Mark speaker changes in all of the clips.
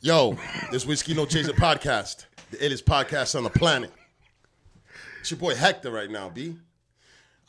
Speaker 1: Yo, this Whiskey No Chaser podcast, the illest podcast on the planet. It's your boy Hector right now, B.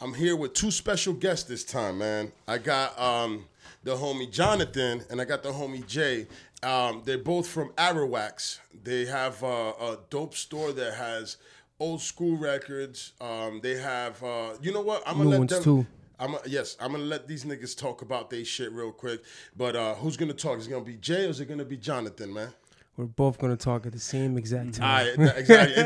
Speaker 1: I'm here with two special guests this time, man. I got um, the homie Jonathan and I got the homie Jay. Um, they're both from Arawax. They have uh, a dope store that has old school records. Um, they have, uh, you know what? I'm gonna let
Speaker 2: ones,
Speaker 1: them.
Speaker 2: too.
Speaker 1: I'm a, yes, I'm gonna let these niggas talk about their shit real quick. But uh, who's gonna talk? Is it gonna be Jay or is it gonna be Jonathan, man?
Speaker 2: We're both gonna talk at the same exact
Speaker 1: mm-hmm.
Speaker 2: time.
Speaker 1: right, that- exactly.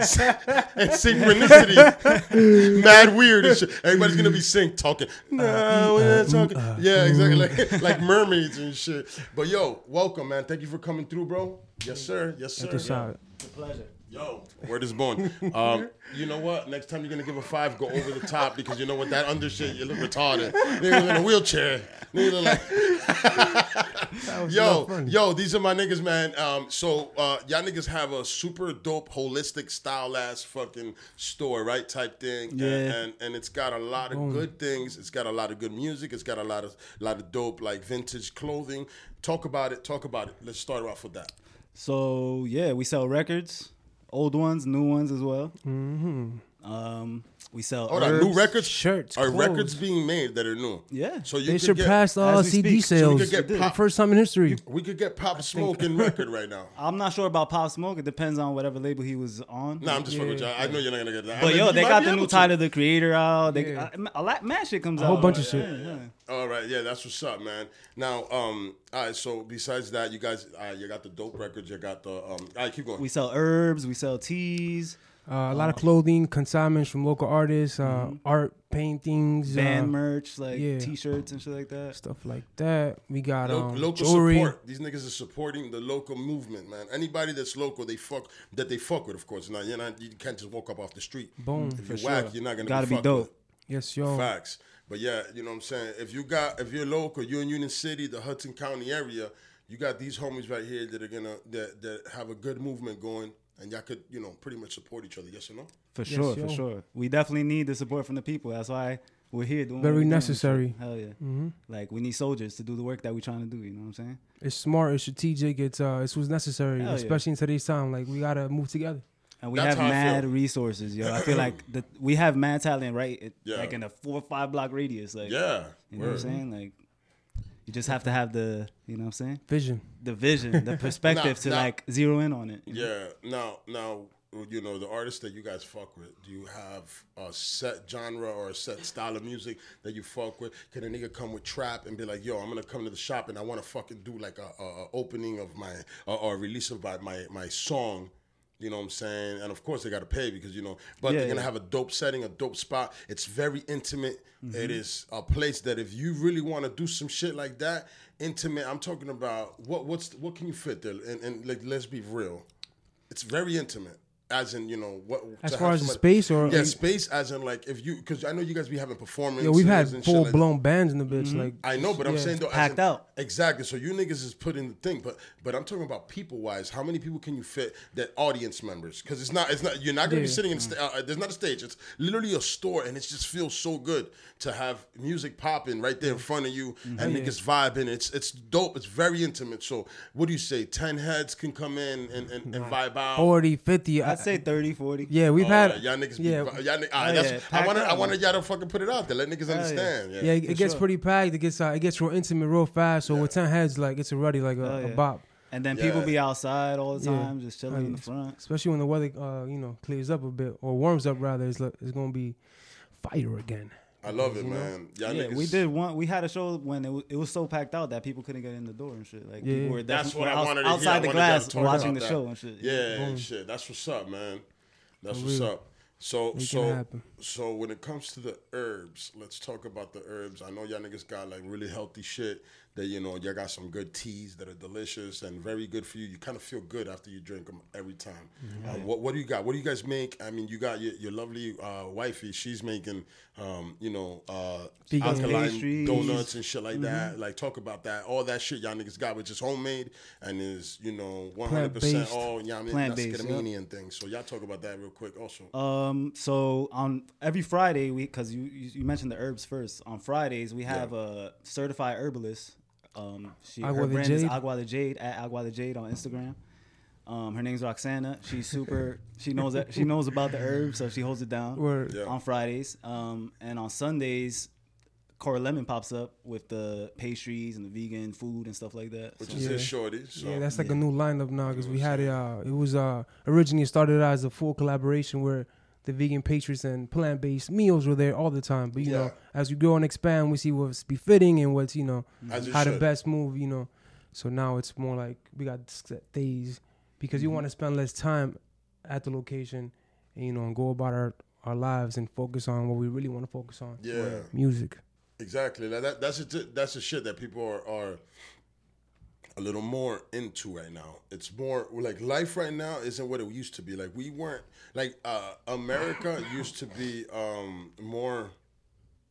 Speaker 1: It's, it's synchronicity. Mad weird and shit. Everybody's gonna be synced talking. Uh, no, mm, we're not uh, mm, talking. Uh, yeah, exactly. Mm. Like, like mermaids and shit. But yo, welcome, man. Thank you for coming through, bro. Yes, sir. Yes, sir.
Speaker 2: Check this out.
Speaker 3: Pleasure.
Speaker 1: Yo, word is born. Um, you know what? Next time you're gonna give a five, go over the top because you know what that under shit, you look retarded. Niggas in a wheelchair. Niggas like yo, yo, these are my niggas, man. Um, so uh, y'all niggas have a super dope, holistic style ass fucking store, right? Type thing. And-
Speaker 3: Yeah.
Speaker 1: And, and it's got a lot of good things. It's got a lot of good music. It's got a lot of lot of dope like vintage clothing. Talk about it. Talk about it. Let's start off with that.
Speaker 3: So yeah, we sell records, old ones, new ones as well. Mm-hmm. Um, we sell.
Speaker 1: Hold on, new
Speaker 3: herbs.
Speaker 1: records.
Speaker 2: shirts,
Speaker 1: are
Speaker 2: clothes.
Speaker 1: records being made that are new?
Speaker 3: Yeah.
Speaker 1: So you
Speaker 2: They surpassed
Speaker 1: get,
Speaker 2: uh, CD
Speaker 3: speak.
Speaker 1: So we
Speaker 2: sales
Speaker 1: could get pop-
Speaker 2: first time in history.
Speaker 1: we could get Pop Smoke in record right now.
Speaker 3: I'm not sure about Pop Smoke. It depends on whatever label he was on.
Speaker 1: Nah, I'm just fucking with you. I know you're not gonna get that. I
Speaker 3: But
Speaker 1: mean,
Speaker 3: yo, they got the new
Speaker 1: to.
Speaker 3: Tyler the Creator out. They,
Speaker 2: Yeah.
Speaker 3: a lot mad shit comes out.
Speaker 2: A whole bunch of
Speaker 3: Yeah,
Speaker 2: shit.
Speaker 3: yeah.
Speaker 1: All right, yeah, that's what's up, man. Now, um, all right. So besides that, you guys, uh, you got the dope records. You got the um. All right, keep going.
Speaker 3: We sell herbs. We sell teas,
Speaker 2: Uh, a lot of clothing, consignments from local artists, uh, art, paintings,
Speaker 3: band
Speaker 2: uh,
Speaker 3: merch, like
Speaker 2: yeah.
Speaker 3: t-shirts and shit like that.
Speaker 2: stuff like that. We got
Speaker 1: Lo-
Speaker 2: um,
Speaker 1: local
Speaker 2: jewelry.
Speaker 1: support. These niggas are supporting the local movement, man. Anybody that's local, they fuck that they fuck with. Of course, now you're not. You can't just walk up off the street.
Speaker 2: Boom.
Speaker 1: If you're
Speaker 3: For
Speaker 1: whack,
Speaker 3: sure.
Speaker 1: you're not gonna
Speaker 3: Gotta
Speaker 1: be,
Speaker 3: be
Speaker 1: fucked
Speaker 3: dope.
Speaker 1: with.
Speaker 2: Yes, yo.
Speaker 1: Facts. But yeah, you know what I'm saying? If you got if you're local, you're in Union City, the Hudson County area, you got these homies right here that are gonna that that have a good movement going and y'all could, you know, pretty much support each other, yes or no?
Speaker 3: For
Speaker 2: Yes,
Speaker 3: sure,
Speaker 2: yo.
Speaker 3: for sure. We definitely need the support from the people. That's why we're here doing. what
Speaker 2: Very
Speaker 3: we're doing
Speaker 2: necessary.
Speaker 3: Hell yeah.
Speaker 2: hmm
Speaker 3: Like we need soldiers to do the work that we're trying to do. You know what I'm saying?
Speaker 2: It's smart. It's strategic. It's uh, it's what's necessary,
Speaker 3: Hell yeah.
Speaker 2: especially in today's time. Like we gotta move together.
Speaker 3: And we
Speaker 1: That's
Speaker 3: have mad
Speaker 1: feel.
Speaker 3: resources, yo. I feel like the, we have mad talent, right? It-
Speaker 1: Yeah.
Speaker 3: Like in a four or five block radius. Like,
Speaker 1: Yeah.
Speaker 3: you know what I'm saying? Like, you just have to have the, you know what I'm saying?
Speaker 2: Vision.
Speaker 3: The vision, the perspective
Speaker 1: Nah,
Speaker 3: to
Speaker 1: nah.
Speaker 3: like zero in on it. you know?
Speaker 1: Yeah. Now now you know the artists that you guys fuck with, do you have a set genre or a set style of music that you fuck with? Can a nigga come with trap and be like, "Yo, I'm gonna come to the shop and I want to fucking do like a, a, a opening of my or, or a release of my, my my song." You know what I'm saying? And of course they got to pay because you know, but
Speaker 3: Yeah,
Speaker 1: they're gonna
Speaker 3: yeah.
Speaker 1: have a dope setting, a dope spot. It's very intimate.
Speaker 3: Mm-hmm.
Speaker 1: It is a place that if you really want to do some shit like that, intimate. I'm talking about what what's what can you fit there? And, and like let's be real, it's very intimate. As in, you know, what
Speaker 2: As far as the space or
Speaker 1: yeah, space. As in, like if you, because I know you guys be having performances.
Speaker 2: Yeah, we've had
Speaker 1: and shit
Speaker 2: full
Speaker 1: like-
Speaker 2: blown bands in the bitch. Like
Speaker 1: I know, but I'm saying though,
Speaker 3: Packed
Speaker 1: in-
Speaker 3: out.
Speaker 1: Exactly. So you niggas is put in the thing, but but I'm talking about people wise. How many people can you fit that audience members? Because it's not it's not you're not gonna be sitting in sta- uh, there's not a stage. It's literally a store, and it just feels so good to have music popping right there in front of you
Speaker 2: Mm-hmm.
Speaker 1: and niggas vibing. It's it's dope. It's very intimate. So what do you say? Ten heads can come in and, and, and vibe out.
Speaker 2: 40, 50. I,
Speaker 3: I'd say 30, 40.
Speaker 2: yeah, we've
Speaker 1: All
Speaker 2: had.
Speaker 1: right, y'all niggas be,
Speaker 2: yeah,
Speaker 1: vi- y'all, ni- all right,
Speaker 3: Oh,
Speaker 1: that's,
Speaker 3: yeah,
Speaker 1: I
Speaker 3: packed
Speaker 1: wanted, I wanted y'all to fucking put it out there. Let niggas understand. Yeah.
Speaker 2: yeah, it, it gets
Speaker 3: sure.
Speaker 2: pretty packed. It gets uh, it gets real intimate real fast. So with ten heads, like it's already like a,
Speaker 3: Oh,
Speaker 2: a bop.
Speaker 3: And then
Speaker 1: Yeah.
Speaker 3: people be outside all the
Speaker 2: Yeah.
Speaker 3: time, just chilling
Speaker 2: Oh,
Speaker 3: in the front.
Speaker 2: Especially when the weather, uh, you know, clears up a bit or warms up rather. It's like, it's gonna be fire again.
Speaker 1: I love it,
Speaker 2: You know?
Speaker 1: man. Y'all
Speaker 3: yeah,
Speaker 1: niggas,
Speaker 3: we did one. We had a show when it was, it was so packed out that people couldn't get in the door and shit. Like
Speaker 2: Yeah.
Speaker 3: people were
Speaker 1: That's
Speaker 3: definitely
Speaker 1: what I
Speaker 3: outs-
Speaker 1: wanted to hear. I
Speaker 3: outside the glass
Speaker 1: to
Speaker 3: watching the
Speaker 1: that.
Speaker 3: show and shit.
Speaker 1: Yeah,
Speaker 2: Boom.
Speaker 1: shit. That's what's up, man. That's
Speaker 2: For
Speaker 1: what's
Speaker 2: real.
Speaker 1: up. So
Speaker 2: Make it
Speaker 1: so so when it comes to the herbs, let's talk about the herbs. I know y'all niggas got like really healthy shit that you know you got some good teas that are delicious and very good for you. You kind of feel good after you drink them every time.
Speaker 2: Mm-hmm.
Speaker 1: Um, what what do you got? What do you guys make? I mean, you got your, your lovely uh, wifey. She's making um, you know uh, alkaline
Speaker 3: pastries.
Speaker 1: donuts and shit like
Speaker 2: Mm-hmm.
Speaker 1: that. Like talk about that. All that shit y'all niggas got, which is homemade and is you know one hundred percent all yeah, I mean, that's
Speaker 3: yep.
Speaker 1: Scandinavian thing. So y'all talk about that real quick also.
Speaker 3: Um, so on every Friday, we because you, you you mentioned the herbs first. On Fridays, we have a certified herbalist. Um, she
Speaker 2: Agua
Speaker 3: her
Speaker 2: de
Speaker 3: brand is
Speaker 2: Jade?
Speaker 3: Agua de Jade at Agua de Jade on Instagram. Um, her name's Roxana. She's super. she knows that she knows about the herbs, so she holds it down
Speaker 2: Word.
Speaker 1: Yeah.
Speaker 3: on Fridays. Um, and on Sundays, Cora Lemon pops up with the pastries and the vegan food and stuff like that.
Speaker 1: which
Speaker 3: So-
Speaker 1: is
Speaker 2: Yeah.
Speaker 1: his shorty. So.
Speaker 2: Yeah, that's like a new lineup now because we had it. Uh, it was uh, originally started as a full collaboration where the vegan pastries and plant based meals were there all the time. But you know, as we grow and expand, we see what's befitting and what's you know how the
Speaker 1: should.
Speaker 2: best move. You know, so now it's more like we got days because you mm-hmm. want to spend less time at the location and you know and go about our our lives and focus on what we really want to focus on.
Speaker 1: Yeah.
Speaker 2: music.
Speaker 1: Exactly. That, that that's the that's the shit that people are, are a little more into right now. It's more like life right now isn't what it used to be. Like we weren't like uh, America used to be um, more.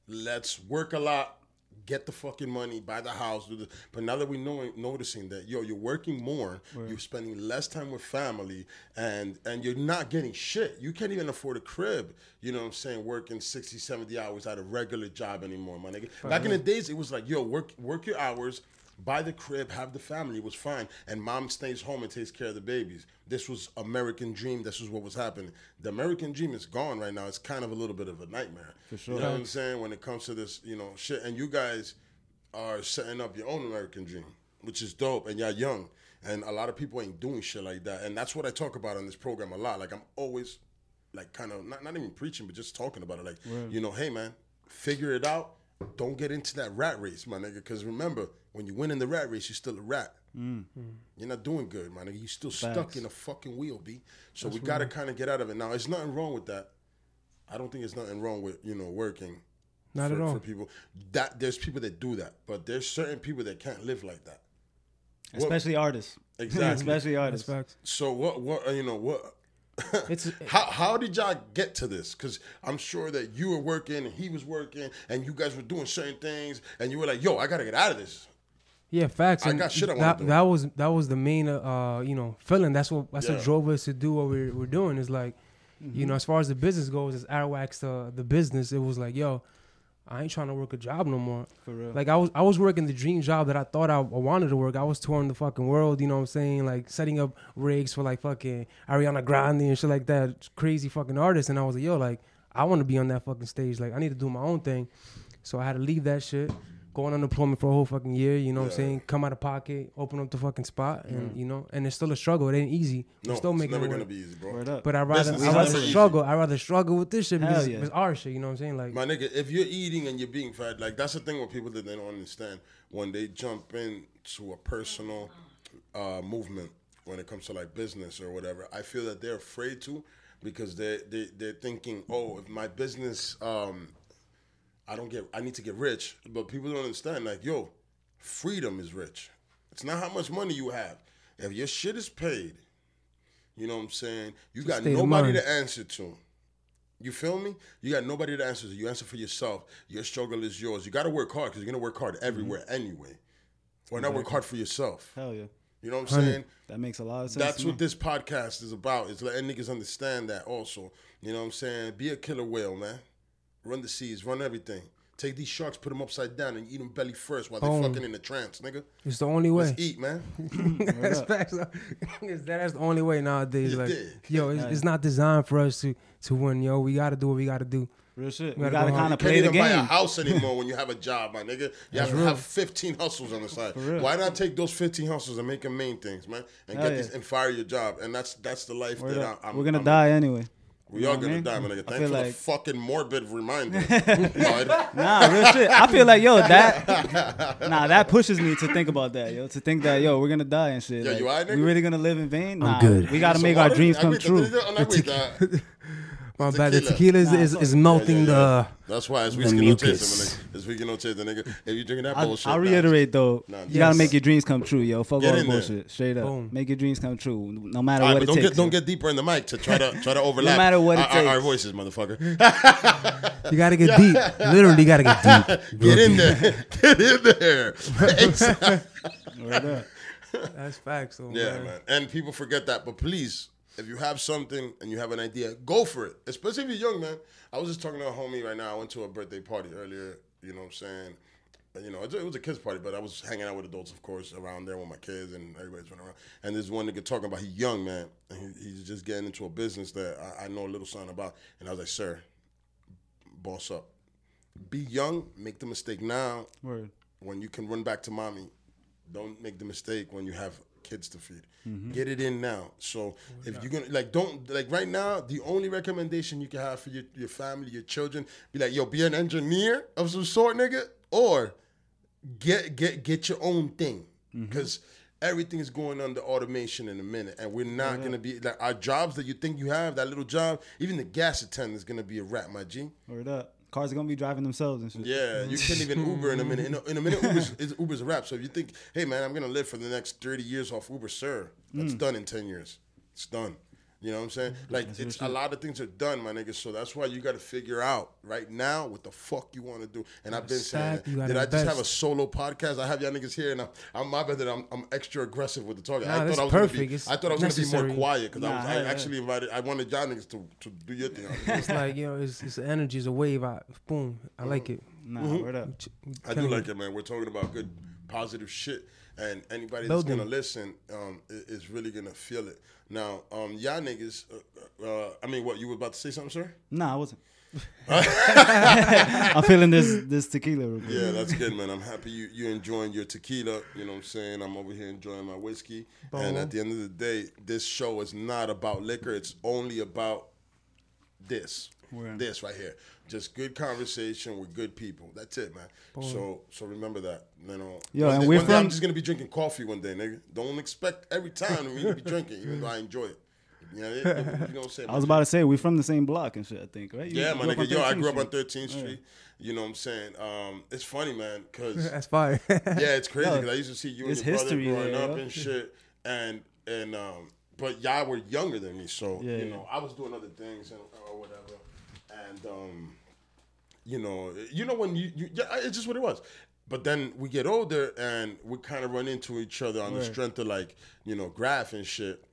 Speaker 1: Let's work a lot, get the fucking money, buy the house. Do the, but now that we know noticing that yo, you're working more, you're spending less time with family, and and you're not getting shit. You can't even afford a crib. You know what I'm saying? Working 60, 70 hours at a regular job anymore, my nigga. Back in the days, it was like yo, work work your hours. Buy the crib, have the family, it was fine. And mom stays home and takes care of the babies. This was American dream. This was what was happening. The American dream is gone right now. It's kind of a little bit of a nightmare. For
Speaker 3: sure.
Speaker 1: You know what I'm saying? When it comes to this, you know, shit. And you guys are setting up your own American dream, which is dope. And y'all young. And a lot of people ain't doing shit like that. And that's what I talk about on this program a lot. Like I'm always like kind of not, not even preaching, but just talking about it. Like, you know, hey man, figure it out. Don't get into that rat race, my nigga. Because remember, when you win in the rat race, you're still a rat. Mm. You're not doing good, man. You're still stuck in a fucking wheel, B. So we gotta kind of get out of it. Now, there's nothing wrong with that. I don't think there's nothing wrong with you know working.
Speaker 2: Not
Speaker 1: for,
Speaker 2: at all.
Speaker 1: for people. That there's people that do that, but there's certain people that can't live like that.
Speaker 3: especially artists.
Speaker 1: Exactly.
Speaker 3: especially artists.
Speaker 2: facts.
Speaker 1: So what? What you know? What?
Speaker 2: It's
Speaker 1: how how did y'all get to this? Because I'm sure that you were working and he was working, and you guys were doing certain things, and you were like, "Yo, I gotta get out of this."
Speaker 2: Yeah, facts.
Speaker 1: I
Speaker 2: and
Speaker 1: got shit I
Speaker 2: that,
Speaker 1: do.
Speaker 2: That was that was the main, uh, you know, feeling. That's what that's
Speaker 1: Yeah.
Speaker 2: what drove us to do what we're we're doing. Is like, you
Speaker 1: Mm-hmm.
Speaker 2: know, as far as the business goes, as Arawax the the business, it was like, yo, I ain't trying to work a job no more.
Speaker 3: For real.
Speaker 2: Like I was I was working the dream job that I thought I, I wanted to work. I was touring the fucking world, you know what I'm saying? Like setting up rigs for like fucking Ariana Grande and shit like that, crazy fucking artists. And I was like, yo, like I want to be on that fucking stage. Like I need to do my own thing. So I had to leave that shit, go on unemployment for a whole fucking year. You know what I'm saying? Come out of pocket, open up the fucking spot, and you know, and it's still a struggle. It ain't easy.
Speaker 1: No,
Speaker 2: We're still
Speaker 1: it's
Speaker 2: making
Speaker 1: never
Speaker 2: it
Speaker 1: gonna be easy, bro.
Speaker 3: Word.
Speaker 2: But I rather I
Speaker 1: is
Speaker 2: rather
Speaker 1: never easy.
Speaker 2: struggle. I rather struggle with this shit because
Speaker 3: yeah.
Speaker 2: it's our shit. You know what I'm saying? Like
Speaker 1: My nigga, if you're eating and you're being fed, like that's the thing with people that they don't understand when they jump into a personal uh, movement when it comes to like business or whatever. I feel that they're afraid to because they they they're thinking, oh, if my business, um, I don't get, I need to get rich. But people don't understand, like, yo, freedom is rich. It's not how much money you have. If your shit is paid, you know what I'm saying. You got nobody to answer to. You feel me? You got nobody to answer to. You answer for yourself. Your struggle is yours. You got to work hard because you're gonna work hard everywhere anyway. Why not work hard for yourself?
Speaker 3: Hell yeah.
Speaker 1: You know what I'm saying?
Speaker 3: That makes a lot of sense.
Speaker 1: That's
Speaker 3: to me.
Speaker 1: what this podcast is about. Is letting niggas understand that also. You know what I'm saying? Be a killer whale, man. Run the seas, run everything. Take these sharks, put them upside down, and eat them belly first while they're
Speaker 2: Boom.
Speaker 1: fucking in the trance, nigga.
Speaker 2: it's the only way.
Speaker 1: Let's eat, man.
Speaker 2: that's facts. That's the only way nowadays.
Speaker 1: You
Speaker 2: like,
Speaker 1: dig?
Speaker 2: yo, it's, it's not designed for us to to win. Yo, we got to do what we got to do.
Speaker 3: Real shit.
Speaker 2: We
Speaker 3: We
Speaker 2: gotta
Speaker 3: gotta
Speaker 2: go
Speaker 3: kind
Speaker 2: hard.
Speaker 3: of
Speaker 1: Can't
Speaker 3: play the
Speaker 1: even buy a
Speaker 3: game.
Speaker 1: house anymore when you have a job, my nigga. You have to have 15 hustles on the side.
Speaker 3: real.
Speaker 1: Why not take those 15 hustles and make them main things, man? And
Speaker 3: Hell
Speaker 1: get
Speaker 3: yeah.
Speaker 1: these and fire your job. And that's that's the life
Speaker 3: Word
Speaker 1: that
Speaker 3: up.
Speaker 1: I, I'm.
Speaker 3: We're gonna
Speaker 1: I'm-
Speaker 3: die anyway.
Speaker 1: We
Speaker 3: You
Speaker 1: are gonna
Speaker 3: I mean?
Speaker 1: die, my nigga. Thanks
Speaker 3: feel
Speaker 1: for the fucking morbid reminder. bud.
Speaker 3: Nah, real shit. I feel like yo that. Nah, that pushes me to think about that, yo. To think that yo we're gonna die and shit.
Speaker 1: Yo,
Speaker 3: like,
Speaker 1: you alright,
Speaker 3: we really gonna live in vain? Nah,
Speaker 2: good.
Speaker 3: We gotta
Speaker 1: Some
Speaker 3: make our dreams come true.
Speaker 1: Una agüita.
Speaker 2: My bad. The tequila is, is, is melting the.
Speaker 1: That's why it's
Speaker 2: the
Speaker 1: whiskey no
Speaker 2: mucus.
Speaker 1: chaser. It's whiskey no chaser, nigga. If you drinking that
Speaker 3: I,
Speaker 1: bullshit,
Speaker 3: I'll reiterate though,
Speaker 1: Nah,
Speaker 3: you
Speaker 1: yes.
Speaker 3: gotta make your dreams come true, yo. Fuck
Speaker 1: Get
Speaker 3: all the
Speaker 1: in there.
Speaker 3: bullshit. Straight up,
Speaker 2: Boom.
Speaker 3: make your dreams come true, no matter
Speaker 1: All right,
Speaker 3: what
Speaker 1: but
Speaker 3: it
Speaker 1: don't
Speaker 3: takes.
Speaker 1: get don't get deeper in the mic to try to try to overlap.
Speaker 3: no matter what it
Speaker 1: our, our- our voices, motherfucker.
Speaker 2: You gotta get deep. Literally, gotta get deep.
Speaker 1: Get in there. Get in there.
Speaker 3: Word up.
Speaker 2: That's facts, though.
Speaker 1: Yeah,
Speaker 2: man.
Speaker 1: man. And people forget that. But please, if you have something and you have an idea, go for it. Especially if you're young, man. I was just talking to a homie right now. I went to a birthday party earlier. You know what I'm saying? You know, it was a kids' party, but I was hanging out with adults, of course, around there with my kids, and everybody's running around. And there's one nigga talking about he's young man, and he, he's just getting into a business that I, I know a little something about. And I was like, sir, boss up. Be young, make the mistake now,
Speaker 3: Word.
Speaker 1: when you can run back to mommy, don't make the mistake when you have kids to feed. Mm-hmm. Get it in now. So if you're gonna like, don't like right now. The only recommendation you can have for your, your family, your children, be like, yo, be an engineer of some sort, nigga, or get get get your own thing mm-hmm. because. Everything is going under automation in a minute, and we're not gonna be like our jobs that you think you have. That little job, even the gas attendant is gonna be a rat, my G.
Speaker 3: Word up. Cars are gonna be driving themselves and shit.
Speaker 1: Yeah, you mm. can't even Uber in a minute. In a, in a minute, Uber's, Uber's a wrap. So if you think, hey man, I'm gonna live for the next 30 years off Uber, sir, that's mm. done in 10 years. It's done. You know what I'm saying? Like it's a lot of things are done, my nigga. So that's why you got to figure out right now what the fuck you want to do. And I've been saying, that. did I just have a solo podcast? I have y'all niggas here, and I'm, I'm my bad that I'm, I'm extra aggressive with the talking.
Speaker 2: Nah,
Speaker 1: I
Speaker 2: that's
Speaker 1: thought I was gonna
Speaker 2: perfect.
Speaker 1: be,
Speaker 2: It's
Speaker 1: I thought I was gonna be more quiet because I was I
Speaker 3: yeah, yeah.
Speaker 1: actually invited. I wanted y'all niggas to, to do your thing.
Speaker 2: It's like you know, it's, it's energy, it's a wave. I, boom, I like it.
Speaker 3: Nah,
Speaker 1: Mm-hmm.
Speaker 3: word up.
Speaker 1: I do like it, man. We're talking about good, positive shit, and anybody
Speaker 2: Building.
Speaker 1: that's gonna listen um, is really gonna feel it. Now, um, y'all niggas, uh, uh, I mean, what you were about to say something, sir?
Speaker 3: Nah, I wasn't. I'm feeling this this tequila. Real quick.
Speaker 1: Yeah, that's good, man. I'm happy you you enjoying your tequila. You know what I'm saying? I'm over here enjoying my whiskey. And at the end of the day, this show is not about liquor. It's only about this,
Speaker 3: Word.
Speaker 1: this right here. Just good conversation with good people. That's it, man. So so remember that. You know,
Speaker 3: Yo,
Speaker 1: one
Speaker 3: and
Speaker 1: day,
Speaker 3: we're
Speaker 1: one day I'm just gonna be drinking coffee one day, nigga. Don't expect every time me to be drinking, even though I enjoy it. You know, it- it- you know what I'm saying?
Speaker 3: I was about to say we're from the same block and shit. I think, right? You
Speaker 1: Yeah, my nigga. Yo, I grew up on 13th Street. You know what I'm saying? Um, it's funny, man, because
Speaker 2: That's fire.
Speaker 1: yeah, it's crazy
Speaker 3: Yo,
Speaker 1: because I used to see you and
Speaker 3: it's
Speaker 1: your brother
Speaker 3: history
Speaker 1: growing
Speaker 3: there,
Speaker 1: up
Speaker 3: yo.
Speaker 1: and shit, and and um, but y'all were younger than me, so
Speaker 3: Yeah,
Speaker 1: you
Speaker 3: yeah.
Speaker 1: know I was doing other things and or whatever, and um, you know, you know when you, you yeah, it's just what it was. But then we get older and we kind of run into each other on the strength of like you know graph and shit.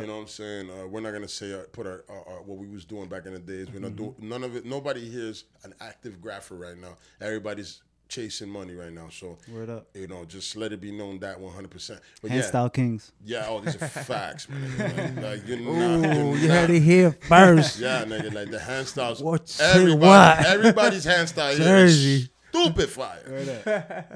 Speaker 1: You know what I'm saying? Uh, we're not gonna say uh, put our, what we was doing back in the days. We're not
Speaker 3: Mm-hmm.
Speaker 1: do none of it. Nobody here is an active grapher right now. Everybody's chasing money right now. So
Speaker 3: Word up.
Speaker 1: you know, just let it be known that 100. percent But
Speaker 3: Hand
Speaker 1: yeah,
Speaker 3: style kings.
Speaker 1: yeah, oh, these are facts, man. Like, like, you're
Speaker 2: Ooh,
Speaker 1: not, you're
Speaker 2: you
Speaker 1: not-
Speaker 2: heard it here first.
Speaker 1: Yeah, nigga, like the hand styles.
Speaker 2: What
Speaker 1: everybody,
Speaker 2: what?
Speaker 1: everybody's hand style here
Speaker 2: Jersey.
Speaker 1: is stupid fire.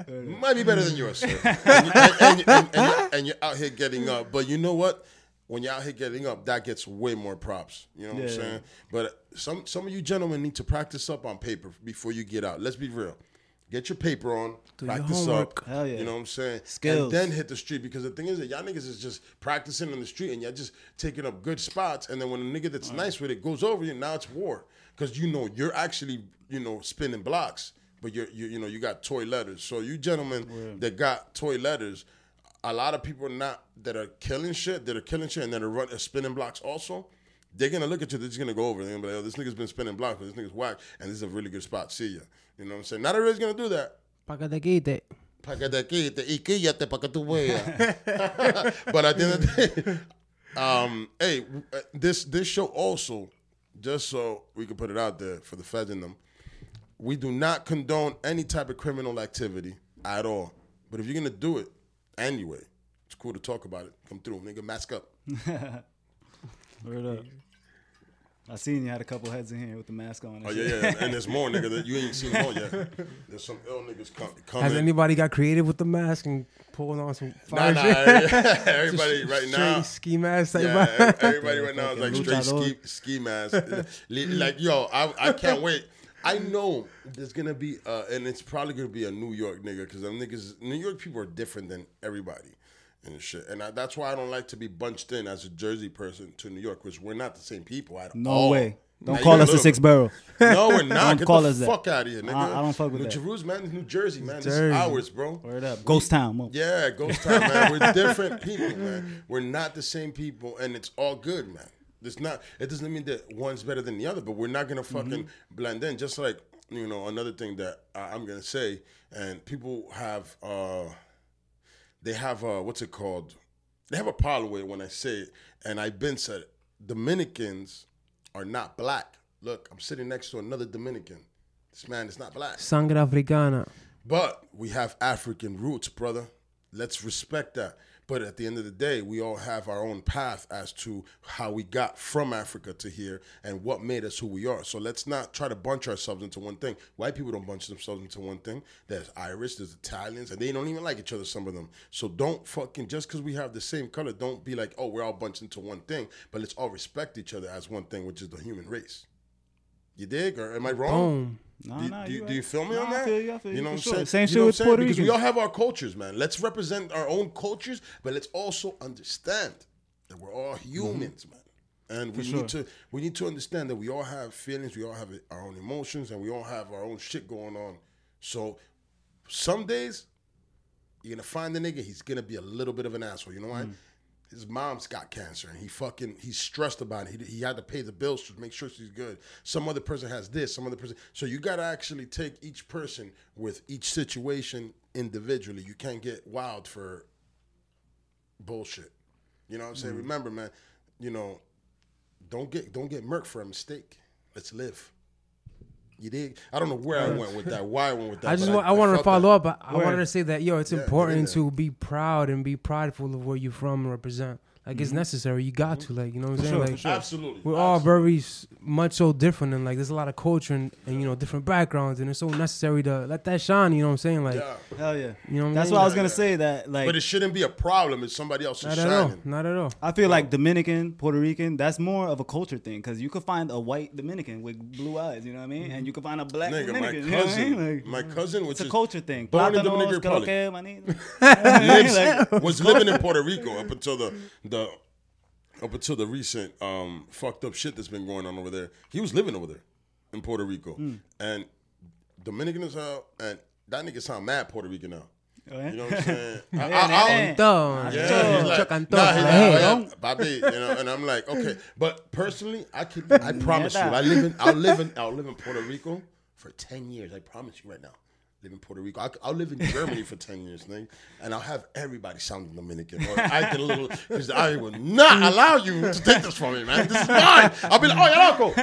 Speaker 1: Might be better than yours, sir. And, you, and, and, and, and, you're, and you're out here getting up. But you know what? When you're out here getting up, that gets way more props. You know what I'm
Speaker 3: Yeah.
Speaker 1: saying? But some some of you gentlemen need to practice up on paper before you get out. Let's be real. Get your paper on,
Speaker 2: Do your
Speaker 1: practice
Speaker 2: homework.
Speaker 1: up.
Speaker 3: Hell yeah.
Speaker 1: You know what I'm saying?
Speaker 3: Skills.
Speaker 1: And then hit the street because the thing is that y'all niggas is just practicing on the street and y'all just taking up good spots. And then when a nigga that's nice with it goes over you, now it's war because you know you're actually you know spinning blocks, but you're you, you know you got toy letters. So you gentlemen that got toy letters, a lot of people not that are killing shit, that are killing shit, and that are, run, are spinning blocks also. They're gonna look at you. They're just gonna go over. They're gonna be like, "Oh, this nigga's been spinning blocks, but this nigga's whack, and this is a really good spot. See ya." You know what I'm saying? Not everybody's gonna do that.
Speaker 2: Pa' que te quite.
Speaker 1: Pa' que te quite y quíllate pa' que tú veas. but at the end of the day, um, hey, uh, this this show also, just so we can put it out there for the feds in them, we do not condone any type of criminal activity at all. But if you're gonna do it anyway, it's cool to talk about it. Come through, nigga, mask up.
Speaker 3: Word up. I seen you had a couple heads in here with the mask on. and
Speaker 1: Oh
Speaker 3: shit.
Speaker 1: yeah, yeah, and there's more nigga that you ain't seen more yet. There's some ill niggas come, coming.
Speaker 2: Has anybody got creative with the mask and pulling on some fire
Speaker 1: nah,
Speaker 2: shit?
Speaker 1: everybody right
Speaker 2: Straight
Speaker 1: now.
Speaker 2: ski mask
Speaker 1: Yeah, everybody right now is like straight ski ski mask. Like yo, I I can't wait. I know there's gonna be, uh, and it's probably gonna be a New York nigga because them niggas, New York people are different than everybody and shit. And I, that's why I don't like to be bunched in as a Jersey person to New York because we're not the same people at
Speaker 3: No
Speaker 1: all.
Speaker 3: No way. Don't
Speaker 1: Now,
Speaker 3: call us the
Speaker 1: a
Speaker 3: six barrel.
Speaker 1: No, we're not.
Speaker 3: Don't
Speaker 1: Get
Speaker 3: call
Speaker 1: the
Speaker 3: us that.
Speaker 1: fuck out of here, nigga.
Speaker 3: I- I don't fuck with
Speaker 1: New
Speaker 3: that.
Speaker 1: Jerusalem, man. New Jersey, man. This is ours, bro.
Speaker 3: Word up. Ghost Town. Mo.
Speaker 1: Yeah, ghost town, man. We're different people, man. We're not the same people, and it's all good, man. It's not. It doesn't mean that one's better than the other, but we're not gonna fucking
Speaker 3: Mm-hmm.
Speaker 1: blend in. Just like you know, another thing that I, I'm gonna say, and people have, uh they have, uh what's it called? They have a problem with it when I say it, and I've been said. Dominicans are not black. Look, I'm sitting next to another Dominican. This man is not black.
Speaker 2: Sangre africana.
Speaker 1: But we have African roots, brother. Let's respect that. But at the end of the day, we all have our own path as to how we got from Africa to here and what made us who we are. So let's not try to bunch ourselves into one thing. White people don't bunch themselves into one thing. There's Irish, there's Italians, and they don't even like each other, some of them. So don't fucking, just because we have the same color, don't be like, oh, we're all bunched into one thing. But let's all respect each other as one thing, which is the human race. You dig? Or am I wrong?
Speaker 2: Boom.
Speaker 3: Nah,
Speaker 1: Do,
Speaker 3: nah,
Speaker 1: do,
Speaker 3: you
Speaker 1: do you feel me
Speaker 3: Nah,
Speaker 1: on
Speaker 3: I
Speaker 1: that?
Speaker 3: feel you, I feel you,
Speaker 1: know what. I'm saying?
Speaker 3: Same
Speaker 1: You
Speaker 3: shit
Speaker 1: know
Speaker 3: with? Puerto
Speaker 1: Because we all have our cultures, man. Let's represent our own cultures, but let's also understand that we're all humans, man. And we
Speaker 3: Mm-hmm.
Speaker 1: Need to we need to understand that we all have feelings, we all have our own emotions, and we all have our own shit going on. So some days you're gonna find the nigga, he's gonna be a little bit of an asshole. You know why?
Speaker 3: Mm.
Speaker 1: His mom's got cancer and he fucking he's stressed about it. He, he had to pay the bills to make sure she's good. Some other person has this, some other person. So you gotta actually take each person with each situation individually. You can't get wild for bullshit. You know what I'm saying?
Speaker 3: Mm.
Speaker 1: Remember, man, you know, don't get don't get murked for a mistake. Let's live. You dig? I don't know where I went with that. Why I went with that.
Speaker 2: I just want, I, wanted to follow
Speaker 1: that.
Speaker 2: up. I, I wanted to say that yo, it's
Speaker 1: Yeah,
Speaker 2: important
Speaker 1: there.
Speaker 2: to be proud and be prideful of where you're from and represent. Like it's mm-hmm. necessary. You got to like you know what I'm saying.
Speaker 3: sure,
Speaker 2: like
Speaker 3: sure.
Speaker 1: Absolutely.
Speaker 2: we're all very much so different and like there's a lot of culture and, and you know different backgrounds and it's so necessary to let that shine. You know what I'm saying? Like
Speaker 1: Yeah.
Speaker 3: Hell yeah.
Speaker 2: you know what I'm
Speaker 3: That's
Speaker 2: saying?
Speaker 3: what I was gonna
Speaker 1: yeah.
Speaker 3: say. That like
Speaker 1: But it shouldn't be a problem if somebody else is
Speaker 2: not at all. Not at all.
Speaker 3: I feel like Dominican, Puerto Rican, that's more of a culture thing because you could find a white Dominican with blue eyes, you know what I mean, and you could find a black
Speaker 1: Nigga, my
Speaker 3: Dominican. you know what I
Speaker 1: cousin,
Speaker 3: mean? Like,
Speaker 1: my cousin, which
Speaker 3: it's a
Speaker 1: is
Speaker 3: culture thing.
Speaker 1: born in
Speaker 3: Plátanos,
Speaker 1: Dominican Republic.
Speaker 3: croque,
Speaker 1: lives, was living in Puerto Rico up until the the up until the recent um, fucked up shit that's been going on over there. He was living over there in Puerto Rico,
Speaker 3: Hmm.
Speaker 1: and Dominican as hell, and that nigga sound mad Puerto Rican now.
Speaker 3: Oh.
Speaker 1: You know what I'm saying? I,
Speaker 3: Yeah,
Speaker 1: I- I-
Speaker 3: yeah.
Speaker 1: He's like, nah,
Speaker 2: Antonio.
Speaker 1: he's like,
Speaker 2: Hey,
Speaker 1: papi, you know, and I'm like, okay, but personally, I could, I promise you, I live in, I'll live in, I'll live in Puerto Rico for ten years. I promise you right now, live in Puerto Rico. I'll, I'll live in Germany for ten years, nigga, and I'll have everybody sounding Dominican or acting a little, because I will not allow you to take this from me, man. This is mine. I'll be like, oh, yeah, loco.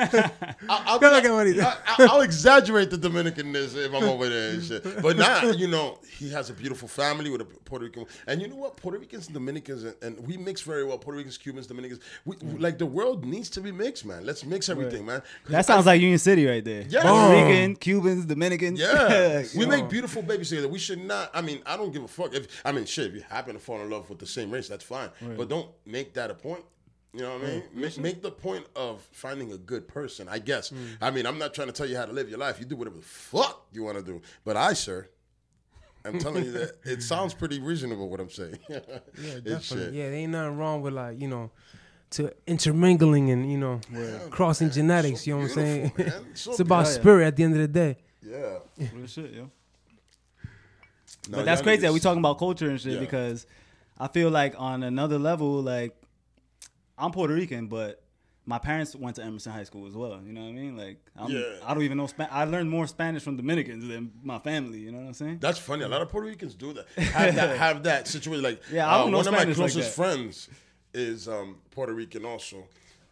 Speaker 1: I'll, I'll, be
Speaker 2: Come
Speaker 1: like,
Speaker 2: on, come on,
Speaker 1: I, I- I'll exaggerate the Dominicanness if I'm over there and shit. But nah, you know, he has a beautiful family with a Puerto Rican. And you know what? Puerto Ricans and Dominicans, and, and we mix very well. Puerto Ricans, Cubans, Dominicans. We, we- mm. like the world needs to be mixed, man. Let's mix everything, man.
Speaker 3: That sounds like Union City right there.
Speaker 1: Yeah.
Speaker 3: Puerto Rican, Cubans, Dominicans.
Speaker 1: Yeah, we
Speaker 3: Yo.
Speaker 1: make beautiful babies together. We should not. I mean, I don't give a fuck if. I mean, shit. If you happen to fall in love with the same race, that's fine. But don't make that a point. You know what I mean? Make, make the point of finding a good person. I guess. Mm. I mean, I'm not trying to tell you how to live your life. You do whatever the fuck you want to do. But I, sir, I'm telling you that it sounds pretty reasonable what I'm saying.
Speaker 2: Yeah, definitely. Yeah, there ain't nothing wrong with like you know, to intermingling and you know, yeah, crossing genetics.
Speaker 1: So
Speaker 2: you know what I'm saying?
Speaker 1: So
Speaker 2: it's about spirit at the end of the day.
Speaker 1: Yeah.
Speaker 3: Real shit, yo.
Speaker 1: No,
Speaker 3: but that's crazy that
Speaker 1: niggas-
Speaker 3: we talking about culture and shit
Speaker 1: Yeah.
Speaker 3: because I feel like on another level, like I'm Puerto Rican, but my parents went to Emerson High School as well. You know what I mean? Like I'm,
Speaker 1: Yeah.
Speaker 3: I don't even know. Spa- I learned more Spanish from Dominicans than my family. You know what I'm saying?
Speaker 1: That's funny. A lot of Puerto Ricans do that. Have that, have that situation. Like,
Speaker 3: Yeah, I don't
Speaker 1: uh,
Speaker 3: know
Speaker 1: one of my
Speaker 3: Spanish like
Speaker 1: closest friends is um, Puerto Rican also,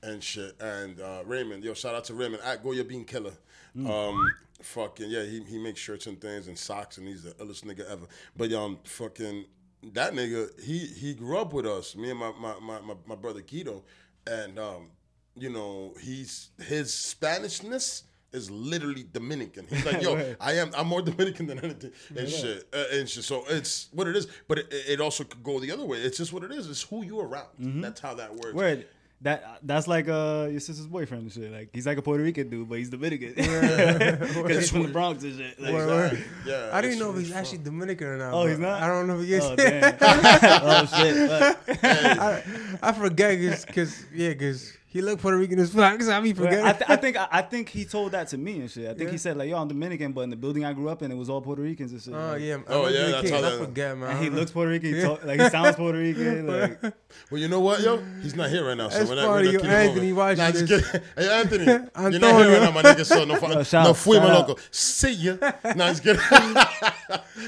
Speaker 1: and shit. And uh, Raymond, yo, shout out to Raymond at Goya Bean Killer.
Speaker 3: Mm.
Speaker 1: Um, fucking yeah, he he makes shirts and things and socks, and he's the illest nigga ever. But um, fucking that nigga, he he grew up with us, me and my my my, my, my brother Guido, and um, you know, he's his Spanishness. Is literally Dominican. He's like, yo,
Speaker 3: Word.
Speaker 1: I am. I'm more Dominican than anything and shit. Uh, and shit. So it's what it is. But it, it also could go the other way. It's just what it is. It's who you around. That's how that works.
Speaker 3: Word. That that's like uh your sister's boyfriend and shit. Like he's like a Puerto Rican dude, but he's Dominican because he's from the Bronx and shit. Like,
Speaker 2: Word, word.
Speaker 1: Yeah.
Speaker 2: I didn't
Speaker 1: it's
Speaker 2: know if he's
Speaker 1: it's
Speaker 2: actually
Speaker 1: from.
Speaker 2: Dominican or not.
Speaker 3: Oh, he's not?
Speaker 2: I don't know if he is.
Speaker 3: Oh damn! oh shit! Fuck.
Speaker 2: I, I forget because yeah, because He looked Puerto Rican as fuck. So I be
Speaker 3: But
Speaker 2: forgetting.
Speaker 3: I, th- I think I, I think he told that to me and shit. I think
Speaker 2: Yeah.
Speaker 3: he said like, "Yo, I'm Dominican, but in the building I grew up in, it was all Puerto Ricans and shit."
Speaker 2: Oh
Speaker 3: Like,
Speaker 2: yeah.
Speaker 1: Oh,
Speaker 2: I
Speaker 1: yeah,
Speaker 2: yeah.
Speaker 1: that's
Speaker 2: Kid,
Speaker 1: how
Speaker 2: I forget, man.
Speaker 3: And he looks Puerto Rican. He talk, like he sounds Puerto Rican. Like
Speaker 1: Well, you know what, yo? He's not here right now. So
Speaker 2: That's
Speaker 1: we're not,
Speaker 2: funny,
Speaker 1: we're
Speaker 2: yo,
Speaker 1: not keep
Speaker 2: Anthony
Speaker 1: moving.
Speaker 2: watching
Speaker 1: Nah, just
Speaker 2: this.
Speaker 1: kidding. Hey, Anthony, you're not here
Speaker 2: Antonio.
Speaker 1: right now, my nigga. So no,
Speaker 3: Yo,
Speaker 1: no,
Speaker 3: shout-
Speaker 1: no fui, my loco. See ya. Nah, just kidding.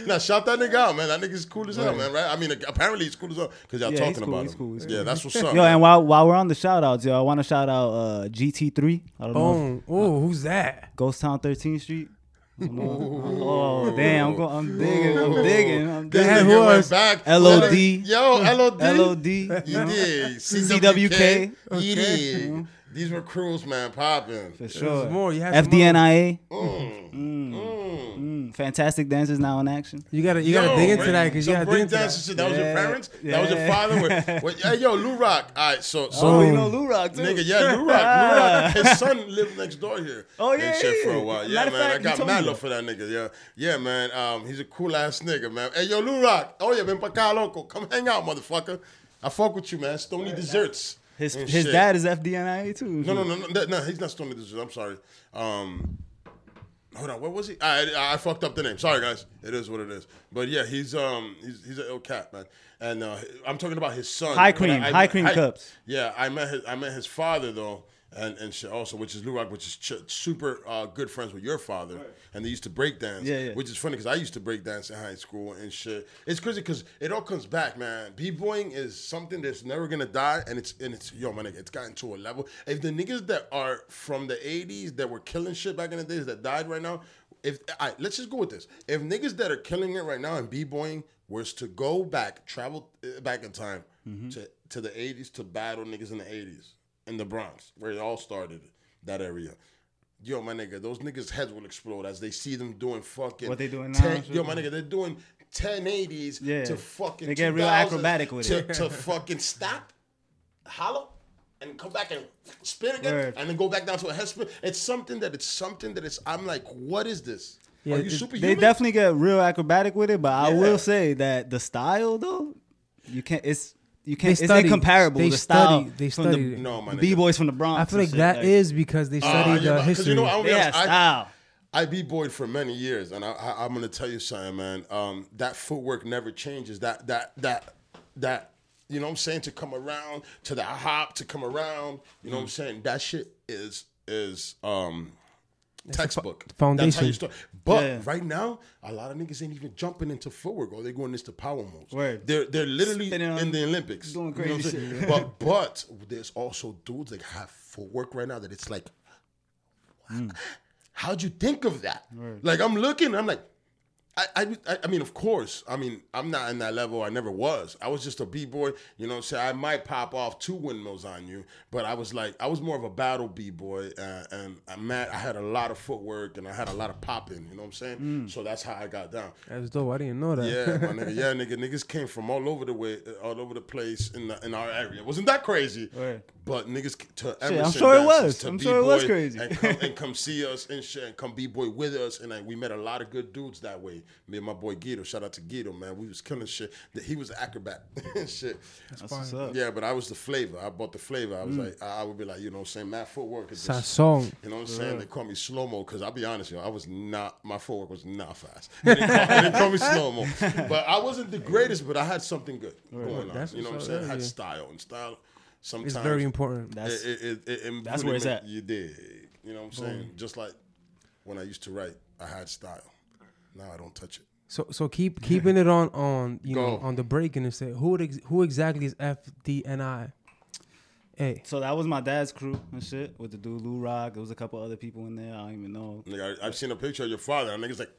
Speaker 1: nah, shout that nigga out, man. That nigga's cool as hell, man. Right? I mean, apparently he's cool as hell because y'all talking about him.
Speaker 3: cool, he's
Speaker 1: Yeah, that's what's up.
Speaker 3: yo, and while while we're on the shout outs, yo, I want to shout out uh, GT3. I don't know.
Speaker 2: Boom. Oh, who's that?
Speaker 3: Ghost Town 13th Street. I don't know. oh damn! I'm, go- I'm digging. I'm digging. I'm
Speaker 1: This
Speaker 2: That
Speaker 3: digging.
Speaker 1: nigga
Speaker 2: was
Speaker 1: back.
Speaker 3: LOD.
Speaker 1: Yo, LOD.
Speaker 3: LOD.
Speaker 1: You did.
Speaker 3: CWK.
Speaker 1: You did. These were crews, man, popping.
Speaker 3: For sure.
Speaker 2: more. You had some more.
Speaker 3: FDNIA.
Speaker 1: Mm. Mm.
Speaker 3: Mm, fantastic dancers now in action.
Speaker 2: You gotta you gotta dig into
Speaker 1: break-
Speaker 2: that because you gotta dig
Speaker 1: break
Speaker 2: into that.
Speaker 1: shit. That was your
Speaker 3: Yeah,
Speaker 1: parents. That was your father. With, with, hey, yo, Lou Rock. All right, so so
Speaker 3: Oh, you know Lou Rock too.
Speaker 1: nigga, yeah, Lou Rock. Lou Rock. His son lived next door here.
Speaker 3: Oh,
Speaker 1: and
Speaker 3: yeah,
Speaker 1: shit
Speaker 3: yeah,
Speaker 1: for a while. Yeah,
Speaker 3: Matter
Speaker 1: man,
Speaker 3: fact,
Speaker 1: I got mad love for that nigga. Yeah, yeah, man. Um, he's a cool ass nigga, man. Hey, yo, Lou Rock. Oh yeah, ven pa acá, loco. Come hang out, motherfucker. I fuck with you, man. Stony desserts.
Speaker 3: His his
Speaker 1: shit.
Speaker 3: dad is FDNIA too.
Speaker 1: No, no, no, no, no, he's not Stony Desert. I'm sorry. Um, hold on, what was he? I, I fucked up the name. Sorry, guys. It is what it is. But yeah, he's um he's he's an ill cat, man. And uh, I'm talking about his son.
Speaker 3: High cream,
Speaker 1: I- I-
Speaker 3: high cream cups.
Speaker 1: Yeah, I met his I met his father though. And, and shit also, which is Lou Rock, which is ch- super uh, good friends with your father, and they used to break dance.
Speaker 3: Yeah, yeah.
Speaker 1: Which is funny because I used to break dance in high school and shit. It's crazy because it all comes back, man. B-boying is something that's never gonna die, and it's and it's yo, my nigga, it's gotten to a level. If the niggas that are from the '80s that were killing shit back in the days that died right now, if all right, let's just go with this. If niggas that are killing it right now and b-boying was to go back, travel uh, back in time
Speaker 3: Mm-hmm.
Speaker 1: to to the '80s to battle niggas in the '80s in the Bronx where it all started, that area. Yo, my nigga, those niggas' heads will explode as they see them doing fucking
Speaker 3: What they doing now
Speaker 1: 10 yo, my nigga, they're doing 1080s
Speaker 3: Yeah.
Speaker 1: to fucking
Speaker 3: They get real acrobatic with
Speaker 1: to,
Speaker 3: it.
Speaker 1: to fucking stop, hollow, and come back and spin again,
Speaker 3: Word.
Speaker 1: and then go back down to a head spin. It's something that it's something that it's. I'm like, what is this?
Speaker 2: Yeah,
Speaker 1: Are you superhuman?
Speaker 3: They definitely get real acrobatic with it, but I will say that the style though, you can't. It's you can't.
Speaker 2: They
Speaker 3: it's
Speaker 2: studied-
Speaker 3: incomparable.
Speaker 2: they
Speaker 3: the style
Speaker 2: they study.
Speaker 3: the.
Speaker 1: No, my nigga.
Speaker 3: b boys from the Bronx.
Speaker 2: I feel
Speaker 3: and
Speaker 2: like
Speaker 3: shit,
Speaker 2: that is because they
Speaker 1: Ah,
Speaker 2: studied
Speaker 1: yeah,
Speaker 2: the
Speaker 1: but-
Speaker 2: history.
Speaker 1: you know, I'm gonna be
Speaker 3: yeah
Speaker 1: I-
Speaker 3: style.
Speaker 1: I be boyed for many years, and I, I, I'm gonna tell you something, man. Um, that footwork never changes. That that that that you know what I'm saying to come around to that hop to come around. You know what I'm saying? That shit is is um textbook
Speaker 2: foundation.
Speaker 1: That's how you start. But
Speaker 3: Yeah.
Speaker 1: right now, a lot of niggas ain't even jumping into footwork, or they going into power moves.
Speaker 3: Word.
Speaker 1: They're they're literally
Speaker 3: Spinning on-
Speaker 1: in the Olympics,
Speaker 3: doing
Speaker 1: You know what I'm
Speaker 3: crazy
Speaker 1: saying?
Speaker 3: shit,
Speaker 1: But but there's also dudes that have footwork right now that it's like hmm. how'd you think of that? Like I'm looking, I'm like, I, I, I mean, of course. I mean, I'm not in that level. I never was. I was just a b-boy. You know what I'm saying? I might pop off two windmills on you, but I was like, I was more of a battle b-boy. Uh, and I'm mad. I had a lot of footwork and I had a lot of popping. You know what I'm saying? So that's how I got down.
Speaker 2: That's dope. I didn't know that.
Speaker 1: Yeah, my nigga. Yeah, nigga. Niggas came from all over the way, all over the place in the, in our area. Wasn't that crazy?
Speaker 3: Right.
Speaker 1: But niggas c- to
Speaker 3: I'm sure it was.
Speaker 1: to
Speaker 3: I'm sure it was
Speaker 1: B-boy
Speaker 3: crazy.
Speaker 1: And come, and come see us and shit, and come b boy with us, and like, we met a lot of good dudes that way. Me and my boy Guido. Shout out to Guido, man. We was killing shit. That he was an acrobat and shit.
Speaker 3: That's what's up.
Speaker 1: Yeah, but I was the flavor. I bought the flavor. I was mm. like, I I would be like, you know, what I'm saying mad footwork is just
Speaker 2: Sasong.
Speaker 1: you know what I'm saying? They call me slow mo because I'll be honest, you know, I was not my footwork was not fast. They didn't call, they didn't call me slow mo, but I wasn't the greatest, but I had something good going on. You know what I'm saying?
Speaker 2: up,
Speaker 1: I had style and style. Sometimes
Speaker 2: It's very important.
Speaker 3: That's
Speaker 1: it, it, it, it
Speaker 3: That's where it's at.
Speaker 1: You did. You know what I'm saying? Just like when I used to write, I had style. Now I don't touch it.
Speaker 2: So so keep keeping it on on you know on the break and say who would ex- who exactly is FDNI? Hey,
Speaker 3: So that was my dad's crew and shit with the dude Lou Rock. There was a couple other people in there. I don't even know.
Speaker 1: Nigga, I, I've seen a picture of your father, and niggas like,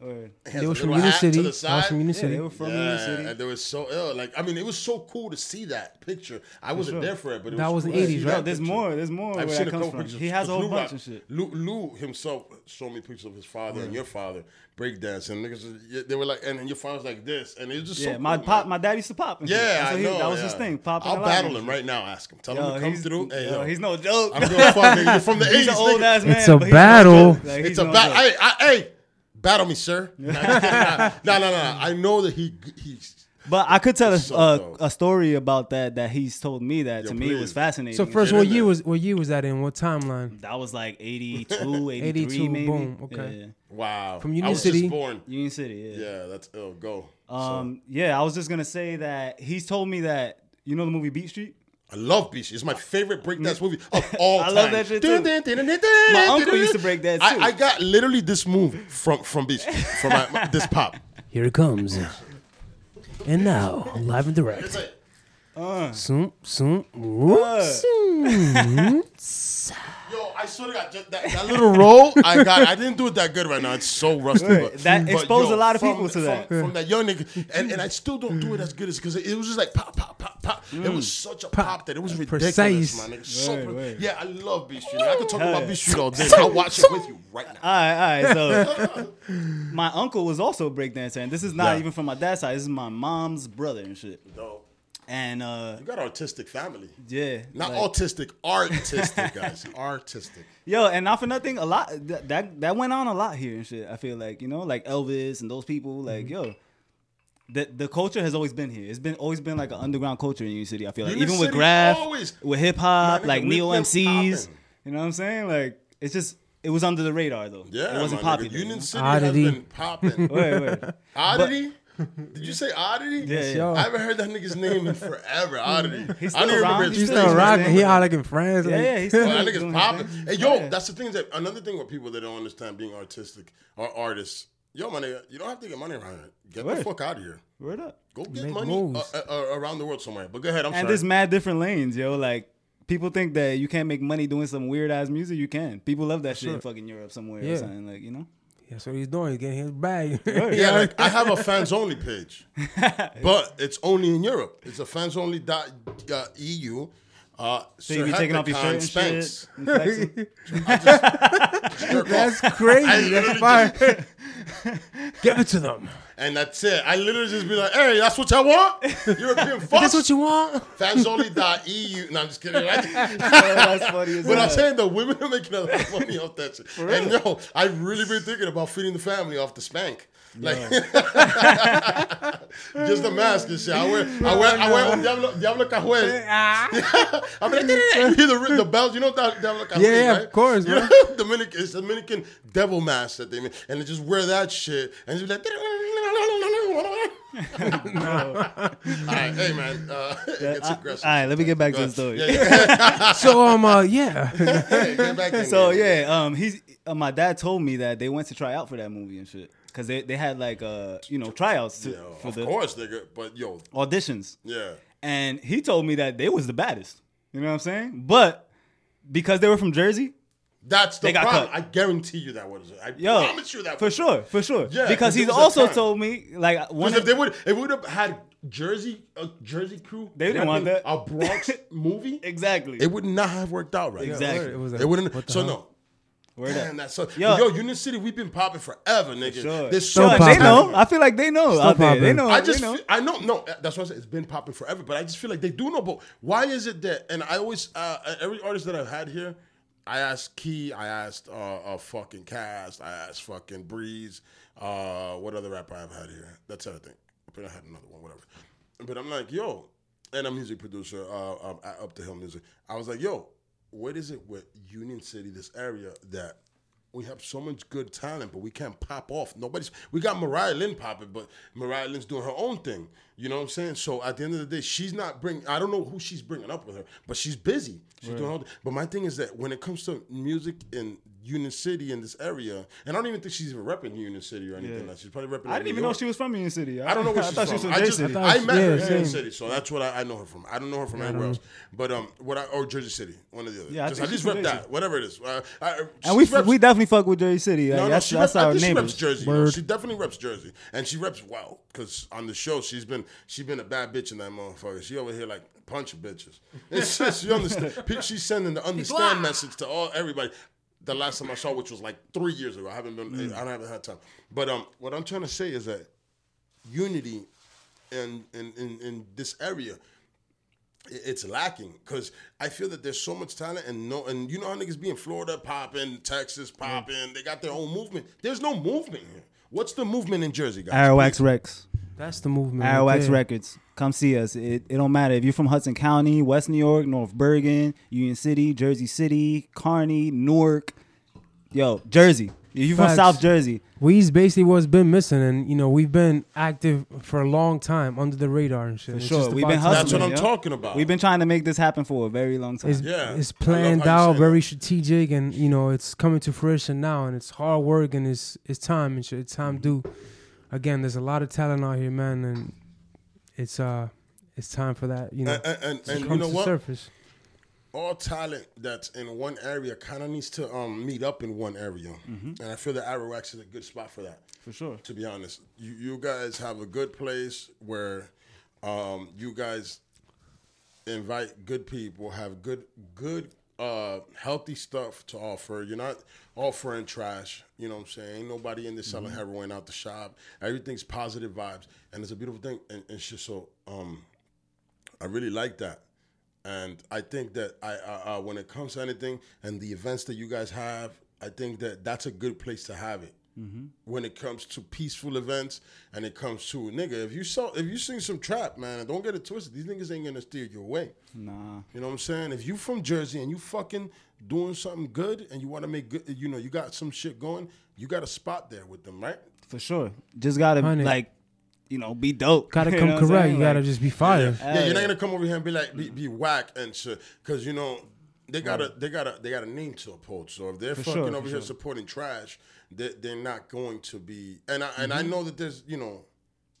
Speaker 3: Word.
Speaker 2: they
Speaker 1: a
Speaker 2: was from
Speaker 1: little
Speaker 2: Uni City.
Speaker 1: to
Speaker 2: I was
Speaker 1: side.
Speaker 2: from Uni
Speaker 3: Yeah,
Speaker 2: City.
Speaker 3: they were from
Speaker 1: yeah,
Speaker 3: Uni City.
Speaker 1: and they were so ill. Like, I mean, it was so cool to see that picture. I wasn't
Speaker 3: sure.
Speaker 1: there for it, but it
Speaker 2: That was
Speaker 1: cool
Speaker 2: the
Speaker 1: to
Speaker 2: 80s,
Speaker 1: see
Speaker 2: right?
Speaker 3: there's
Speaker 1: picture.
Speaker 3: more. There's more
Speaker 1: I've
Speaker 3: where
Speaker 1: seen
Speaker 3: that
Speaker 1: a
Speaker 3: comes
Speaker 1: couple
Speaker 3: from.
Speaker 1: pictures.
Speaker 3: He has a whole
Speaker 1: Lou
Speaker 3: bunch
Speaker 1: Rock-
Speaker 3: of shit.
Speaker 1: Lou, Lou himself showed me pictures of his father and your father breakdancing. Niggas, they were like, and your father's like this, and it was just
Speaker 3: Yeah,
Speaker 1: so
Speaker 3: my
Speaker 1: cool,
Speaker 3: pop,
Speaker 1: man.
Speaker 3: my dad used to pop. and shit.
Speaker 1: Yeah,
Speaker 3: That's
Speaker 1: I
Speaker 3: he-
Speaker 1: know.
Speaker 3: That was
Speaker 1: yeah.
Speaker 3: his thing. Popping.
Speaker 1: I'll battle him right now. Ask him. Tell
Speaker 3: Yo,
Speaker 1: him to come
Speaker 3: he's,
Speaker 1: through. Hey,
Speaker 3: yo,
Speaker 1: yo,
Speaker 3: he's no joke.
Speaker 1: I'm doing fuck, nigga. You're from the 80s.
Speaker 3: he's an old
Speaker 1: nigga.
Speaker 3: ass man.
Speaker 2: It's a
Speaker 3: but he's no
Speaker 2: battle.
Speaker 1: It's a battle. Hey, hey, battle me, sir. No, no, no, no, no. I know that he he
Speaker 3: But I could tell a,
Speaker 1: so
Speaker 3: a, a story about that that he's told me that
Speaker 1: Yo,
Speaker 3: to me was fascinating.
Speaker 2: So first, what
Speaker 1: in
Speaker 2: year was what year was that in? What timeline?
Speaker 3: that was like 82, 83
Speaker 2: 82,
Speaker 3: maybe.
Speaker 2: boom, okay.
Speaker 3: Yeah.
Speaker 1: Wow.
Speaker 2: From
Speaker 1: I
Speaker 2: Union
Speaker 1: was
Speaker 2: City.
Speaker 1: just born.
Speaker 3: Union City. Yeah.
Speaker 1: Yeah, that's ill. Go. So,
Speaker 3: Um. Yeah. I was just gonna say that he's told me that you know the movie Beat Street.
Speaker 1: I love Beach. It's my favorite breakdance movie of all
Speaker 3: I
Speaker 1: time.
Speaker 3: I love that shit, too. My uncle used to break that, too.
Speaker 1: I, I got literally this move from from Beach from my, my- this pop.
Speaker 2: Here it comes. And now, live and direct.
Speaker 1: It's like, uh.
Speaker 2: Zoom, zoom, uh. whoop, zoom.
Speaker 1: Yo, I swear to God, just that, that little roll I got. I didn't do it that good right now. It's so rusty. But,
Speaker 3: That
Speaker 1: but,
Speaker 3: exposed a lot of
Speaker 1: from-
Speaker 3: people to
Speaker 1: from,
Speaker 3: that.
Speaker 1: from that young nigga, and, and I still don't do it as good as because it was just like pop, pop, pop, pop. It was mm. such a pop, that it was ridiculous,
Speaker 2: Precise.
Speaker 1: man. Nigga. So
Speaker 3: Right.
Speaker 1: Yeah, I love Beat Street. I could talk
Speaker 3: Hell
Speaker 1: about
Speaker 3: yeah.
Speaker 1: Beat Street all day. I'll watch it with you right now.
Speaker 3: All right, all right. So my uncle was also a breakdancer, and this is not
Speaker 1: Yeah.
Speaker 3: even from my dad's side. This is my mom's brother and shit.
Speaker 1: Yo,
Speaker 3: And uh,
Speaker 1: you got artistic family.
Speaker 3: yeah,
Speaker 1: Not
Speaker 3: like-
Speaker 1: autistic, artistic, guys. Artistic.
Speaker 3: Yo, and not for nothing, a lot that, that that went on a lot here and shit. I feel like you know, like Elvis and those people. Like
Speaker 1: Mm-hmm.
Speaker 3: yo, the the culture has always been here. It's been always been like an underground culture in Union City. I feel like
Speaker 1: Union
Speaker 3: even with
Speaker 1: City
Speaker 3: graph,
Speaker 1: always-
Speaker 3: with hip hop, like neo MCs.
Speaker 1: poppin'.
Speaker 3: You know what I'm saying? Like it's just it was under the radar though.
Speaker 1: Yeah,
Speaker 3: it wasn't
Speaker 1: my nigga.
Speaker 3: popular.
Speaker 1: Union
Speaker 3: you know?
Speaker 1: City
Speaker 2: Oddity.
Speaker 1: has been popping.
Speaker 3: Wait, wait.
Speaker 1: Oddity? Did you say Oddity?
Speaker 3: Yeah, yeah.
Speaker 2: yo.
Speaker 1: I haven't heard that nigga's name in forever. Oddity.
Speaker 3: He's
Speaker 1: I don't
Speaker 3: still
Speaker 1: even
Speaker 3: around.
Speaker 1: remember
Speaker 3: He's
Speaker 1: his
Speaker 2: He's
Speaker 3: still
Speaker 1: face.
Speaker 2: still
Speaker 3: right
Speaker 2: rocking.
Speaker 3: there.
Speaker 2: He out like in France.
Speaker 3: Yeah,
Speaker 2: like-
Speaker 3: yeah, he's still
Speaker 1: Well, that nigga's popping. Hey, yo,
Speaker 3: Yeah.
Speaker 1: that's the thing that another thing with people that don't understand being artistic or artists. Yo, my nigga, you don't have to get money around here. Get the fuck out of here.
Speaker 3: Word up.
Speaker 1: Go get
Speaker 2: Make
Speaker 1: money uh, uh, uh, around the world somewhere. But go ahead. I'm
Speaker 3: And
Speaker 1: sorry.
Speaker 3: there's mad different lanes, yo. Like people think that you can't make money doing some weird ass music. You can. People love that shit in fucking Europe somewhere
Speaker 2: Yeah.
Speaker 3: or something. Like you know.
Speaker 2: That's what he's doing. He's getting his bag.
Speaker 1: Yeah, like I have a fans only page, but it's only in Europe. It's a fans only dot uh, EU. Uh,
Speaker 3: So you be taking off your shirt and
Speaker 1: Spanx.
Speaker 3: shit. and flexing?
Speaker 1: Jerk
Speaker 2: That's crazy. That's fire. Give it to them.
Speaker 1: And that's it. I literally just be like, hey, that's what y'all want? European fuck.
Speaker 2: That's what you want.
Speaker 1: Fansonly.eu. No, I'm just kidding. Right?
Speaker 3: that's funny as
Speaker 1: But I'm
Speaker 3: hell.
Speaker 1: saying the women are making a lot of money off that shit. And yo, I've really been thinking about feeding the family off the spank. Like just the mask and shit. I wear I wear I wear Diablo Diablo Cojuelo. I'm like, you hear the, the bells, you know that Diablo Cojuelo,
Speaker 2: Yeah, yeah,
Speaker 1: right?
Speaker 2: of course,
Speaker 1: You know, Dominican it's Dominican devil mask that they make. And they just wear that shit and just be like All right, hey man, uh, it gets
Speaker 3: I-
Speaker 1: aggressive.
Speaker 3: all right, let me get back to the story.
Speaker 1: Yeah, yeah.
Speaker 2: So um uh yeah.
Speaker 1: Hey,
Speaker 3: So
Speaker 1: there.
Speaker 3: yeah, um, he's uh, my dad told me that they went to try out for that movie and shit because they, they had like uh you know tryouts to,
Speaker 1: Yo,
Speaker 3: for
Speaker 1: of
Speaker 3: the
Speaker 1: course, nigga. But yo,
Speaker 3: auditions,
Speaker 1: yeah.
Speaker 3: and he told me that they was the baddest. You know what I'm saying? But because they were from Jersey,
Speaker 1: That's the
Speaker 3: They got
Speaker 1: problem.
Speaker 3: cut.
Speaker 1: I guarantee you that was it. I
Speaker 3: yo,
Speaker 1: promise you that
Speaker 3: for
Speaker 1: was
Speaker 3: sure, for sure.
Speaker 1: Yeah,
Speaker 3: because
Speaker 1: 'cause
Speaker 3: he's
Speaker 1: it was a
Speaker 3: also told me like one
Speaker 1: Because if they would, if we would have had Jersey, a Jersey crew,
Speaker 3: They didn't
Speaker 1: and
Speaker 3: want that.
Speaker 1: A Bronx movie,
Speaker 3: exactly
Speaker 1: it would not have worked out right.
Speaker 3: Exactly.
Speaker 2: It was a-
Speaker 1: It wouldn't.
Speaker 2: what
Speaker 1: So
Speaker 2: hell?
Speaker 1: no.
Speaker 3: Word
Speaker 1: Damn,
Speaker 3: up.
Speaker 1: that's so.
Speaker 3: Yo.
Speaker 1: Yo, Union City, we've been popping forever, nigga.
Speaker 3: Sure.
Speaker 1: There's
Speaker 2: Still
Speaker 1: so
Speaker 3: they know. I feel like they know
Speaker 2: Still
Speaker 3: out there. They know.
Speaker 1: I just,
Speaker 3: know.
Speaker 1: feel- I know, no, that's what I said it's been popping forever. But I just feel like they do know. But why is it that? And I always, uh, every artist that I've had here, I asked Key, I asked uh, uh fucking Cast, I asked fucking Breeze. Uh, what other rapper I've had here? That's everything. But I had another one, whatever. But I'm like, yo, and a music producer uh, um, Up the Hill Music. I was like, yo, what is it with Union City, this area that we have so much good talent, but we can't pop off. Nobody's. We got Mariah Lynn popping, but Mariah Lynn's doing her own thing. You know what I'm saying? So at the end of the day, she's not bringing. I don't know who she's bringing up with her, but she's busy. She's doing all. But my thing is that when it comes to music in Union City in this area, and I don't even think she's even repping Union City or anything.
Speaker 3: Yeah.
Speaker 1: like She's probably repping.
Speaker 3: I didn't
Speaker 1: New
Speaker 3: even know she was from Union City.
Speaker 1: I don't know where
Speaker 3: I
Speaker 1: she's
Speaker 3: thought
Speaker 1: from.
Speaker 3: she was
Speaker 1: I
Speaker 3: from
Speaker 1: just
Speaker 3: Jersey.
Speaker 2: I
Speaker 1: I, met
Speaker 2: yeah,
Speaker 1: her in Union. City, so that's what I, I know her from. I don't know her from anywhere else. But um, what I or Jersey City, one of the other.
Speaker 3: Yeah, I
Speaker 1: just
Speaker 3: think
Speaker 1: at least
Speaker 3: she's from
Speaker 1: rep
Speaker 3: Jersey.
Speaker 1: that, whatever it is. Uh, I,
Speaker 3: and we
Speaker 1: reps-
Speaker 3: we definitely fuck with Jersey City.
Speaker 1: no,
Speaker 3: Like,
Speaker 1: no,
Speaker 3: that's
Speaker 1: she
Speaker 3: that's
Speaker 1: reps, I think she reps
Speaker 3: neighbors.
Speaker 1: Jersey. you know. She definitely reps Jersey, and she reps well because on the show she's been she's been a bad bitch in that motherfucker. She over here like punching bitches. It's just you understand. She's sending the understand message to all everybody. The last time I saw, which was like three years ago, I haven't been, I haven't had time. But um, what I'm trying to say is that unity in in in, in this area it's lacking because I feel that there's so much talent and no and you know how niggas be in Florida popping, Texas popping, they got their own movement. There's no movement here. What's the movement in Jersey, guys?
Speaker 3: Arawax Rex.
Speaker 2: That's the movement. right Arawax.
Speaker 3: Records. Come see us. It, it don't matter if you're from Hudson County, West New York, North Bergen, Union City, Jersey City, Kearny, Newark. Yo, Jersey. If you're from South Jersey,
Speaker 2: We's basically what's been missing, and you know we've been active for a long time under the radar and shit.
Speaker 3: For
Speaker 2: It's
Speaker 3: sure. We've been
Speaker 2: hustling.
Speaker 1: That's what I'm
Speaker 3: yo.
Speaker 1: talking about.
Speaker 3: we've been trying to make this happen for a very long time.
Speaker 2: It's,
Speaker 1: Yeah.
Speaker 2: it's planned out, very
Speaker 1: that.
Speaker 2: strategic, and you know it's coming to fruition now, and it's hard work, and it's it's time and shit. It's time due. Again, there's a lot of talent out here, man, and it's uh it's time for that. You know,
Speaker 1: and, and, and,
Speaker 2: to
Speaker 1: and you know
Speaker 2: to
Speaker 1: what?
Speaker 2: surface.
Speaker 1: all talent that's in one area kind of needs to um, meet up in one area,
Speaker 3: Mm-hmm.
Speaker 1: and I feel that Arawax is a good spot for that.
Speaker 3: For sure.
Speaker 1: To be honest, you you guys have a good place where um, you guys invite good people, have good good uh, healthy stuff to offer. You're not offering trash. You know what I'm saying? Ain't nobody in there selling heroin out the shop. Everything's positive vibes, and it's a beautiful thing. And, and shit, so um, I really like that. And I think that I, uh, uh, when it comes to anything and the events that you guys have, I think that that's a good place to have it. Mm-hmm. When it comes to peaceful events and it comes to nigga, if you saw if you sing some trap, man, don't get it twisted. These niggas ain't gonna steer your way.
Speaker 3: Nah.
Speaker 1: You know what I'm saying? If you from Jersey and you fucking doing something good and you want to make good, you know, you got some shit going, you got a spot there with them, right?
Speaker 3: For sure. Just gotta
Speaker 2: Honey.
Speaker 3: like, you know, be dope.
Speaker 2: Gotta
Speaker 3: You
Speaker 2: come
Speaker 3: know
Speaker 2: correct.
Speaker 3: saying?
Speaker 2: You gotta
Speaker 3: Like,
Speaker 2: just be fire.
Speaker 1: Yeah, you're not gonna come over here and be like be, be whack and shit, because you know they got a they got a they got a name to uphold. So if they're
Speaker 3: For
Speaker 1: fucking
Speaker 3: sure,
Speaker 1: over here
Speaker 3: sure.
Speaker 1: supporting trash, they they're not going to be. And I and I
Speaker 3: Mm-hmm.
Speaker 1: know that there's you know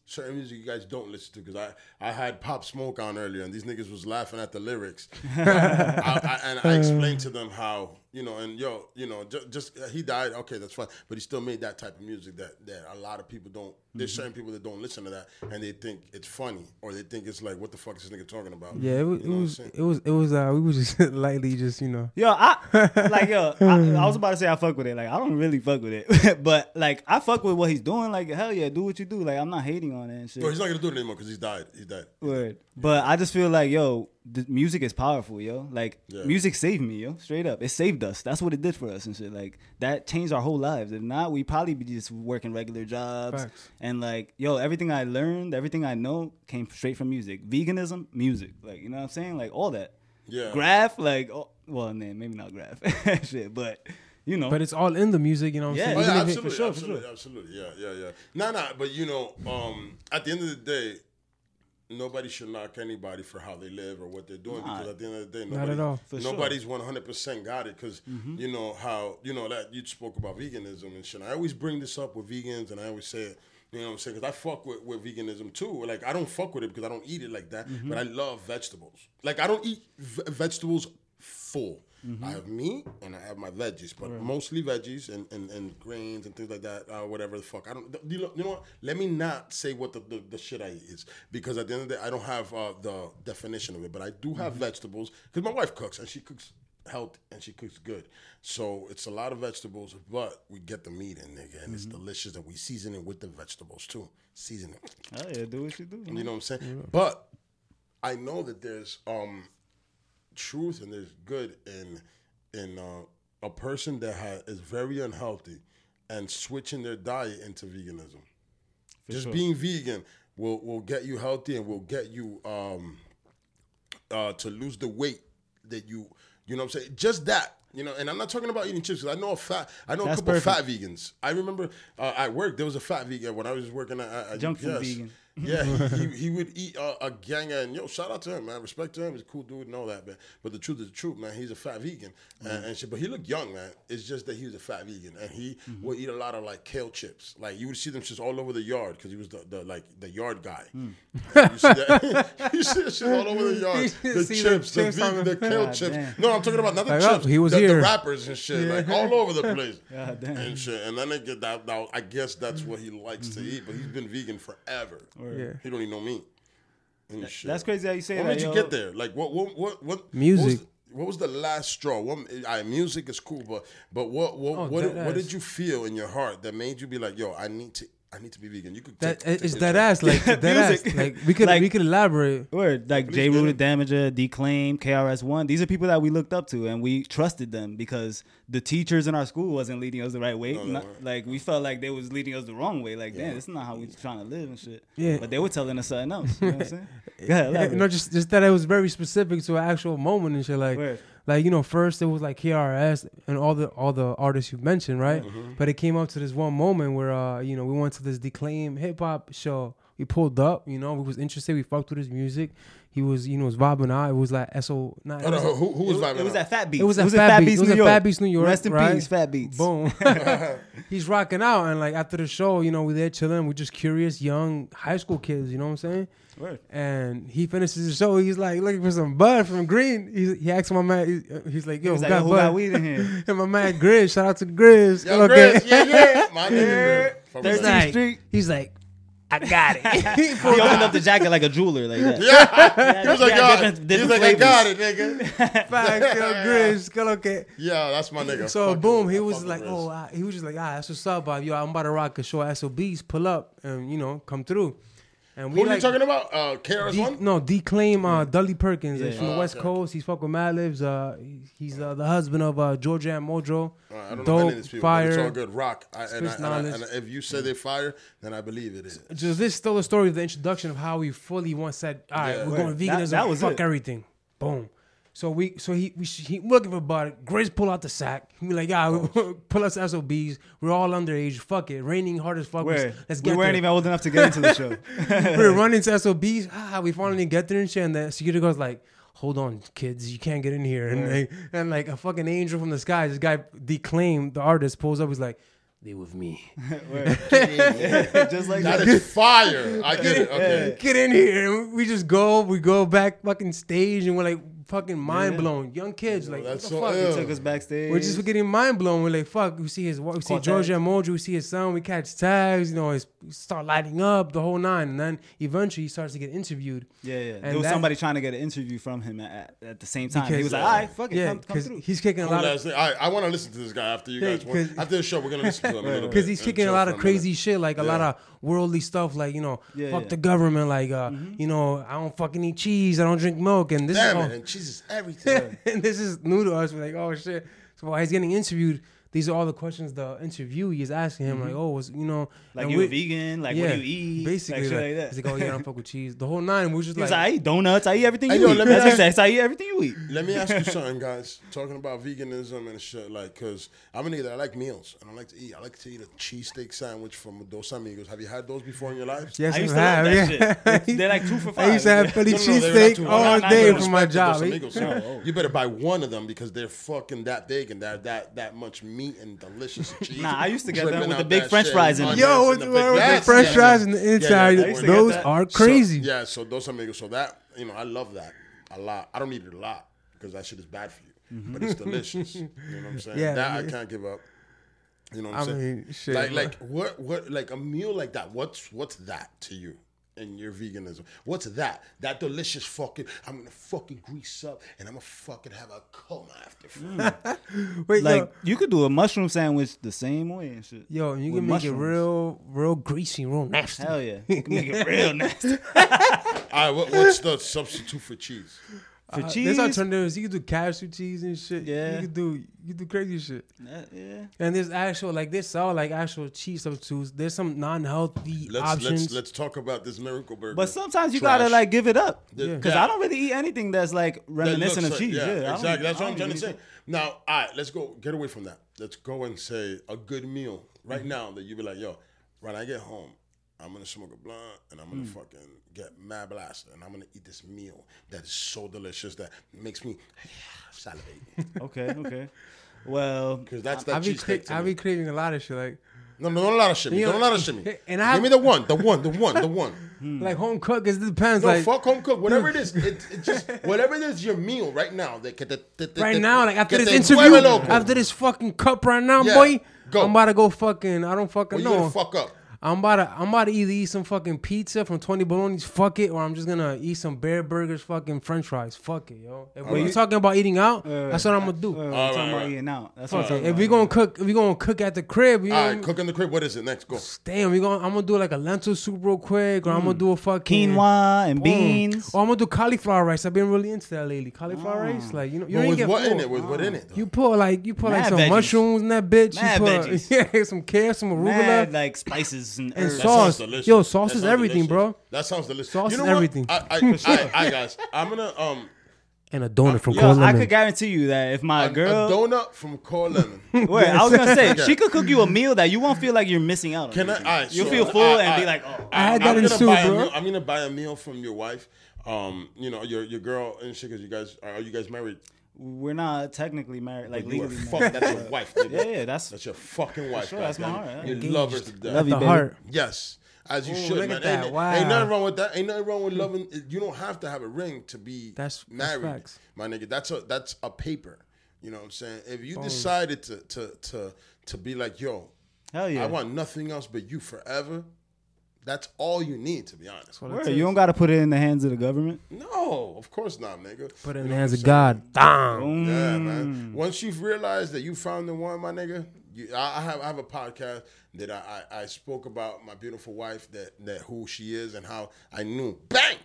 Speaker 1: certain music you guys don't listen to because I I had Pop Smoke on earlier and these niggas was laughing at the lyrics. I, I, and I explained to them how you know and yo you know just, just uh, he died okay that's fine but he still made that type of music that that a lot of people don't. There's certain people that don't listen to that and they think it's funny or they think it's like what the fuck is this nigga talking about?
Speaker 2: Yeah, it was,
Speaker 1: You
Speaker 2: it
Speaker 1: know what
Speaker 2: was, it was, it was, uh, we was just lightly just, you know.
Speaker 3: Yo, I like yo. I, I was about to say I fuck with it. Like I don't really fuck with it, but like I fuck with what he's doing. Like hell yeah, do what you do. Like I'm not hating on it and shit.
Speaker 1: Bro, he's not gonna do it anymore because he's died. He's dead.
Speaker 3: Word. But I just feel like yo, the music is powerful, yo. Like
Speaker 1: Yeah.
Speaker 3: music saved me, yo. Straight up, it saved us. That's what it did for us and shit. Like that changed our whole lives. If not, we probably be just working regular jobs.
Speaker 2: Facts.
Speaker 3: And like yo, everything I learned, everything I know came straight from music. Veganism, music. Like you know what I'm saying? Like all that.
Speaker 1: Yeah.
Speaker 3: Graph, like oh, well, man, maybe not graph, shit, but you know.
Speaker 2: But it's all in the music, you know what
Speaker 3: Yeah.
Speaker 2: I'm
Speaker 1: Oh,
Speaker 2: saying?
Speaker 1: yeah,
Speaker 2: Even
Speaker 1: absolutely,
Speaker 3: for sure, for
Speaker 1: absolutely,
Speaker 3: sure.
Speaker 1: absolutely. Yeah, yeah, yeah. Nah, nah, but you know, um, at the end of the day, nobody should knock anybody for how they live or what they're doing
Speaker 3: Nah.
Speaker 1: because at the end of the day,
Speaker 2: Not
Speaker 1: nobody,
Speaker 2: at all.
Speaker 3: For
Speaker 1: nobody's one hundred percent got it because mm-hmm. you know how you know that you spoke about veganism and shit. I always bring this up with vegans, and I always say it. You know what I'm saying? Because I fuck with, with veganism too. Like I don't fuck with it because I don't eat it like that. But mm-hmm. I love vegetables. Like I don't eat v- vegetables full. I have meat and I have my veggies, but mostly veggies and, and, and grains and things like that, uh, whatever the fuck. I don't. You know, you know what? Let me not say what the, the, the shit I eat is because at the end of the day, I don't have uh, the definition of it, but I do have vegetables because my wife cooks and she cooks health and she cooks good. So it's a lot of vegetables, but we get the meat in, nigga, and it's delicious, and we season it with the vegetables too. Season it.
Speaker 3: oh yeah, do what you do.
Speaker 1: You know what I'm saying? But I know that there's um truth and there's good in in uh, a person that ha- is very unhealthy and switching their diet into veganism. Just
Speaker 3: sure.
Speaker 1: being vegan will will get you healthy and will get you um uh to lose the weight that you you know what I'm saying? Just that. You know, and I'm not talking about eating chips. I know a fat. I know
Speaker 3: That's
Speaker 1: a couple of fat vegans. I remember uh, at work there was a fat vegan when I was working at, at
Speaker 3: Junk food vegan.
Speaker 1: Yeah, he, he, he would eat uh, a gang and yo, shout out to him, man. Respect to him. He's a cool dude and all that, man. But the truth is the truth, man. He's a fat vegan and, and shit. But he looked young, man. It's just that he was a fat vegan and he would eat a lot of like kale chips. Like you would see them just all over the yard because he was the, the like the yard guy. You see that? you see that shit all over the yard. The
Speaker 2: see the
Speaker 1: chips, the, vegan, the kale
Speaker 3: God
Speaker 1: chips.
Speaker 3: damn.
Speaker 1: No, I'm talking about not the
Speaker 2: Like,
Speaker 1: chips.
Speaker 2: he was
Speaker 1: the, the rappers and shit, like all over the place
Speaker 3: God damn.
Speaker 1: and shit. And then they get that, that. I guess that's what he likes to eat. But he's been vegan forever.
Speaker 2: Yeah.
Speaker 1: He don't even know me. And shit.
Speaker 3: That's crazy how you say
Speaker 1: What
Speaker 3: that.
Speaker 1: made you
Speaker 3: yo.
Speaker 1: get there? Like what? What? What? what
Speaker 2: Music.
Speaker 1: What was, the, what was the last straw? What? I, music is cool, but but what? What?
Speaker 2: Oh,
Speaker 1: what,
Speaker 2: dead
Speaker 1: what did you feel in your heart that made you be like, yo, I need to, I need to be vegan. You could
Speaker 2: That
Speaker 1: take, take
Speaker 2: it's
Speaker 1: this
Speaker 2: that ass like that ass. Like we could
Speaker 3: Like-
Speaker 2: we could elaborate.
Speaker 3: Word like Jeru the Damaja, Declaime, KRS One. These are people that we looked up to and we trusted them because the teachers in our school wasn't leading us the right way.
Speaker 1: No, they
Speaker 3: Not-
Speaker 1: weren't.
Speaker 3: like we felt like they was leading us the wrong way. Like,
Speaker 1: Yeah.
Speaker 3: damn, this is not how we trying to live and shit.
Speaker 2: Yeah.
Speaker 3: But they were telling us something else. You know what I'm saying? Go ahead,
Speaker 2: Yeah,
Speaker 3: elaborate.
Speaker 2: no, just just that it was very specific to an actual moment and shit. Like,
Speaker 3: Word.
Speaker 2: Like you know, first it was like KRS and all the all the artists you mentioned, right?
Speaker 1: Mm-hmm.
Speaker 2: But it came up to this one moment where uh, you know, we went to this Declaime hip hop show. We pulled up, you know, we was interested. We fucked with his music. He was, you know, was vibing out. It was like so. Not,
Speaker 1: Hold on, who, who was vibing?
Speaker 3: it was
Speaker 1: out?
Speaker 3: at Fat Beats.
Speaker 2: It was at
Speaker 3: in
Speaker 2: Fat Beats. It was
Speaker 3: New
Speaker 2: at Fat Beats, New York,
Speaker 3: Rest in
Speaker 2: right?
Speaker 3: peace, Fat Beats.
Speaker 2: Boom. He's rocking out, and like after the show, you know, we're there chilling. We're just curious, young high school kids. You know what I'm saying?
Speaker 3: Word.
Speaker 2: And he finishes the show. He's like looking for some bud from Green. He, he asked my man. he- uh, He's like, "Yo,
Speaker 3: was
Speaker 2: who
Speaker 3: like,
Speaker 2: got
Speaker 3: who
Speaker 2: bud?"
Speaker 3: got weed in here?
Speaker 2: and my man Grizz, shout out to Grizz.
Speaker 1: Yo,
Speaker 2: Okay.
Speaker 1: Grizz, yeah, yeah. My nigga, Grizz. From
Speaker 3: Thirteenth Street.
Speaker 2: he's like, I got it. he
Speaker 3: He opened
Speaker 2: up
Speaker 3: up the jacket like a jeweler, like that.
Speaker 1: Yeah, he was like,
Speaker 3: yeah,
Speaker 1: "Yo,"
Speaker 3: different-
Speaker 1: he was like, I got it, nigga.
Speaker 2: back, yo, Grizz, que lo que.
Speaker 1: Yeah, that's my nigga.
Speaker 2: So
Speaker 1: Fuck
Speaker 2: boom,
Speaker 1: it.
Speaker 2: he was like,
Speaker 1: with
Speaker 2: oh,
Speaker 1: Grizz.
Speaker 2: ah, he was just like, ah, that's what's up, Bob. Yo, I'm about to rock a show SOBs, pull up, and you know, come through. And
Speaker 1: Who are
Speaker 2: like,
Speaker 1: you talking about? Uh, KRS One.
Speaker 2: no, Declaime uh, Dudley Perkins. He's
Speaker 3: Yeah.
Speaker 2: from the West
Speaker 1: okay.
Speaker 2: Coast. He's fuck with Mad Libs. Uh, he's uh, the husband of uh, Georgia Anne Muldrow.
Speaker 1: Uh, I don't know any of these people,
Speaker 2: fire.
Speaker 1: it's all good. Rock. I, and, I,
Speaker 2: Spits
Speaker 1: and, I, and if you say they fire, then I believe it is.
Speaker 2: Just this is still the story of the introduction of how we fully once said, all right,
Speaker 1: Yeah.
Speaker 2: we're going
Speaker 3: Word.
Speaker 2: veganism.
Speaker 3: That- that was
Speaker 2: fuck
Speaker 3: it.
Speaker 2: everything. Boom. So we, so he, we, he looking for Bud. Grizz pull out the sack. He be like, yeah, we- pull us SOBs. We're all underage. Fuck it. Raining hard as fuck.
Speaker 3: Where
Speaker 2: Let's get we
Speaker 3: weren't
Speaker 2: there.
Speaker 3: even old enough to get into the show.
Speaker 2: we're running to SOBs. Ah, we finally get there and shit. And the security guard's like, hold on, kids, you can't get in here. And, like, and like a fucking angel from the sky, this guy declaimed, the artist pulls up. He's like, they with me.
Speaker 3: Just like
Speaker 1: That
Speaker 3: that.
Speaker 1: is fire. I get it. Okay.
Speaker 2: Get in here. And we just go, we go back fucking stage and we're like fucking mind
Speaker 3: Yeah.
Speaker 2: blown. Young kids, like, what
Speaker 1: that's
Speaker 2: the
Speaker 1: so
Speaker 2: fuck?
Speaker 1: ill.
Speaker 3: He took us backstage.
Speaker 2: We're just getting mind blown. We're like, fuck. We see his, we see
Speaker 3: Caught
Speaker 2: Georgia
Speaker 3: tags.
Speaker 2: Mojo. We see his son. We catch tags. You know, his, start lighting up the whole nine. And then eventually he starts to get interviewed.
Speaker 3: Yeah, yeah.
Speaker 2: And
Speaker 3: there was
Speaker 2: that-
Speaker 3: somebody trying to get an interview from him at, at, at the same time. he was like,
Speaker 1: uh,
Speaker 3: all right, fuck it,
Speaker 2: Yeah,
Speaker 3: come, come
Speaker 2: because
Speaker 3: through.
Speaker 2: he's kicking a
Speaker 1: Cool
Speaker 2: lot of
Speaker 1: ass. I, I want to listen to this guy after you guys. want-
Speaker 2: 'cause-
Speaker 1: after the show, we're gonna listen to him a little bit
Speaker 2: because he's kicking a lot of crazy shit, like a lot of worldly stuff, like you know,
Speaker 3: Yeah,
Speaker 2: fuck
Speaker 3: yeah.
Speaker 2: the government, like uh, you know, I don't fucking eat cheese, I don't drink milk, and this
Speaker 1: Damn
Speaker 2: is
Speaker 1: it, and cheese is everything.
Speaker 2: and this is new to us. We're like, oh shit. So while he's getting interviewed, these are all the questions the interviewee is asking him, like, oh, was you know,
Speaker 3: Mm-hmm. Like, you
Speaker 2: we-
Speaker 3: a vegan? Like, what do you eat?
Speaker 2: Basically,
Speaker 3: like, shit
Speaker 2: like,
Speaker 3: like that.
Speaker 2: he's like, oh yeah, I don't fuck with cheese. The whole nine, we're just
Speaker 3: He
Speaker 2: like,
Speaker 3: like, I eat donuts. I eat everything
Speaker 1: Hey,
Speaker 3: you
Speaker 1: yo,
Speaker 3: eat.
Speaker 1: let me
Speaker 3: That's
Speaker 1: ask-
Speaker 3: said. I eat everything you eat.
Speaker 1: Let me ask you something, guys. Talking about veganism and shit, like, cause I'm an eater. I like meals and I like to eat. I like to eat a cheesesteak sandwich from Dos Amigos. Have you had those before in your lives?
Speaker 2: yes,
Speaker 3: I
Speaker 2: I
Speaker 3: used to
Speaker 2: have,
Speaker 3: that
Speaker 2: yeah.
Speaker 3: shit. They're like two for five.
Speaker 2: I used to have Philly
Speaker 1: No, no, no,
Speaker 2: cheesesteak
Speaker 1: too-
Speaker 2: all
Speaker 1: I'm
Speaker 2: day
Speaker 1: gonna
Speaker 2: for my job.
Speaker 1: Dos? Amigos, You better buy one of them because they're fucking that big and they're that that much meat and delicious cheese.
Speaker 3: Nah, I used to get them with the big French fries in them.
Speaker 2: Yo,
Speaker 1: and
Speaker 2: with,
Speaker 1: the
Speaker 2: with
Speaker 1: big- Yes,
Speaker 2: French
Speaker 1: yes,
Speaker 2: fries
Speaker 1: yes.
Speaker 2: and the inside,
Speaker 1: yeah,
Speaker 3: I used to get
Speaker 2: those
Speaker 3: that.
Speaker 2: are
Speaker 1: So-
Speaker 2: crazy.
Speaker 1: yeah, so Dos Amigos. So that you know, I love that a lot. I don't eat it a lot because that shit is bad for you, mm-hmm. but it's delicious. You know what I'm saying?
Speaker 2: Yeah,
Speaker 1: that I can't give up. You know what
Speaker 2: I
Speaker 1: I'm saying?
Speaker 2: mean, shit,
Speaker 1: like, like what, what, like a meal like that. What's, what's that to you? In your veganism, what's that? That delicious fucking. I'm gonna fucking grease up and I'm gonna fucking have a coma after. food. Mm.
Speaker 2: Wait,
Speaker 3: Like,
Speaker 2: yo,
Speaker 3: you could do a mushroom sandwich the same way and shit.
Speaker 2: yo, you can make
Speaker 3: mushrooms.
Speaker 2: it real, real greasy, real nasty.
Speaker 3: Hell yeah. You can make it real nasty.
Speaker 1: All right, what, what's the substitute for cheese?
Speaker 3: For
Speaker 2: Uh,
Speaker 3: cheese,
Speaker 2: There's alternatives. You can do cashew cheese and shit.
Speaker 3: Yeah.
Speaker 2: You can do you can do crazy shit.
Speaker 3: uh, yeah.
Speaker 2: And there's actual like they sell like actual cheese substitutes. There's some non-healthy
Speaker 1: Let's
Speaker 2: options.
Speaker 1: let's let's talk about this miracle burger.
Speaker 3: But sometimes you
Speaker 1: Trash.
Speaker 3: gotta like give it up because
Speaker 1: yeah.
Speaker 3: I don't really eat anything that's like
Speaker 1: That
Speaker 3: reminiscent of
Speaker 1: looks
Speaker 3: cheese.
Speaker 1: like-
Speaker 3: Yeah, I
Speaker 1: exactly. That's what I'm trying to
Speaker 3: eat
Speaker 1: say. Now, all right, let's go get away from that. Let's go and say a good meal right now that you be like, yo, when I get home, I'm gonna smoke a blunt and I'm
Speaker 3: Mm.
Speaker 1: gonna fucking get mad blasted and I'm gonna eat this meal that is so delicious that makes me salivate.
Speaker 3: Okay, okay. Well,
Speaker 1: Because that's
Speaker 2: I
Speaker 1: that
Speaker 2: be cra- I be craving a lot of shit like
Speaker 1: No, no, don't a lot of shit. me. Don't a lot of shit. me.
Speaker 2: and I
Speaker 1: Give me the one, the one, the one, the one.
Speaker 2: like home cooked. It depends.
Speaker 1: No,
Speaker 2: like
Speaker 1: fuck home cook, whatever it is. It, it just whatever it is your meal right now. That que te, te, te,
Speaker 2: right now, like after this
Speaker 1: te
Speaker 2: interview, after this fucking cup right now,
Speaker 1: Yeah,
Speaker 2: boy,
Speaker 1: go.
Speaker 2: I'm about to go fucking. I don't fucking
Speaker 1: you
Speaker 2: know.
Speaker 1: fuck up?
Speaker 2: I'm about to I'm about to either eat some fucking pizza from Twenty Bologna's, fuck it, or I'm just gonna eat some Bear Burgers, fucking French fries, fuck it, yo. If we're
Speaker 1: Alright.
Speaker 2: talking about eating out,
Speaker 3: Uh,
Speaker 2: that's what I'm gonna do.
Speaker 3: Uh, we're
Speaker 1: All
Speaker 3: talking
Speaker 1: right,
Speaker 3: about
Speaker 1: right.
Speaker 3: eating out. That's what I'm
Speaker 2: Okay,
Speaker 3: talking
Speaker 2: if we gonna cook, if we gonna cook at the crib, you
Speaker 1: All
Speaker 2: what I
Speaker 1: right, cook in the crib. What is it? Next, go.
Speaker 2: damn, we gonna I'm gonna do like a lentil soup real quick, or I'm gonna do a fucking
Speaker 3: quinoa and
Speaker 2: Mm.
Speaker 3: beans.
Speaker 2: Or I'm gonna do cauliflower rice. I've been really into that lately. Cauliflower
Speaker 3: Ah.
Speaker 2: rice, like you know, you
Speaker 1: But
Speaker 2: ain't
Speaker 1: with
Speaker 2: get
Speaker 1: what in
Speaker 2: full.
Speaker 1: it? With what in it? though?
Speaker 2: You put like you put like some
Speaker 3: veggies.
Speaker 2: mushrooms in that bitch.
Speaker 3: Mad
Speaker 2: you put
Speaker 3: veggies.
Speaker 2: yeah, some carrots, some arugula,
Speaker 3: Mad like spices and,
Speaker 2: and
Speaker 3: herbs.
Speaker 2: Sauce.
Speaker 1: delicious.
Speaker 2: Yo, sauce is everything,
Speaker 1: delicious.
Speaker 2: bro.
Speaker 1: That sounds delicious.
Speaker 2: Sauce
Speaker 1: you know
Speaker 2: is
Speaker 1: what?
Speaker 2: everything.
Speaker 1: I, I, I, I, guys, I'm gonna um
Speaker 2: and a donut from
Speaker 3: Yo,
Speaker 2: Cold
Speaker 3: I could guarantee you that if my
Speaker 1: a,
Speaker 3: girl,
Speaker 1: a donut from Core Lemon.
Speaker 3: wait, I was gonna say
Speaker 1: Yeah.
Speaker 3: she could cook you a meal that you won't feel like you're missing out on.
Speaker 1: Can I?
Speaker 3: anything.
Speaker 1: All right,
Speaker 3: You'll
Speaker 1: so
Speaker 3: feel full
Speaker 1: I-
Speaker 3: and
Speaker 1: I-
Speaker 3: be like, oh.
Speaker 2: I had that
Speaker 1: I'm
Speaker 2: in
Speaker 1: gonna
Speaker 2: soup,
Speaker 1: buy a
Speaker 2: bro.
Speaker 1: meal. I'm gonna buy a meal from your wife. Um, you know, your your girl and shit. Cause you guys are you guys married?
Speaker 3: We're not technically married, like
Speaker 1: you are
Speaker 3: legally
Speaker 1: fuck, that's your wife. Nigga.
Speaker 3: Yeah, yeah, that's
Speaker 1: That's your fucking wife.
Speaker 3: sure, that's my heart, yeah.
Speaker 1: You love her to death.
Speaker 3: Love you,
Speaker 2: the
Speaker 3: baby.
Speaker 2: heart.
Speaker 1: Yes, as you
Speaker 2: Ooh,
Speaker 1: should,
Speaker 2: look
Speaker 1: man.
Speaker 2: at that.
Speaker 1: Ain't,
Speaker 2: Wow.
Speaker 1: ain't nothing wrong with that. Ain't nothing wrong with loving. You don't have to have a ring to be
Speaker 2: That's- that's
Speaker 1: married,
Speaker 2: facts.
Speaker 1: my nigga. That's a that's a paper. You know what I'm saying? If you decided to to to to be like, yo,
Speaker 3: hell yeah.
Speaker 1: I want nothing else but you forever. That's all you need, to be honest.
Speaker 2: What it
Speaker 3: Word, you don't got to put it in the hands of the government.
Speaker 1: No, of course not, nigga.
Speaker 2: Put it in
Speaker 1: know
Speaker 2: the hands of God. Damn.
Speaker 3: Mm.
Speaker 1: Yeah, man. Once you've realized that you found the one, my nigga, you, I, I have I have a podcast that I, I, I spoke about my beautiful wife that that who she is and how I knew bang.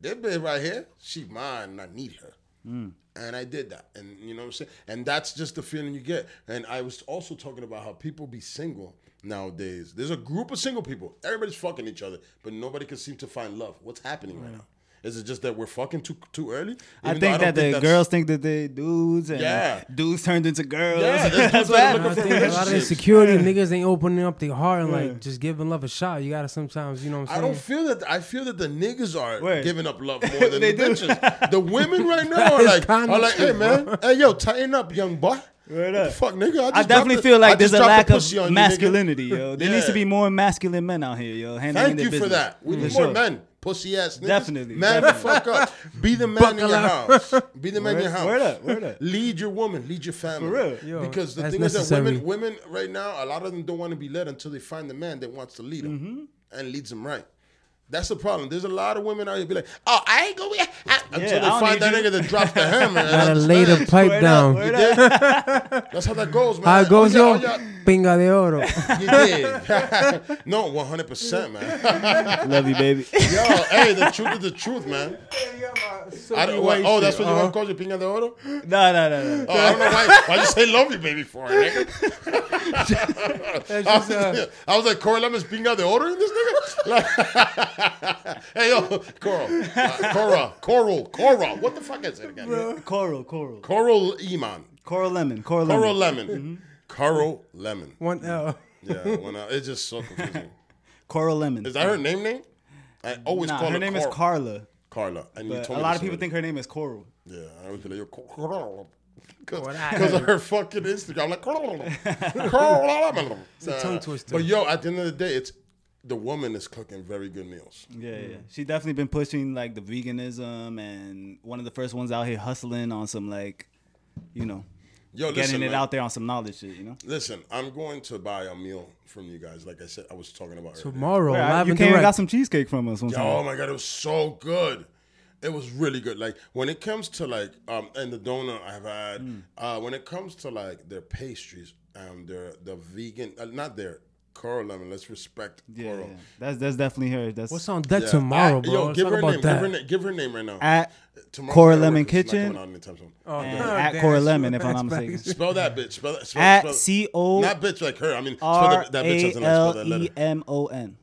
Speaker 1: This bitch right here, she mine and I need her. And I did that. And you know what I'm saying? And that's just the feeling you get. And I was also talking about how people be single nowadays. There's a group of single people. Everybody's fucking each other, but nobody can seem to find love. What's happening right now? Is it just that we're fucking too too early?
Speaker 3: I
Speaker 1: Even though
Speaker 3: think
Speaker 1: don't
Speaker 3: that the girls think that they dudes and
Speaker 1: Yeah.
Speaker 3: dudes turned into girls.
Speaker 1: Yeah,
Speaker 3: that's
Speaker 1: dudes
Speaker 3: what
Speaker 1: that are
Speaker 3: happened.
Speaker 1: Looking for
Speaker 2: a lot of
Speaker 1: relationships.
Speaker 2: insecurity niggas ain't opening up their heart and like just giving love a shot. You gotta sometimes, you know what I'm
Speaker 1: I don't feel that. I feel that the niggas are
Speaker 3: Word.
Speaker 1: giving up love more than
Speaker 3: They
Speaker 1: the
Speaker 3: do.
Speaker 1: bitches. The women right now are like,
Speaker 2: kinda
Speaker 1: are like, hey man, hey yo, tighten up, young boy.
Speaker 3: Word
Speaker 1: What the fuck, nigga? I, just
Speaker 3: I definitely feel like there's a lack of
Speaker 1: pussy on you,
Speaker 3: masculinity, yo. There needs to be more masculine men out here, yo. handling
Speaker 1: Thank
Speaker 3: their
Speaker 1: you for
Speaker 3: business.
Speaker 1: that. We need more men, pussy ass niggas.
Speaker 3: Definitely,
Speaker 1: man, the fuck up. Be the man in your
Speaker 2: up.
Speaker 1: house. Be the man in your house.
Speaker 3: word up, word up.
Speaker 1: Lead your woman. Lead your family.
Speaker 3: For real.
Speaker 2: Yo,
Speaker 1: because the
Speaker 2: that's
Speaker 1: thing is that women, women right now, a lot of them don't want to be led until they find the man that wants to lead them
Speaker 3: Mm-hmm.
Speaker 1: and leads them right. That's the problem. There's a lot of women out here be like, "Oh, I ain't gonna be," I, until
Speaker 3: I
Speaker 1: they
Speaker 3: don't
Speaker 1: find that
Speaker 3: you.
Speaker 1: nigga that drops the hammer. and
Speaker 2: Gotta lay the pipe
Speaker 3: Word
Speaker 2: down.
Speaker 3: up.
Speaker 1: did? That's how that goes, man.
Speaker 2: How it goes,
Speaker 1: Oh,
Speaker 2: yo?
Speaker 1: yeah, oh.
Speaker 2: Pinga de oro.
Speaker 1: You did. no, 100%, man.
Speaker 3: Love you, baby.
Speaker 1: Yo, hey, the truth is the truth, man. I don't, what, oh, that's what your wife calls you, Pinga de Oro? Oh,
Speaker 3: no, no, no, no.
Speaker 1: I don't know why. Why you say love you, baby, for it, nigga? I, was,
Speaker 2: uh,
Speaker 1: I was like, Coral Lemon's Pinga de Oro in this nigga? Like, hey, yo, Coral. Uh, Cora. Coral. Cora. What the fuck is it again?
Speaker 3: Coral, coral,
Speaker 1: Coral Iman.
Speaker 3: coral lemon, coral
Speaker 1: Coral
Speaker 3: lemon,
Speaker 1: Lemon. Coral Lemon.
Speaker 2: One L.
Speaker 1: Yeah, when I, it's just so confusing.
Speaker 3: coral lemon.
Speaker 1: Is that her name name? I always
Speaker 3: Nah,
Speaker 1: call
Speaker 3: her
Speaker 1: her
Speaker 3: name
Speaker 1: Cor-
Speaker 3: is Carla.
Speaker 1: Carla. And you told
Speaker 3: a lot
Speaker 1: this
Speaker 3: of people
Speaker 1: already.
Speaker 3: think her name is Coral.
Speaker 1: Yeah, I always be like, yo, Coral. Because of her fucking Instagram. I'm like, Coral. Coral. Lemon.
Speaker 2: a tongue twister.
Speaker 1: But yo, at the end of the day, it's the woman is cooking very good meals.
Speaker 3: Yeah, yeah. She definitely been pushing like the veganism and one of the first ones out here hustling on some like, you know,
Speaker 1: Yo,
Speaker 3: getting
Speaker 1: listen,
Speaker 3: it
Speaker 1: man.
Speaker 3: out there on some knowledge shit, you know?
Speaker 1: Listen, I'm going to buy a meal from you guys. Like I said, I was talking about earlier.
Speaker 2: Tomorrow,
Speaker 3: Wait, I- you
Speaker 2: and
Speaker 3: came and got some cheesecake from us
Speaker 1: Yo, oh my god, it was so good. It was really good. Like when it comes to like um and the donut I've had.
Speaker 3: Mm.
Speaker 1: Uh, when it comes to like their pastries, um, their the vegan, uh, not their Coral Lemon. Let's respect
Speaker 3: yeah,
Speaker 1: Coral.
Speaker 3: yeah. That's that's definitely her. That's
Speaker 2: What's on deck
Speaker 1: Yeah.
Speaker 2: tomorrow,
Speaker 1: I-
Speaker 2: bro?
Speaker 1: Yo,
Speaker 2: Let's
Speaker 1: give
Speaker 2: talk
Speaker 1: her
Speaker 2: about
Speaker 1: name.
Speaker 2: that.
Speaker 1: Give her, na- give her name right now.
Speaker 3: at
Speaker 1: Tomorrow's
Speaker 3: Cora Lemon
Speaker 1: work 'cause it's not
Speaker 3: Kitchen?
Speaker 1: coming out anytime soon.
Speaker 2: Oh,
Speaker 3: and
Speaker 2: damn,
Speaker 3: at
Speaker 2: damn,
Speaker 3: Cora. Lemon, if I'm not mistaken.
Speaker 1: Spell that bitch. Spell that. Spell,
Speaker 3: At
Speaker 1: spell,
Speaker 3: C O
Speaker 1: not bitch like her. I mean, spell that, that bitch
Speaker 3: A
Speaker 1: as in like spell that letter.
Speaker 3: E M O N.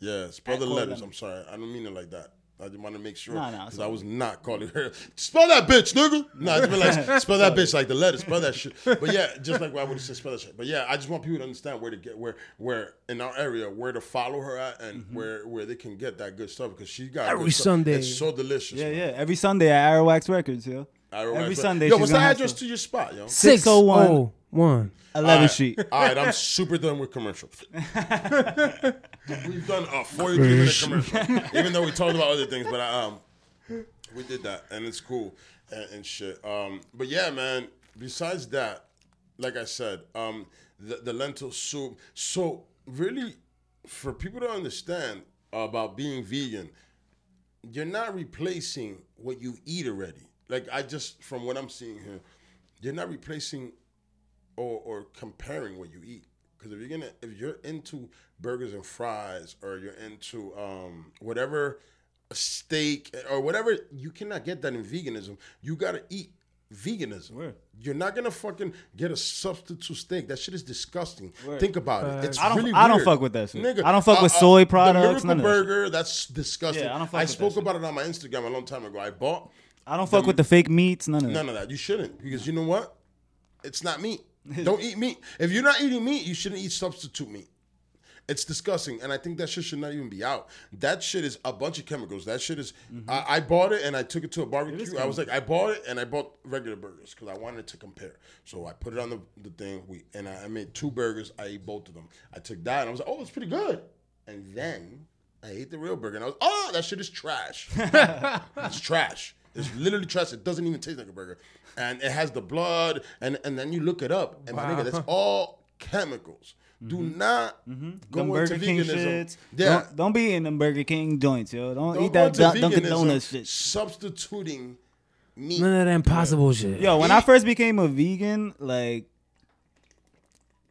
Speaker 1: Yeah, spell
Speaker 3: At
Speaker 1: the letters. I'm sorry. I don't mean it like that. I just want to make sure
Speaker 3: Nah, nah,
Speaker 1: because I was not calling her. Spell that bitch, nigga. No, it's been like spell that bitch like the letters. Spell that shit. But yeah, just like I would have said, spell that shit. But yeah, I just want people to understand where to get where where in our area where to follow her at and mm-hmm. where where they can get that good stuff because she got
Speaker 2: Every
Speaker 1: good stuff.
Speaker 2: Sunday.
Speaker 1: It's so delicious.
Speaker 3: Yeah,
Speaker 1: man.
Speaker 3: yeah. Every Sunday at Arawax Records, yo.
Speaker 1: I
Speaker 3: Every
Speaker 1: know.
Speaker 3: Sunday
Speaker 1: Yo,
Speaker 3: she's
Speaker 1: what's the
Speaker 3: gonna
Speaker 1: address to your spot, yo?
Speaker 3: 601.
Speaker 2: 601.
Speaker 3: 11th
Speaker 1: All right.
Speaker 3: Street.
Speaker 1: All right, I'm super done with commercials. We've done a 43 minute commercial, even though we talked about other things, but I, um, we did that, and it's cool and, and shit. Um, but yeah, man. Besides that, like I said, um, the, the lentil soup. So really, for people to understand about being vegan, you're not replacing what you eat already. Like I just, from what I'm seeing here, you're not replacing or, or comparing what you eat. Because if you're gonna, if you're into burgers and fries, or you're into um, whatever steak or whatever, you cannot get that in veganism. You gotta eat veganism.
Speaker 3: Word.
Speaker 1: You're not gonna fucking get a substitute steak. That shit is disgusting. Think about it. It's uh,
Speaker 3: I don't-
Speaker 1: really
Speaker 3: I don't
Speaker 1: weird.
Speaker 3: fuck with that shit.
Speaker 1: Nigga,
Speaker 3: I don't fuck with uh, uh, soy products,
Speaker 1: The Miracle. Burger, that's disgusting.
Speaker 3: Yeah, I don't fuck
Speaker 1: I
Speaker 3: with that
Speaker 1: spoke
Speaker 3: shit.
Speaker 1: about it on my Instagram a long time ago. I bought
Speaker 3: I don't fuck with the fake meats. None of that.
Speaker 1: none of that. You shouldn't because you know what? It's not meat. Don't eat meat. If you're not eating meat, you shouldn't eat substitute meat. It's disgusting, and I think that shit should not even be out. That shit is a bunch of chemicals. That shit is.
Speaker 3: Mm-hmm.
Speaker 1: I, I bought it and I took it to a barbecue. I was like, I bought it and I bought regular burgers because I wanted to compare. So I put it on the, the thing. We and I, I made two burgers. I ate both of them. I took that and I was like, oh, it's pretty good. And then I ate the real burger and I was, oh, that shit is trash. it's trash. It's literally trash. It doesn't even taste like a burger, and it has the blood. And and then you look it up, and my nigga, that's all chemicals. Do mm-hmm. not mm-hmm. go
Speaker 3: Them
Speaker 1: into
Speaker 3: Burger King
Speaker 1: veganism.
Speaker 3: shits.
Speaker 1: Yeah,
Speaker 3: Don't, don't be in them Burger King joints, yo. Don't,
Speaker 1: Don't
Speaker 3: eat that
Speaker 1: into
Speaker 3: Dun- Dunkin'
Speaker 1: veganism
Speaker 3: Donuts shit.
Speaker 1: Substituting meat.
Speaker 2: None of that impossible shit.
Speaker 3: Yo, when I first became a vegan, like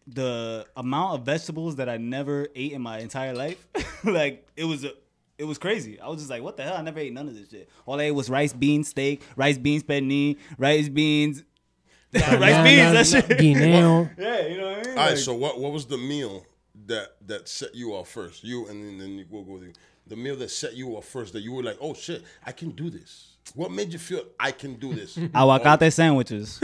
Speaker 3: the amount of vegetables that I never ate in my entire life, like it was a, it was crazy. I was just like, what the hell? I never ate none of this shit. All I ate was rice, beans, steak, rice, beans, penne, rice, beans, rice, beans. That shit.
Speaker 2: Guineo.
Speaker 3: Yeah, you know what I mean.
Speaker 1: All right.
Speaker 3: Like,
Speaker 1: So what what was the meal that that set you off first? You and then, then we'll go with you. The meal that set you off first that you were like, oh shit, I can do this. What made you feel I can do this?
Speaker 3: aguacate sandwiches,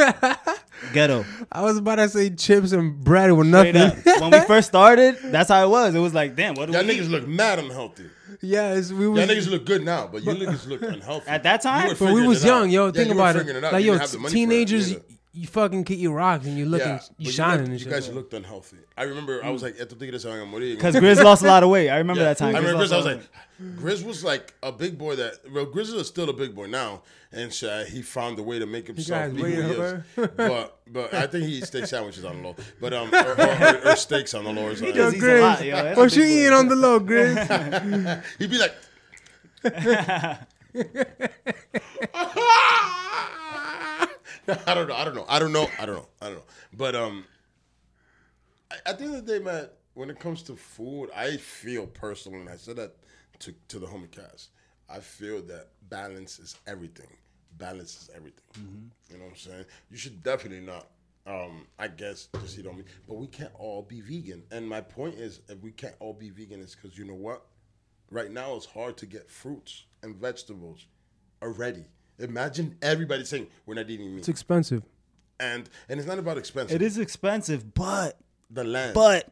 Speaker 3: ghetto.
Speaker 2: I was about to say chips and bread with
Speaker 3: Straight
Speaker 2: nothing.
Speaker 3: up. When we first started, that's how it was. It was like, damn, what do
Speaker 1: Y'all
Speaker 3: we
Speaker 1: niggas
Speaker 3: eat?
Speaker 1: look mad unhealthy.
Speaker 2: Yes, we
Speaker 1: Y'all niggas look good now, but you niggas look unhealthy.
Speaker 3: At that time?
Speaker 1: You were
Speaker 3: But
Speaker 2: But we
Speaker 1: figuring
Speaker 2: was
Speaker 1: it
Speaker 2: young,
Speaker 1: out.
Speaker 2: yo.
Speaker 1: Yeah,
Speaker 2: think
Speaker 1: you were
Speaker 2: about
Speaker 1: figuring
Speaker 2: it.
Speaker 1: out.
Speaker 2: Like
Speaker 1: You
Speaker 2: yo,
Speaker 1: didn't have the money for it
Speaker 2: teenagers,
Speaker 1: either.
Speaker 2: you fucking kick your rocks and you looking,
Speaker 1: Yeah,
Speaker 2: you
Speaker 1: but
Speaker 2: shining
Speaker 1: look-
Speaker 2: and
Speaker 1: you
Speaker 2: shit.
Speaker 1: guys looked unhealthy. I remember I was mm. like, esto tigre se van a morir.
Speaker 3: Because Grizz lost a lot of weight. I remember
Speaker 1: Yeah.
Speaker 3: that time.
Speaker 1: I remember Grizz.
Speaker 3: lost
Speaker 1: I
Speaker 3: a
Speaker 1: was
Speaker 3: lot of
Speaker 1: like, Grizz was like a big boy that. Well, Grizz is still a big boy now, and shit, he found a way to make himself
Speaker 2: guys
Speaker 1: be who he is. but but I think he eats steak sandwiches on the low, but um or, or, or, or steaks on the lower side.
Speaker 3: does
Speaker 2: Yo,
Speaker 3: a lot, yo.
Speaker 2: Grizz,
Speaker 3: That's
Speaker 2: what
Speaker 3: a
Speaker 2: you
Speaker 3: big boy.
Speaker 2: eating on the low, Grizz?
Speaker 1: He'd be like. I don't know. I don't know. I don't know. I don't know. I don't know. But um, I- at the end of the day, man, when it comes to food, I feel personally, and I said that to to the homie cast. I feel that balance is everything. Balance is everything. You know what I'm saying? You should definitely not. Um, I guess just eat on me, but we can't all be vegan. And my point is, if we can't all be vegan, is because you know what? Right now, it's hard to get fruits and vegetables already. Imagine everybody saying we're not eating meat,
Speaker 2: It's expensive.
Speaker 1: and and it's not about expensive.
Speaker 3: It is expensive, but
Speaker 1: the land,
Speaker 3: but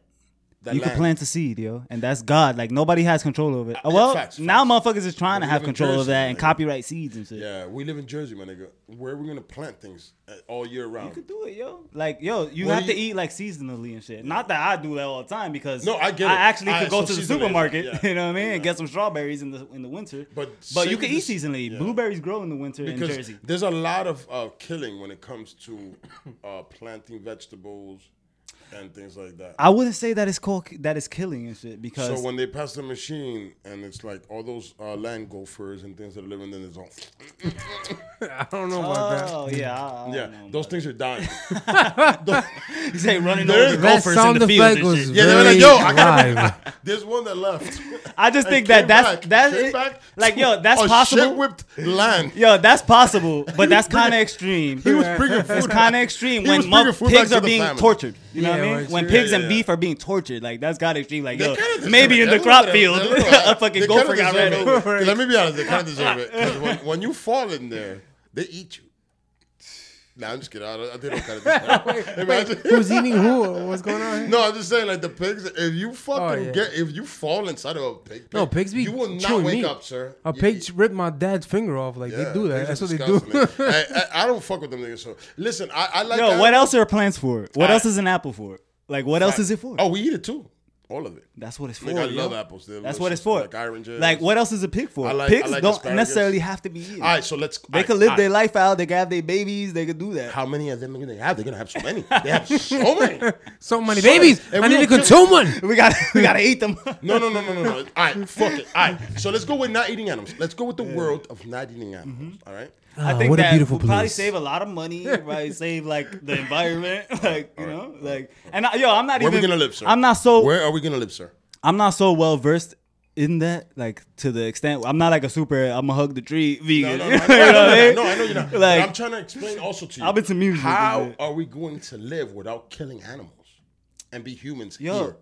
Speaker 3: you can plant a seed, yo, and that's God. Like nobody has control over it. well,
Speaker 1: facts,
Speaker 3: now
Speaker 1: facts.
Speaker 3: motherfuckers is trying
Speaker 1: But
Speaker 3: to have control of
Speaker 1: Jersey,
Speaker 3: that and copyright seeds and shit.
Speaker 1: Yeah, we live in Jersey, my nigga. Where are we gonna plant things uh, all year round?
Speaker 3: You could do it, yo. Like, yo, you
Speaker 1: What
Speaker 3: have
Speaker 1: do
Speaker 3: to eat like seasonally and shit. Not that I do that all the time because
Speaker 1: No, I get
Speaker 3: I actually
Speaker 1: I-
Speaker 3: could go
Speaker 1: so
Speaker 3: to the supermarket,
Speaker 1: yeah.
Speaker 3: you know what I mean, and get some strawberries in the in the winter.
Speaker 1: But
Speaker 3: but you
Speaker 1: we
Speaker 3: can eat seasonally.
Speaker 1: yeah.
Speaker 3: Blueberries grow in the winter in Jersey.
Speaker 1: there's a lot of uh, killing when it comes to uh, planting vegetables and things like that.
Speaker 3: I wouldn't say that it's called that is killing and shit because
Speaker 1: So when they pass the machine and it's like all those uh, land gophers and things that are living in the zone,
Speaker 2: I don't know about
Speaker 3: oh yeah, I, I
Speaker 1: yeah,
Speaker 3: know,
Speaker 1: those things are dying.
Speaker 3: You say running
Speaker 1: There
Speaker 3: over the
Speaker 2: that. That
Speaker 3: gophers in the field and shit.
Speaker 1: Yeah, they were
Speaker 2: very
Speaker 1: like, yo, I gotta- There's one that left.
Speaker 3: I just think that that's
Speaker 1: back,
Speaker 3: that's it-
Speaker 1: back
Speaker 3: like yo, that's
Speaker 1: a
Speaker 3: possible.
Speaker 1: shit-whipped land.
Speaker 3: Yo, that's possible, but that's kind of extreme.
Speaker 1: He was bringing food.
Speaker 3: It's kind of extreme when
Speaker 1: was
Speaker 3: mo-
Speaker 1: bringing food back
Speaker 3: pigs are being tortured. You know what I mean?
Speaker 2: well,
Speaker 3: When pigs
Speaker 1: Yeah,
Speaker 3: and
Speaker 1: yeah,
Speaker 3: beef are being tortured, like that's gotta be Like yo, maybe in the crop field, a fucking
Speaker 1: they
Speaker 3: gopher got ran over.
Speaker 1: Let me be honest, they kind of deserve it. when, when you fall in there, they eat you. Nah, I'm just kidding. I, don't- I they don't kind of deserve it. Imagine.
Speaker 2: Who's eating who? What's going on? Here?
Speaker 1: No, I'm just saying, like the pigs. If you fucking
Speaker 2: Oh, yeah.
Speaker 1: get, if you fall inside of a pig,
Speaker 2: No, pigs be
Speaker 1: you will not
Speaker 2: chewing
Speaker 1: wake
Speaker 2: meat.
Speaker 1: up, sir.
Speaker 2: A
Speaker 1: You-
Speaker 2: pig ripped my dad's finger off. Like
Speaker 1: yeah,
Speaker 2: they do that. That's what they do.
Speaker 1: disgusting, man. I, I, I don't fuck with them niggas. So listen, I, I like.
Speaker 3: Yo,
Speaker 1: that.
Speaker 3: what else are plants for? What
Speaker 1: I-
Speaker 3: else is an apple for? Like, what else is it for?
Speaker 1: Oh, we eat it too. All of it.
Speaker 3: That's what it's for.
Speaker 1: Nigga, I
Speaker 3: yo.
Speaker 1: love apples. They're
Speaker 3: That's what it's for.
Speaker 1: Like oranges.
Speaker 3: Like, what else is a pig for?
Speaker 1: I like-
Speaker 3: Pigs
Speaker 1: I like
Speaker 3: don't
Speaker 1: asparagus.
Speaker 3: necessarily have to be eaten.
Speaker 1: All right, so let's.
Speaker 3: They
Speaker 1: all
Speaker 3: could live
Speaker 1: all
Speaker 3: their
Speaker 1: right.
Speaker 3: life out. They can have their babies. They could do that.
Speaker 1: How many of them are gonna have? They're gonna have so many. They have so many.
Speaker 2: So many
Speaker 1: So-
Speaker 2: babies.
Speaker 1: and
Speaker 2: I
Speaker 1: we
Speaker 2: need to
Speaker 1: don't
Speaker 2: consume one.
Speaker 3: We got we gotta eat them.
Speaker 1: No, no, no, no, no, no. All right, fuck it. All right, so let's go with not eating animals. Let's go with the world of not eating animals. Mm-hmm. All right.
Speaker 3: I
Speaker 2: Ah,
Speaker 3: think
Speaker 2: what a
Speaker 3: that
Speaker 2: beautiful
Speaker 3: would probably
Speaker 2: place.
Speaker 3: save a lot of money. Probably save like the environment, like you know, like and I, yo, I'm not
Speaker 1: Where are
Speaker 3: even.
Speaker 1: we gonna live, sir?
Speaker 3: I'm not so.
Speaker 1: Where are we gonna live, sir?
Speaker 3: I'm not so well versed in that, like to the extent. I'm not like a super. I'm a hug the tree vegan.
Speaker 1: no, no.
Speaker 3: you
Speaker 1: I
Speaker 3: know
Speaker 1: know, I
Speaker 3: what
Speaker 1: know,
Speaker 3: I
Speaker 1: you're
Speaker 3: mean?
Speaker 1: not. no, I know you're not. But
Speaker 3: Like-
Speaker 1: I'm trying to explain also to you.
Speaker 3: I'm into music,
Speaker 1: How
Speaker 3: yeah.
Speaker 1: are we going to live without killing animals and be humans
Speaker 3: Yo,
Speaker 1: here?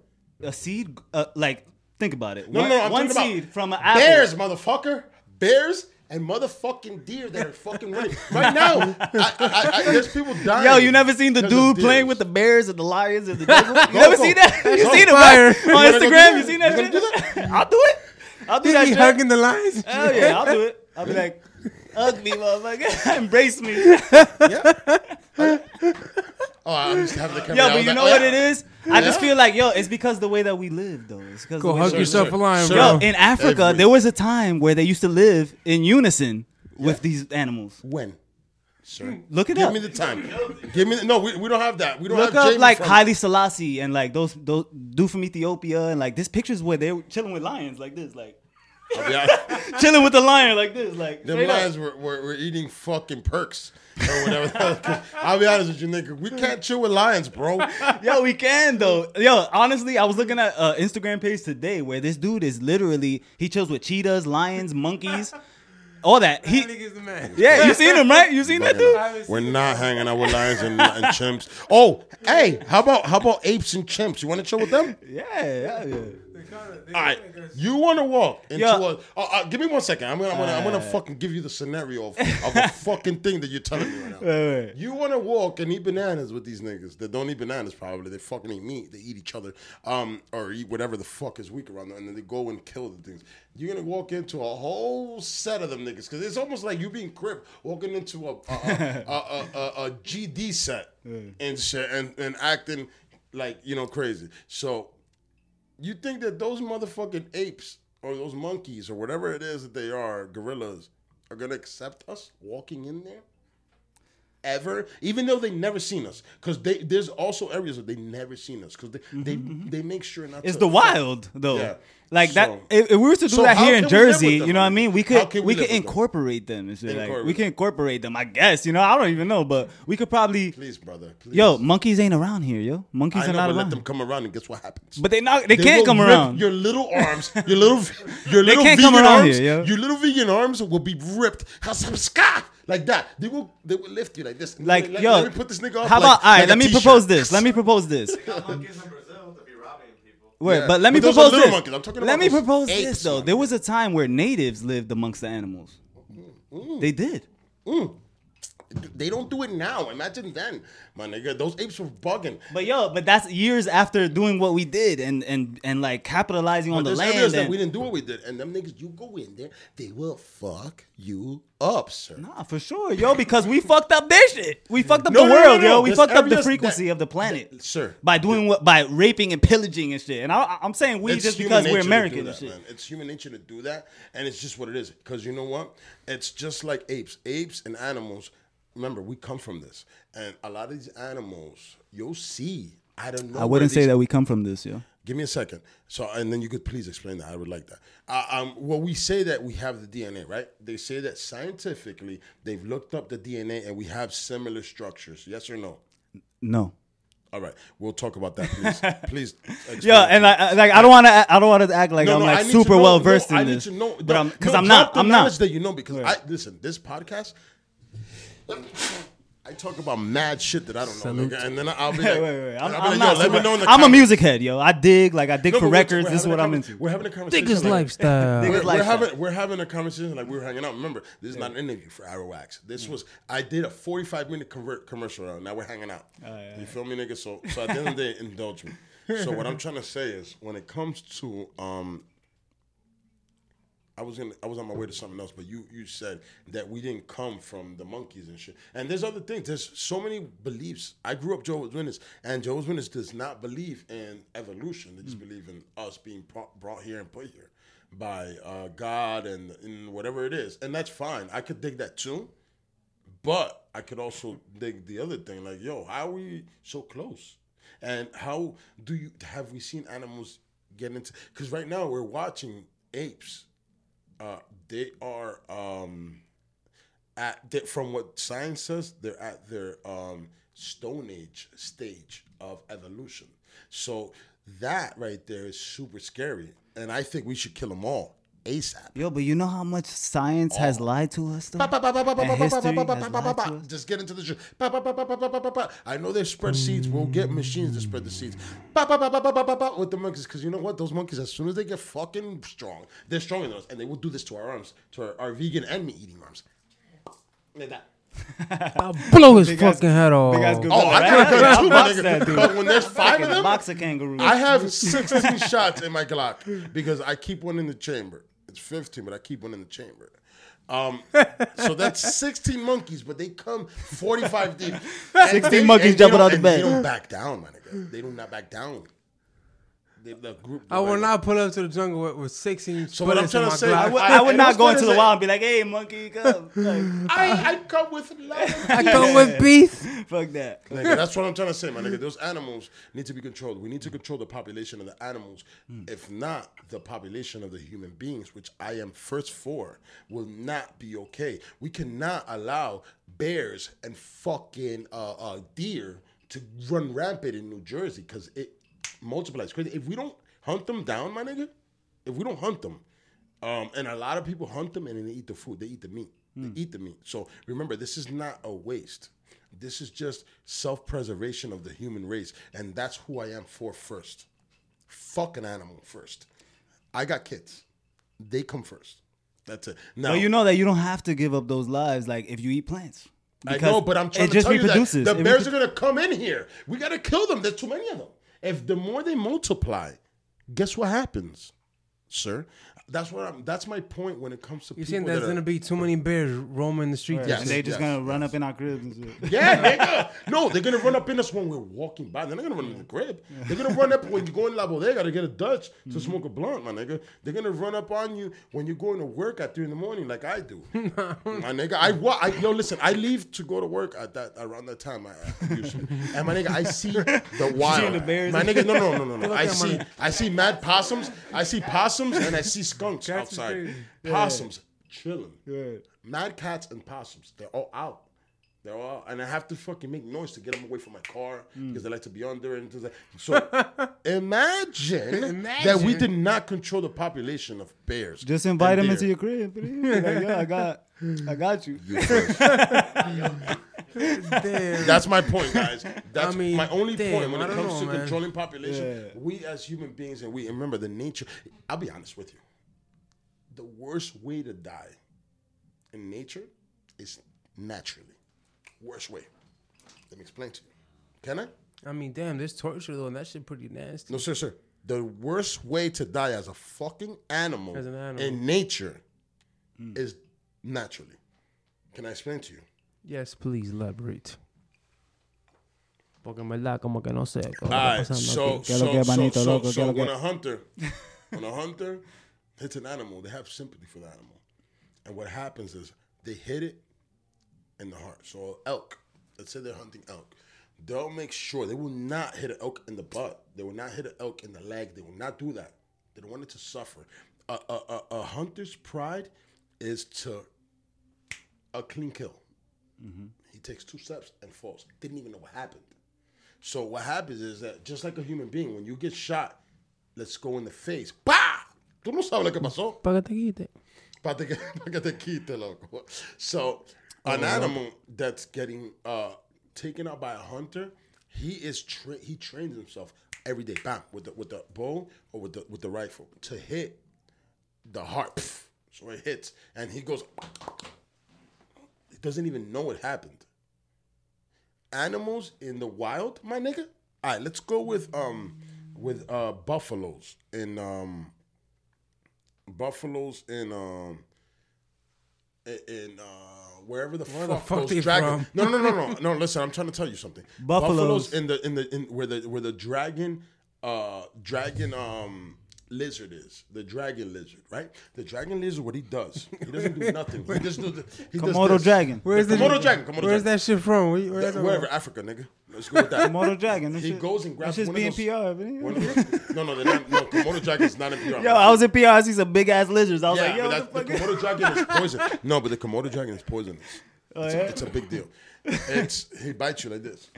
Speaker 3: a seed, uh, like think about it.
Speaker 1: No,
Speaker 3: one,
Speaker 1: no, I'm
Speaker 3: one
Speaker 1: talking
Speaker 3: seed
Speaker 1: about
Speaker 3: from an apple.
Speaker 1: bears, motherfucker. Bears and motherfucking deer that are fucking running right now. I, I, I, there's people dying.
Speaker 3: Yo, you never seen the dude playing with the bears and the lions and the jaguars? You never seen that? You
Speaker 1: Go.
Speaker 3: seen it
Speaker 2: Fire.
Speaker 3: right? On
Speaker 1: wanna go do
Speaker 3: Instagram? You seen that?
Speaker 1: You
Speaker 3: shit?
Speaker 1: do that?
Speaker 3: I'll do it. I'll do that.
Speaker 2: He
Speaker 3: shit.
Speaker 2: hugging the lions.
Speaker 3: Hell yeah, I'll do it. I'll be like, hug me, motherfucker. Embrace me.
Speaker 1: Oh, I used to have the camera.
Speaker 3: Yo, but
Speaker 1: was
Speaker 3: you
Speaker 1: like,
Speaker 3: know
Speaker 1: oh,
Speaker 3: what
Speaker 1: yeah.
Speaker 3: it is? I just feel like, yo, it's because the way that we live, though. It's because
Speaker 2: Go hug
Speaker 3: that-
Speaker 2: yourself
Speaker 1: sir.
Speaker 2: a lion,
Speaker 1: Sir.
Speaker 2: bro.
Speaker 3: Yo, in Africa,
Speaker 1: Every-
Speaker 3: there was a time where they used to live in unison with these animals.
Speaker 1: When? Sir. Hmm.
Speaker 3: Look at it
Speaker 1: Give
Speaker 3: up.
Speaker 1: me the time. Give me the, no. We, we don't have that. We don't
Speaker 3: Look
Speaker 1: have
Speaker 3: up
Speaker 1: Jamie
Speaker 3: like
Speaker 1: from-
Speaker 3: Haile Selassie and like those those dude from Ethiopia and like this pictures where they're chilling with lions like this, like
Speaker 1: I'll be honest.
Speaker 3: chilling with the lion like this, like the
Speaker 1: lions were, were, were eating fucking perks or whatever. I'll be honest with you, nigga. We can't chill with lions, bro.
Speaker 3: Yo, we can though. Yo, honestly, I was looking at uh, Instagram page today where this dude is literally he chills with cheetahs, lions, monkeys, all that. He,
Speaker 2: Nigga's the man.
Speaker 3: yeah, you seen him right? You seen that dude?
Speaker 1: We're not hanging out with lions and, and chimps. Oh, hey, how about how about apes and chimps? You want to chill with them?
Speaker 3: Yeah, yeah, yeah.
Speaker 1: All right, you want to walk into
Speaker 3: Yeah.
Speaker 1: a? Uh, uh, give me one second. I'm gonna, I'm gonna, I'm gonna fucking give you the scenario of, of a fucking thing that you're telling me right now.
Speaker 3: Wait, wait.
Speaker 1: You want to walk and eat bananas with these niggas that don't eat bananas? Probably they fucking eat meat. They eat each other, um, or eat whatever the fuck is weak around them, and then they go and kill the things. You're gonna walk into a whole set of them niggas because it's almost like you being crip walking into a a, a, a, a, a GD set and shit and, and acting like you know crazy. So you think that those motherfucking apes or those monkeys or whatever it is that they are, gorillas, are gonna accept us walking in there? Ever, even though they never seen us, because they there's also areas that they never seen us, because they, mm-hmm, they mm-hmm. they make sure not.
Speaker 3: It's
Speaker 1: to
Speaker 3: the wild though.
Speaker 1: Yeah.
Speaker 3: Like that.
Speaker 1: So-
Speaker 3: If, if we were to do
Speaker 1: So
Speaker 3: that here in
Speaker 1: can we live
Speaker 3: Jersey, you know what I mean? We could
Speaker 1: we
Speaker 3: we could
Speaker 1: them?
Speaker 3: incorporate them. and shit. Like, we can incorporate them. I guess. You know, I don't even know, but we could probably.
Speaker 1: Please, brother. Please.
Speaker 3: Yo, monkeys ain't around here, yo. Monkeys
Speaker 1: I
Speaker 3: are
Speaker 1: know,
Speaker 3: not
Speaker 1: but let them come around and guess what happens?
Speaker 3: But they not. They,
Speaker 1: They
Speaker 3: can't come around.
Speaker 1: Your little arms, your little, your little vegan
Speaker 3: around
Speaker 1: arms,
Speaker 3: here, yo.
Speaker 1: your little vegan arms will be ripped. Like that. They will, they will lift you like this.
Speaker 3: Like,
Speaker 1: let,
Speaker 3: yo,
Speaker 1: let me put this nigga up.
Speaker 3: How
Speaker 1: like-
Speaker 3: about all right?
Speaker 1: like
Speaker 3: let me
Speaker 1: t-shirt.
Speaker 3: propose this. Let me propose this.
Speaker 4: monkeys in Brazil to be robbing people.
Speaker 3: Wait,
Speaker 1: Yeah.
Speaker 3: but let me
Speaker 1: But
Speaker 3: propose this.
Speaker 1: monkeys. I'm talking
Speaker 3: let me propose
Speaker 1: apes,
Speaker 3: this though.
Speaker 1: man.
Speaker 3: There was a time where natives lived amongst the animals. Mm. They did. Mm.
Speaker 1: They don't do it now. Imagine then, my nigga. Those apes were bugging.
Speaker 3: But yo, but that's years after doing what we did and and and like capitalizing on the land. and-
Speaker 1: we didn't do what we did, and them niggas, you go in there, they will fuck you up, sir.
Speaker 3: Nah, for sure, yo, because we fucked up their shit. We fucked up
Speaker 1: No,
Speaker 3: the
Speaker 1: no,
Speaker 3: world,
Speaker 1: no,
Speaker 3: yo. We
Speaker 1: There's
Speaker 3: fucked up the frequency
Speaker 1: that-
Speaker 3: of the planet,
Speaker 1: that- sir.
Speaker 3: by doing what by raping and pillaging and shit. And I, I'm saying we
Speaker 1: It's
Speaker 3: just because we're American and
Speaker 1: that,
Speaker 3: shit.
Speaker 1: man. It's human nature to do that, and it's just what it is. Because you know what? It's just like apes. Apes and animals. Remember, we come from this, and a lot of these animals, you'll see. I don't know.
Speaker 3: I wouldn't say that we come from this, Yeah.
Speaker 1: Give me a second. So, and then you could please explain that. I would like that. Uh, um, well, we say that we have the DNA, right? They say that scientifically they've looked up the DNA and we have similar structures. Yes or no?
Speaker 3: No.
Speaker 1: All right, we'll talk about that, please. please.
Speaker 3: Yeah, and. I, I- like I don't want to I don't want to act like
Speaker 1: No,
Speaker 3: I'm
Speaker 1: no,
Speaker 3: like super
Speaker 1: know-
Speaker 3: well versed
Speaker 1: no,
Speaker 3: versed
Speaker 1: I
Speaker 3: in
Speaker 1: need to know-
Speaker 3: but I'm because I'm not. I'm not.
Speaker 1: that you know because I listen. This podcast, I talk about mad shit that I don't know, nigga, and then I'll be like,
Speaker 3: Wait, wait, wait. I'm,
Speaker 1: I'll be
Speaker 3: I'm
Speaker 1: like,
Speaker 3: not.
Speaker 1: yo, let me know in the
Speaker 3: I'm a music head, yo. I dig like I dig
Speaker 1: No,
Speaker 3: for records. This is what I'm
Speaker 1: conver-
Speaker 3: into.
Speaker 1: We're having a conversation.
Speaker 2: Niggas
Speaker 1: like-
Speaker 2: lifestyle.
Speaker 1: We're, we're
Speaker 3: lifestyle.
Speaker 1: having we're having a conversation like we were hanging out. Remember, this is not an interview for Arawax. This was I did a 45 minute convert commercial round. Now we're hanging out. You feel me, nigga? So so at the end of the day, indulge me. So what I'm trying to say is when it comes to um I was gonna I was on my way to something else, but you you said that we didn't come from the monkeys and shit. And there's other things. There's so many beliefs. I grew up Jehovah's Witness, and Jehovah's Witness does not believe in evolution. They just believe in us being pro- brought here and put here by uh, God and, and whatever it is, and that's fine. I could dig that too. But I could also dig the other thing, like, yo, how are we so close? And how do you have we seen animals get into? Because right now we're watching apes. Uh, they are um, at from what science says, they're at their um, Stone Age stage of evolution. So that right there is super scary, and I think we should kill them all ASAP.
Speaker 3: Yo, but you know how much science
Speaker 1: oh.
Speaker 3: has lied to us.
Speaker 1: Just get into the truth. I know they spread seeds. We'll get machines to spread the seeds. With the monkeys, because you know what? Those monkeys, as soon as they get fucking strong, they're stronger than us, and they will do this to our arms, to our, our vegan and meat eating arms. Like that.
Speaker 2: I'll blow his
Speaker 3: big
Speaker 2: fucking ass, head off.
Speaker 1: Oh, I could have done two, but when there's five of them,
Speaker 3: box of kangaroos.
Speaker 1: I have 16 shots in my Glock because I keep one in the chamber. It's 15, but I keep one in the chamber. Um, so that's 16 monkeys, but they come 45 deep. And
Speaker 3: 16
Speaker 1: they-
Speaker 3: monkeys jumping out the bed.
Speaker 1: They don't back down, my nigga. They do not back down. They, the group.
Speaker 2: I will not pull up to the jungle with, with 16
Speaker 1: So what I'm trying to say-
Speaker 2: Glock.
Speaker 3: I would,
Speaker 1: I-
Speaker 3: I would not go
Speaker 1: gonna
Speaker 3: into the wild and be like, "Hey, monkey, come." Like,
Speaker 1: I, I come with love.
Speaker 2: I come with beef.
Speaker 3: fuck that.
Speaker 1: Nigga, that's what I'm trying to say, my nigga. Those animals need to be controlled. We need to control the population of the animals. If not, the population of the human beings, which I am first for, will not be okay. We cannot allow bears and fucking uh, uh, deer to run rampant in New Jersey because it multiplies crazy. If we don't hunt them down, my nigga, if we don't hunt them, um, and a lot of people hunt them and then they eat the food. They eat the meat. They eat the meat. So remember, this is not a waste. This is just self-preservation of the human race, and that's who I am for first. Fuck an animal first. I got kids. They come first. That's it. Now
Speaker 3: Well, you know that you don't have to give up those lives, like if you eat plants.
Speaker 1: I know, but I'm trying to tell you that the
Speaker 3: It
Speaker 1: bears
Speaker 3: reprodu-
Speaker 1: are gonna come in here. We gotta kill them. There's too many of them. If the more they multiply, guess what happens, sir? That's what I'm. That's my point when it comes to
Speaker 2: You
Speaker 1: people
Speaker 2: saying there's
Speaker 1: are-
Speaker 2: gonna be too many bears roaming the streets?
Speaker 1: Yes.
Speaker 3: and they just
Speaker 1: yes,
Speaker 3: gonna run up in our cribs and shit.
Speaker 1: Yeah, nigga. No, they're gonna run up in us when we're walking by. They're not gonna run in the crib. They're gonna run up when you go in La Bodega to get a Dutch to mm-hmm. smoke a blunt, my nigga. They're gonna run up on you when you're going to work at three in the morning, like I do, my nigga. I, wa- I yo listen. I leave to go to work at that around that time. I, I usually, and my nigga, I see the wild.
Speaker 3: the bears?
Speaker 1: My nigga, no, no, no, no, no. I see, I see mad possums. I see possums and I see skunks
Speaker 2: Cats
Speaker 1: outside.
Speaker 2: crazy.
Speaker 1: Possums chilling.
Speaker 3: Right.
Speaker 1: Mad cats and possums, they're all out. They're all, and I have to fucking make noise to get them away from my car
Speaker 3: Mm.
Speaker 1: because they like to be under and things like. So imagine, that we did not control the population of bears.
Speaker 3: Just invite
Speaker 1: and
Speaker 3: them into your crib. Like, yeah, I got, I got you.
Speaker 1: You.
Speaker 2: Damn.
Speaker 1: That's my point, guys. That's
Speaker 2: I mean,
Speaker 1: my only
Speaker 2: damn,
Speaker 1: point when it comes
Speaker 2: know,
Speaker 1: to
Speaker 2: man.
Speaker 1: controlling population.
Speaker 3: Yeah.
Speaker 1: We as human beings, and we and remember the nature. I'll be honest with you. The worst way to die in nature is naturally. Worst way. Let me explain to you. Can I?
Speaker 2: I mean, damn, this torture though, and that shit pretty nasty.
Speaker 1: No, sir, sir. The worst way to die as a fucking animal,
Speaker 2: As an animal.
Speaker 1: in nature hmm. is naturally. Can I explain to you?
Speaker 2: Yes, please elaborate. Porque en verdad como que no sé. qué
Speaker 1: All
Speaker 2: está
Speaker 1: right,
Speaker 2: pasando
Speaker 1: so
Speaker 2: aquí.
Speaker 3: ¿Qué es lo
Speaker 1: so
Speaker 3: que es,
Speaker 1: so
Speaker 3: manito,
Speaker 1: so,
Speaker 3: loco? ¿Qué
Speaker 1: so
Speaker 3: es lo que
Speaker 1: when
Speaker 3: es?
Speaker 1: a hunter, when a hunter hits an animal, they have sympathy for the animal, and what happens is they hit it in the heart. So elk, let's say they're hunting elk, they'll make sure they will not hit an elk in the butt. They will not hit an elk in the leg. They will not do that. They don't want it to suffer. A, a, a, a hunter's pride is to a clean kill. Mm-hmm. He takes two steps and falls. Didn't even know what happened. So what happens is that just like a human being, when you get shot, let's go in the face. ¡Pah! Tú no sabes lo que pasó.
Speaker 2: Pa' que te quite.
Speaker 1: Pa' te- pa' que te quite, loco. So an animal that's getting uh, taken out by a hunter, he is tra- he trains himself every day, bam, with the with the bow or with the with the rifle to hit the heart. So it hits, and he goes. He doesn't even know it happened. Animals in the wild, my nigga. All right, let's go with um with uh buffaloes in um buffaloes in um in, in uh wherever the
Speaker 2: Where
Speaker 1: fuck,
Speaker 2: the fuck
Speaker 1: those
Speaker 2: they
Speaker 1: dragon.
Speaker 2: from?
Speaker 1: No, no, no, no, no. Listen, I'm trying to tell you something.
Speaker 3: Buffaloes.
Speaker 1: in the in the in where the where the dragon uh dragon um lizard is the dragon lizard right the dragon lizard what he does he doesn't do nothing he just do the he
Speaker 3: Komodo
Speaker 1: this.
Speaker 3: dragon.
Speaker 2: Where's
Speaker 1: The
Speaker 2: the
Speaker 1: Komodo dragon Komodo
Speaker 2: Where's
Speaker 1: dragon.
Speaker 2: that shit from? Where, where's
Speaker 1: That-
Speaker 2: that
Speaker 1: wherever Africa nigga let's go with that
Speaker 3: Komodo dragon.
Speaker 1: He
Speaker 3: shit-
Speaker 1: goes and grabs
Speaker 3: This shit's
Speaker 1: one
Speaker 3: being
Speaker 1: of those,
Speaker 3: PR. man.
Speaker 1: one of those- no no they're not, no Komodo dragon is not in PR
Speaker 3: Yo, I was in PR. I see some big ass lizards. I was
Speaker 1: yeah,
Speaker 3: like, yo,
Speaker 1: but
Speaker 3: what the
Speaker 1: the
Speaker 3: fuck?
Speaker 1: Komodo dragon is poison. No, but the Komodo dragon is poisonous.
Speaker 3: Oh,
Speaker 1: it's,
Speaker 3: yeah?
Speaker 1: a, it's a big deal. It's he bites you like this.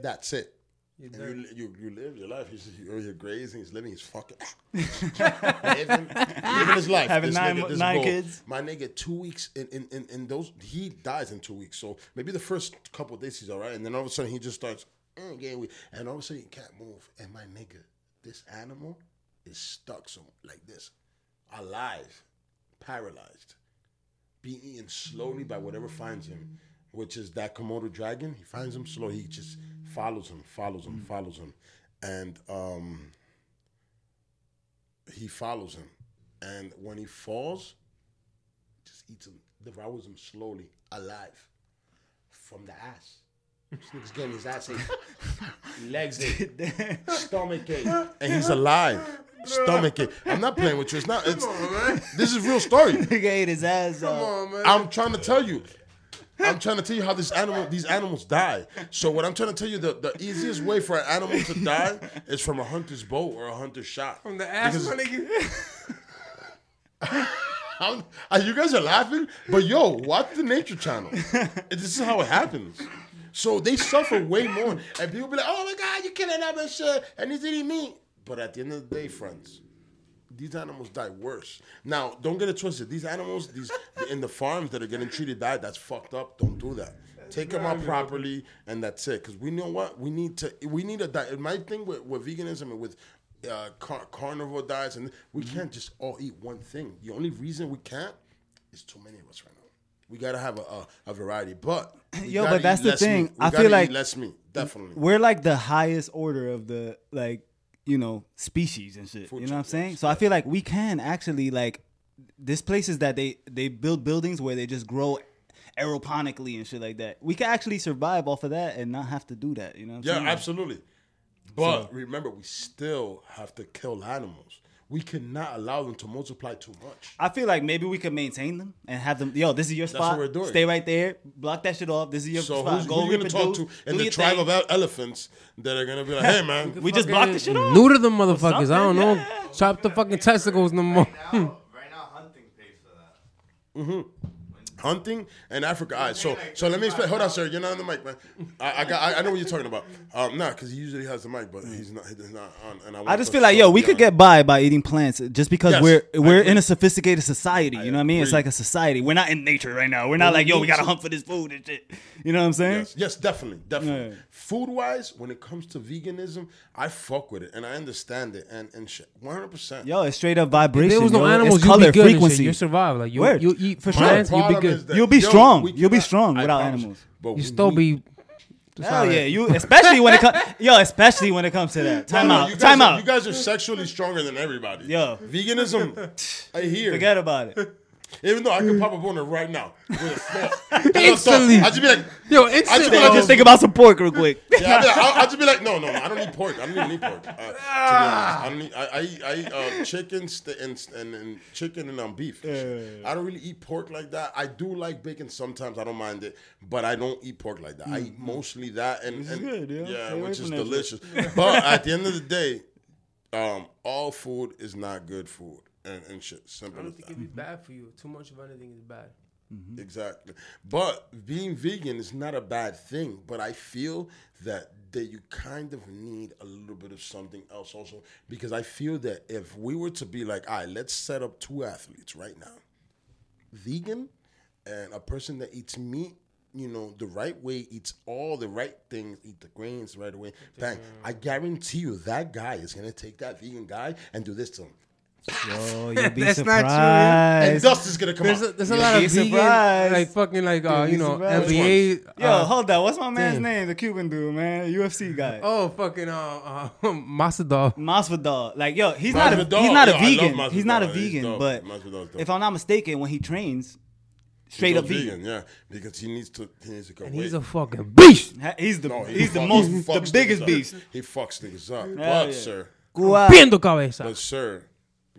Speaker 1: That's it. And you, you you live your life. He's you're, you're grazing. He's living his fucking living, living his life.
Speaker 3: Having
Speaker 1: This
Speaker 3: nine
Speaker 1: nigga, this
Speaker 3: nine kids.
Speaker 1: My nigga, two weeks in, in in in those he dies in two weeks. So maybe the first couple of days he's all right, and then all of a sudden he just starts mm, getting weak, and all of a sudden he can't move. And my nigga, this animal is stuck so like this, alive, paralyzed, being eaten slowly by whatever finds him, which is that Komodo dragon. He finds him slow. He just follows him, follows him, follows him, and um, he follows him. And when he falls, just eats him, devours him slowly, alive, from the ass. This nigga's getting his ass ate, legs ate, stomach ache, and he's alive. Stomach ache. I'm not playing with you. It's not. It's this is real story.
Speaker 3: Nigga ate his ass off.
Speaker 2: on, man.
Speaker 1: I'm trying to tell you. I'm trying to tell you how this animal, these animals die. So what I'm trying to tell you, the, the easiest way for an animal to die is from a hunter's bow or a hunter's shot.
Speaker 2: From the ass,
Speaker 1: Because-
Speaker 2: nigga.
Speaker 1: I'm, you guys are laughing, but yo, watch the Nature Channel. this is how it happens. So they suffer way more, and people be like, "Oh my God, you're killing them and shit," and he's eating meat. But at the end of the day, friends, these animals die worse. Now, don't get it twisted. These animals, these in the farms that are getting treated die, that's fucked up. Don't do that. Take them out properly, and that's it. Because we know what we need to. We need a diet. My thing with, with veganism and with uh, car- carnivore diets, and we can't just all eat one thing. The only reason we can't is too many of us right now. We gotta have a, a, a variety, but
Speaker 3: Yo, but that's the thing. I feel like-
Speaker 1: less meat, definitely.
Speaker 3: We're like the highest order of the like, you know, species and shit. You know what I'm saying? So I feel like we can actually like this places that they they build buildings where they just grow aeroponically and shit like that. We can actually survive off of that and not have to do that. You know what I'm
Speaker 1: Yeah,
Speaker 3: saying?
Speaker 1: absolutely. But remember, we still have to kill animals. We cannot allow them to multiply too much.
Speaker 3: I feel like maybe we could maintain them and have them. Yo, this is your
Speaker 1: That's
Speaker 3: spot.
Speaker 1: what we're doing.
Speaker 3: Stay right there. Block that shit off. This is your
Speaker 1: So
Speaker 3: spot.
Speaker 1: who's,
Speaker 3: Go
Speaker 1: who you gonna talk to
Speaker 3: And
Speaker 1: the tribe
Speaker 3: thing.
Speaker 1: of elephants that are gonna be like, "Hey, man,
Speaker 3: We just block the shit off.
Speaker 2: Neuter them motherfuckers. I don't know.
Speaker 3: Yeah.
Speaker 2: Chop the fucking testicles no more.
Speaker 4: Now, right now, hunting pays for that. Mm-hmm.
Speaker 1: Hunting in Africa." All right, so so let me explain. Hold on, sir. You're not on the mic, man. I, I got. I, I know what you're talking about. Um, nah, because he usually has the mic, but he's not. He's not on. And I,
Speaker 3: I just feel like, yo, we could
Speaker 1: on.
Speaker 3: get by by eating plants just because
Speaker 1: Yes,
Speaker 3: we're we're in a sophisticated society. You know what I mean? It's like a society. We're not in nature right now. We're not
Speaker 1: we
Speaker 3: like, yo, we gotta hunt for this food and shit. You know what I'm saying?
Speaker 1: Yes, yes, definitely, definitely.
Speaker 3: Yeah.
Speaker 1: Food wise, when it comes to veganism, I fuck with it and I understand it and and shit, one hundred percent.
Speaker 3: Yo, it's straight up vibration.
Speaker 2: If there was no
Speaker 3: yo.
Speaker 2: animals,
Speaker 3: it's
Speaker 2: you'd
Speaker 3: color
Speaker 2: be good and shit.
Speaker 3: frequency.
Speaker 2: You survive. Like you,
Speaker 3: Word.
Speaker 2: you eat
Speaker 3: For
Speaker 2: plants,
Speaker 3: sure.
Speaker 2: you'll be good.
Speaker 3: You'll be strong.
Speaker 1: we
Speaker 3: You'll be
Speaker 1: cannot-
Speaker 3: strong
Speaker 1: I
Speaker 3: without
Speaker 1: promise
Speaker 3: animals.
Speaker 1: But
Speaker 2: You
Speaker 1: we
Speaker 2: still
Speaker 1: need-
Speaker 2: be.
Speaker 3: Hell yeah, you especially when it comes, yo, especially when it comes to that. Time
Speaker 1: No, no,
Speaker 3: out,
Speaker 1: you guys
Speaker 3: time
Speaker 1: are-
Speaker 3: out.
Speaker 1: You guys are sexually stronger than everybody.
Speaker 3: Yo.
Speaker 1: veganism. I hear.
Speaker 3: Forget about it.
Speaker 1: Even though I could pop a boner right now with a thought.
Speaker 2: Instantly.
Speaker 1: I'd just be like,
Speaker 2: Yo,
Speaker 1: I just
Speaker 2: instantly.
Speaker 1: be like,
Speaker 3: Just think about some pork real quick.
Speaker 1: Yeah, I'll, be like, I'll, I'll just be like, no, no, no, I don't eat pork. I don't even eat pork. Uh, to be honest, I don't eat. I, I eat, I eat uh, chicken st- and, and, and chicken and um, beef. and. I don't really eat pork like that. I do like bacon sometimes. I don't mind it, but I don't eat pork like that. I eat mostly that, and,
Speaker 3: is
Speaker 1: and
Speaker 3: good, yeah.
Speaker 1: yeah,
Speaker 3: Stay
Speaker 1: which is
Speaker 3: from that
Speaker 1: delicious. but at the end of the day, um, all food is not good food, and, and shit.
Speaker 2: I don't think
Speaker 1: that.
Speaker 2: it'd be mm-hmm. bad for you. Too much of anything is bad. Mm-hmm.
Speaker 1: Exactly. But being vegan is not a bad thing. But I feel that that you kind of need a little bit of something else also because I feel that if we were to be like, all right, let's set up two athletes right now, vegan and a person that eats meat. You know, the right way, eats all the right things, eat the grains right away. Bang. I guarantee you that guy is gonna take that vegan guy and do this to him.
Speaker 3: Yo, you'd be
Speaker 2: That's not true,
Speaker 3: surprised.
Speaker 1: And dust is gonna come
Speaker 2: There's
Speaker 1: out.
Speaker 2: a, there's a
Speaker 3: You'll
Speaker 2: lot of
Speaker 3: be
Speaker 2: vegan,
Speaker 3: surprised.
Speaker 2: like fucking like uh,
Speaker 3: You'll be
Speaker 2: you know
Speaker 3: surprised.
Speaker 2: NBA.
Speaker 3: Yo,
Speaker 2: uh,
Speaker 3: hold on. What's my man's
Speaker 2: damn.
Speaker 3: name? The Cuban dude, man. UFC guy.
Speaker 2: Oh fucking uh, uh Masvidal.
Speaker 3: Masvidal. Like, yo, he's not a,
Speaker 1: Masvidal,
Speaker 3: he's not a
Speaker 1: yo, I love
Speaker 3: vegan. He's not a
Speaker 1: Masvidal. He's
Speaker 3: vegan,
Speaker 1: dope.
Speaker 3: but
Speaker 1: Masvidal's dope.
Speaker 3: if I'm not mistaken, when he trains, straight
Speaker 1: He's
Speaker 3: up
Speaker 1: a
Speaker 3: vegan.
Speaker 1: yeah, because he needs to. He needs to go.
Speaker 2: And he's a fucking beast.
Speaker 3: Ha- He's the
Speaker 1: No, he
Speaker 3: he's the most the biggest
Speaker 1: niggas up.
Speaker 3: beast.
Speaker 1: He fucks things up.
Speaker 3: Hell
Speaker 1: but
Speaker 3: yeah.
Speaker 1: sir,
Speaker 3: Gua-
Speaker 2: Viendo cabeza.
Speaker 1: but sir,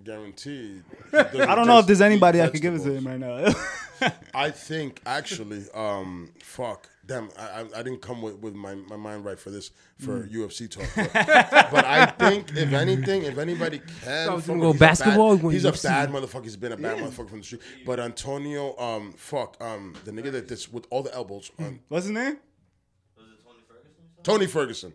Speaker 1: guaranteed.
Speaker 3: I don't know if there's anybody I could give it to him right now.
Speaker 1: I think actually, um, fuck, damn, I, I, I didn't come with, with my, my mind right for this for
Speaker 3: Mm.
Speaker 1: UFC talk, but, but I think if anything, if anybody can,
Speaker 2: So I was
Speaker 1: fuck
Speaker 2: gonna go
Speaker 1: he's a
Speaker 2: basketball,
Speaker 1: bad-
Speaker 2: you
Speaker 1: he's a bad motherfucker. He's been a bad motherfucker from the street. But Antonio, um, fuck, um, the nigga that this with all the elbows, um,
Speaker 3: What's his name?
Speaker 4: Tony Ferguson?
Speaker 1: Tony Ferguson,